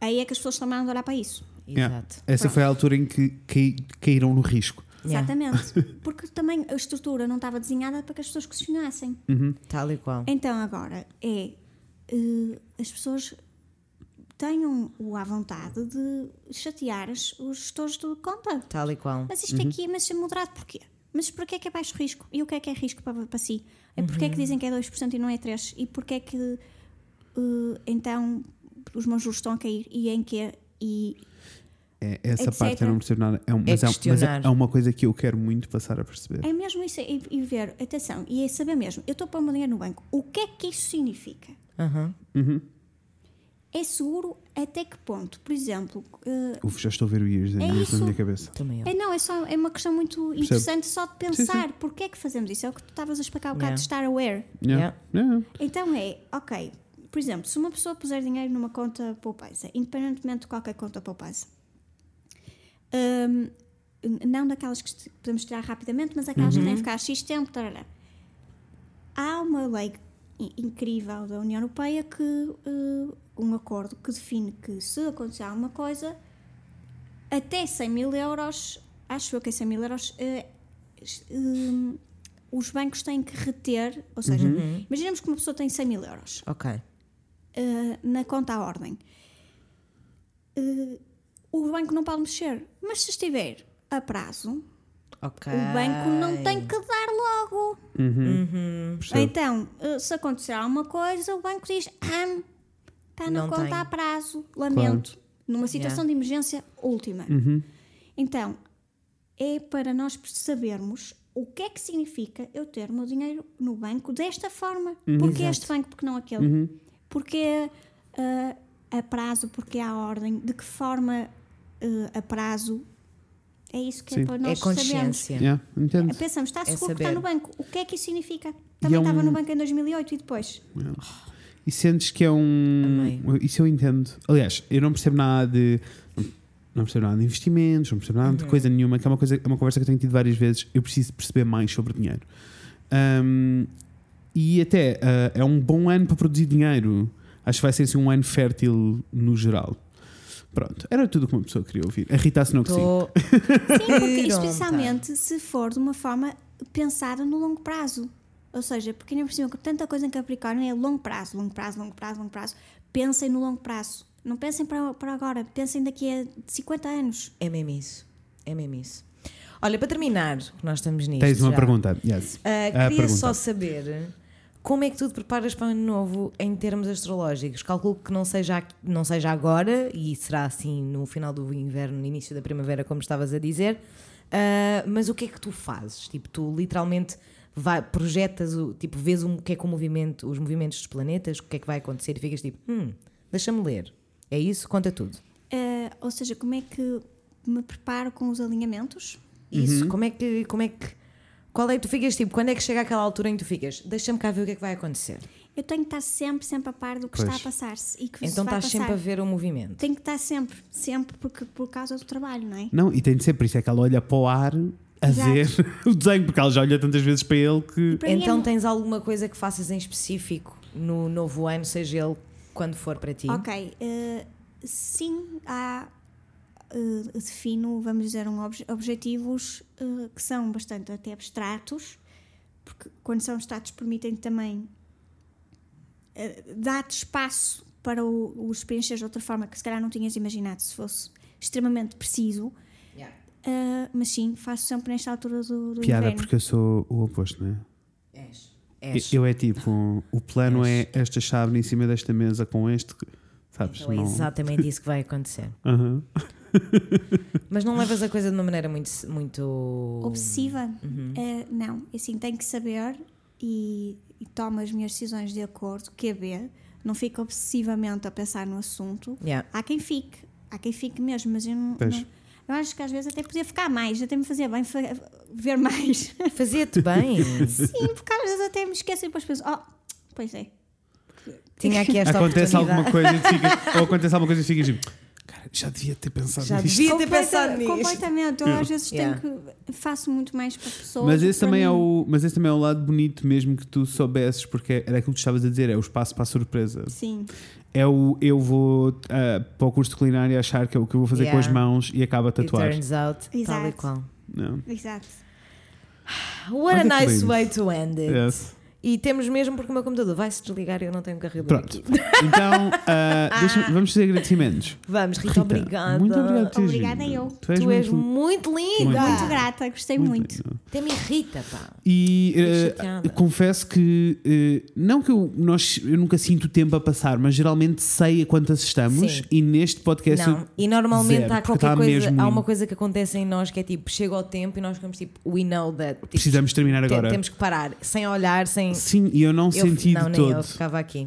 aí é que as pessoas estão a olhar para isso. Yeah. Exato. Essa foi a altura em que caíram no risco. Yeah. Exatamente. Porque também a estrutura não estava desenhada para que as pessoas questionassem. Tal e qual. Então agora é eh, as pessoas tenham o à vontade de chatear os gestores de conta. Tal e qual. Mas isto aqui, mas é moderado porquê? Mas porquê é que é baixo risco? E o que é que é risco para, para si? É porquê é que dizem que é 2% e não é 3%? E porquê é que eh, então os meus juros estão a cair? E em que e É, essa Etc. parte eu não percebo nada. É, um- É mas, é, mas é- questionar. é uma coisa que eu quero muito passar a perceber. É mesmo isso, e, e ver, atenção, e é saber mesmo, eu estou a pôr o meu dinheiro no banco, o que é que isso significa? Aham. É seguro até que ponto? Por exemplo, eh, Uf, já estou a ver o Years É na isso. minha cabeça. Também eu. é, não, é, só, é uma questão muito interessante só de pensar porque é que fazemos isso. É o que tu estavas a explicar um bocado Yeah. de estar aware. Yeah. Yeah. Então é, ok, por exemplo, se uma pessoa puser dinheiro numa conta poupança, independentemente de qualquer conta poupança, hum, não daquelas que podemos tirar rapidamente, mas aquelas que têm que ficar X tempo, tarará. há uma lei incrível da União Europeia que uh, um acordo que define que se acontecer alguma coisa até 100 mil euros acho eu que é 100 mil euros hum, os bancos têm que reter ou seja, imaginemos que uma pessoa tem 100 mil euros eh, na conta à ordem. O banco não pode mexer mas se estiver a prazo Ok. o banco não tem que dar logo Percebo. então, eh, se acontecer alguma coisa, o banco diz: ah, está na Não conta tem. a prazo, lamento. Numa situação Yeah. de emergência última. Então, é para nós sabermos o que é que significa eu ter o meu dinheiro no banco desta forma. Porque este banco, porque não aquele? Porque eh, a prazo, porque há ordem, de que forma eh, a prazo. É isso que Sim. é para É nós sabermos. consciência. Yeah, entendo. Pensamos, está É seguro que está no banco. O que é que isso significa? Também é um- estava no banco em 2008 e depois. E sentes que é um. Amei. Isso eu entendo. Aliás, eu não percebo nada de. Não percebo nada de investimentos, não percebo nada Uhum. de coisa nenhuma, que é uma, coisa, é uma conversa que eu tenho tido várias vezes. Eu preciso perceber mais sobre dinheiro. Ahm, e até ah, é um bom ano para produzir dinheiro. Acho que vai ser assim, um ano fértil no geral. Pronto, era tudo o que uma pessoa queria ouvir. A Rita assinou que sim. Sim, porque especialmente se for de uma forma pensada no longo prazo. Ou seja, porque ainda por cima, tanta coisa em Capricórnio é longo prazo, longo prazo, longo prazo, longo prazo. Pensem no longo prazo. Não pensem para, para agora, pensem daqui a 50 anos. É mesmo isso. É mesmo isso. Olha, para terminar, nós estamos nisto. Tens uma já, pergunta? Yes. A queria pergunta. só saber como é que tu te preparas para o ano novo em termos astrológicos. Calculo que não seja, não seja agora e será assim no final do inverno, no início da primavera, como estavas a dizer. Ah, mas o que é que tu fazes? Tipo, tu literalmente vai, projetas, o, tipo, vês um, o que é que o movimento, os movimentos dos planetas, o que é que vai acontecer e ficas tipo, hum, deixa-me ler. É isso? Conta tudo. Eh, ou seja, como é que me preparo com os alinhamentos? Isso, como é que. Como é que qual é que tu ficas tipo? Quando é que chega aquela altura em que tu ficas? Deixa-me cá ver o que é que vai acontecer. Eu tenho que estar sempre, sempre a par do que Pois. está a passar-se e que então estás sempre a ver o movimento. Tenho que estar sempre, sempre, porque por causa do trabalho, não é? Não, e tem de ser, por isso é que ela olha para o ar a Exato. ver o desenho, porque ela já olha tantas vezes para ele que. Para é Então mu- tens alguma coisa que faças em específico no novo ano, seja ele quando for para ti? Ok, eh, sim, há eh, defino, vamos dizer, um obje- objetivos eh, que são bastante até abstratos, porque quando são abstratos permitem também eh, dar-te espaço para o, os preencher de outra forma que se calhar não tinhas imaginado se fosse extremamente preciso. Eh, mas sim, faço sempre nesta altura do, do Piada, inverno. porque eu sou o oposto, não é? És. És. Eu é tipo, o plano é esta chave em cima desta mesa com este, sabes? Então é não- exatamente isso que vai acontecer. Aham. Mas não levas a coisa de uma maneira muito. muito... Obsessiva? Uhum. Eh, não, assim, tenho que saber e, e tomo as minhas decisões de acordo, QB, não fico obsessivamente a pensar no assunto. Yeah. Há quem fique, há quem fique mesmo, mas eu não. Eu acho que às vezes até podia ficar mais, até me fazia bem ver mais. Fazia-te bem. Sim, porque às vezes até me esqueço e depois penso, oh, pois é. Tinha aqui esta Acontece oportunidade. alguma coisa e ficas, ou acontece alguma coisa e ficas tipo, já devia ter pensado Já nisto. devia ter pensado nisto. Completamente. Eu às vezes Yeah. tenho que. Faço muito mais para pessoas. Mas esse, também é o, mas esse também é o lado bonito mesmo que tu soubesses, porque era aquilo que tu estavas a dizer, é o espaço para a surpresa. Sim. É o eu vou ah, para o curso de culinária achar que é o que eu vou fazer com as Yeah. mãos e acaba a It tatuar. turns out, tal e Exato. qual. Não. Exato. What a nice lindo. way to end it. Yes. E temos mesmo porque o meu computador vai se desligar e eu não tenho carregador Pronto. aqui. Então, ah, deixa- vamos fazer agradecimentos. Vamos, Rita, Rita, obrigada. Muito obrigado por Obrigada vindo. eu. Tu és Tu és muito, muito linda. Muito Muito grata, gostei muito. lindo. Até me irrita, pá. E chateada. confesso que eh, não que eu, nós, eu nunca sinto o tempo a passar, mas geralmente sei a quantas estamos Sim. e neste podcast Não, e normalmente zero, há qualquer coisa, mesmo há uma coisa que acontece em nós que é tipo, chega ao tempo e nós ficamos tipo, we know that. Tipo, precisamos terminar te- agora. Temos que parar, sem olhar, sem. Sim, e eu não Eu- senti não, de nem eu todo. ficava aqui.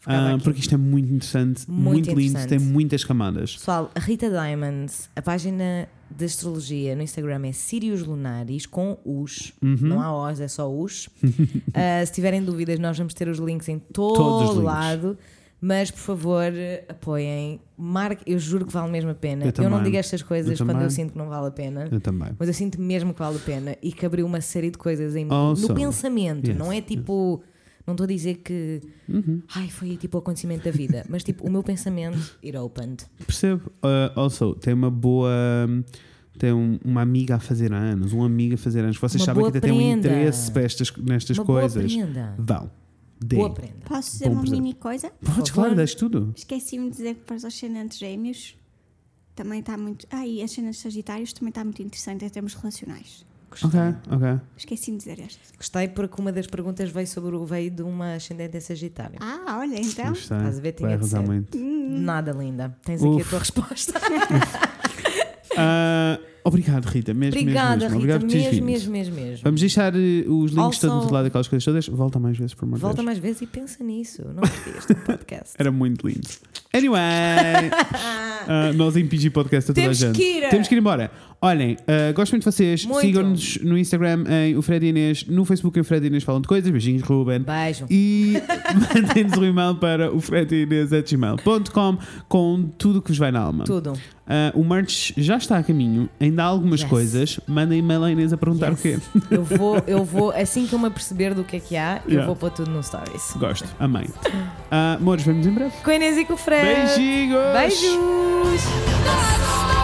Ficava Ah, aqui. porque isto é muito interessante, Muito muito, lindo, interessante. tem muitas camadas. Pessoal, a Rita Diamonds, a página de astrologia no Instagram é Sirius Lunaris com os, Uhum. não há os, é só os. Ah, se tiverem dúvidas, nós vamos ter os links em Todos os todo links. Mas por favor, apoiem. Marque, eu juro que vale mesmo a pena. Eu Eu, não digo estas coisas Eu quando eu sinto que não vale a pena. Eu também. Mas eu sinto mesmo que vale a pena e que abriu uma série de coisas em mim, Also, no pensamento. yes, não é tipo. Não estou a dizer que. Uhum. Ai, foi tipo o acontecimento da vida. mas tipo, o meu pensamento, it opened. Percebo. Uh, also, tem uma boa. Tem um- uma amiga a fazer anos, um amigo a fazer anos. Vocês Uma sabem que até têm um prenda. interesse para estas, nestas Uma coisas. boa prenda. Vão. Deem. Boa prenda. Posso dizer Bom uma presente. mini coisa? Podes, claro, deixe tudo. Esqueci-me de dizer que para os ascendentes gêmeos também está muito. Ah, e ascendentes sagitários também está muito interessante em termos relacionais. Ok, ok. Esqueci-me de dizer este. Gostei porque uma das perguntas veio sobre o veio de uma ascendente em Sagitário. Ah, olha, então. Gostei. Estás a ver? Tinha Vai de arrasar ser. muito. Nada linda. Tens aqui Uf. a tua resposta. Ah, obrigado, Rita. Mesmo, Obrigada, mesmo, mesmo. Rita. Obrigado teres Mesmo, mesmo, mesmo, mesmo. Vamos deixar eh, os links Also- todos do lado daquelas coisas todas. Volta mais vezes, por amor Volta Deus. mais vezes e pensa nisso. Não perdias este podcast. Era muito lindo. Anyway, ah, nós em PG Podcast a toda Temos a gente. que ir. Temos que ir embora. Olhem, ah, gosto muito de vocês. Sigam-nos no Instagram em o Fred Inês, no Facebook em o Fred Inês falam de coisas. Beijinhos, Ruben. Beijo. E mandem-nos um e-mail para o fredinês.gmail.com com tudo o que vos vai na alma. Tudo. Ah, o merch já está a caminho, ainda há algumas Yes. coisas. Mandem e-mail à Inês a perguntar Yes. o quê. Eu vou, eu vou, assim que eu me aperceber do que é que há, eu Yeah. vou pôr tudo no Stories. Gosto, amém. Ah, Amores, vemos em breve. Com a Inês e com o Fred. Beijinhos! Beijos!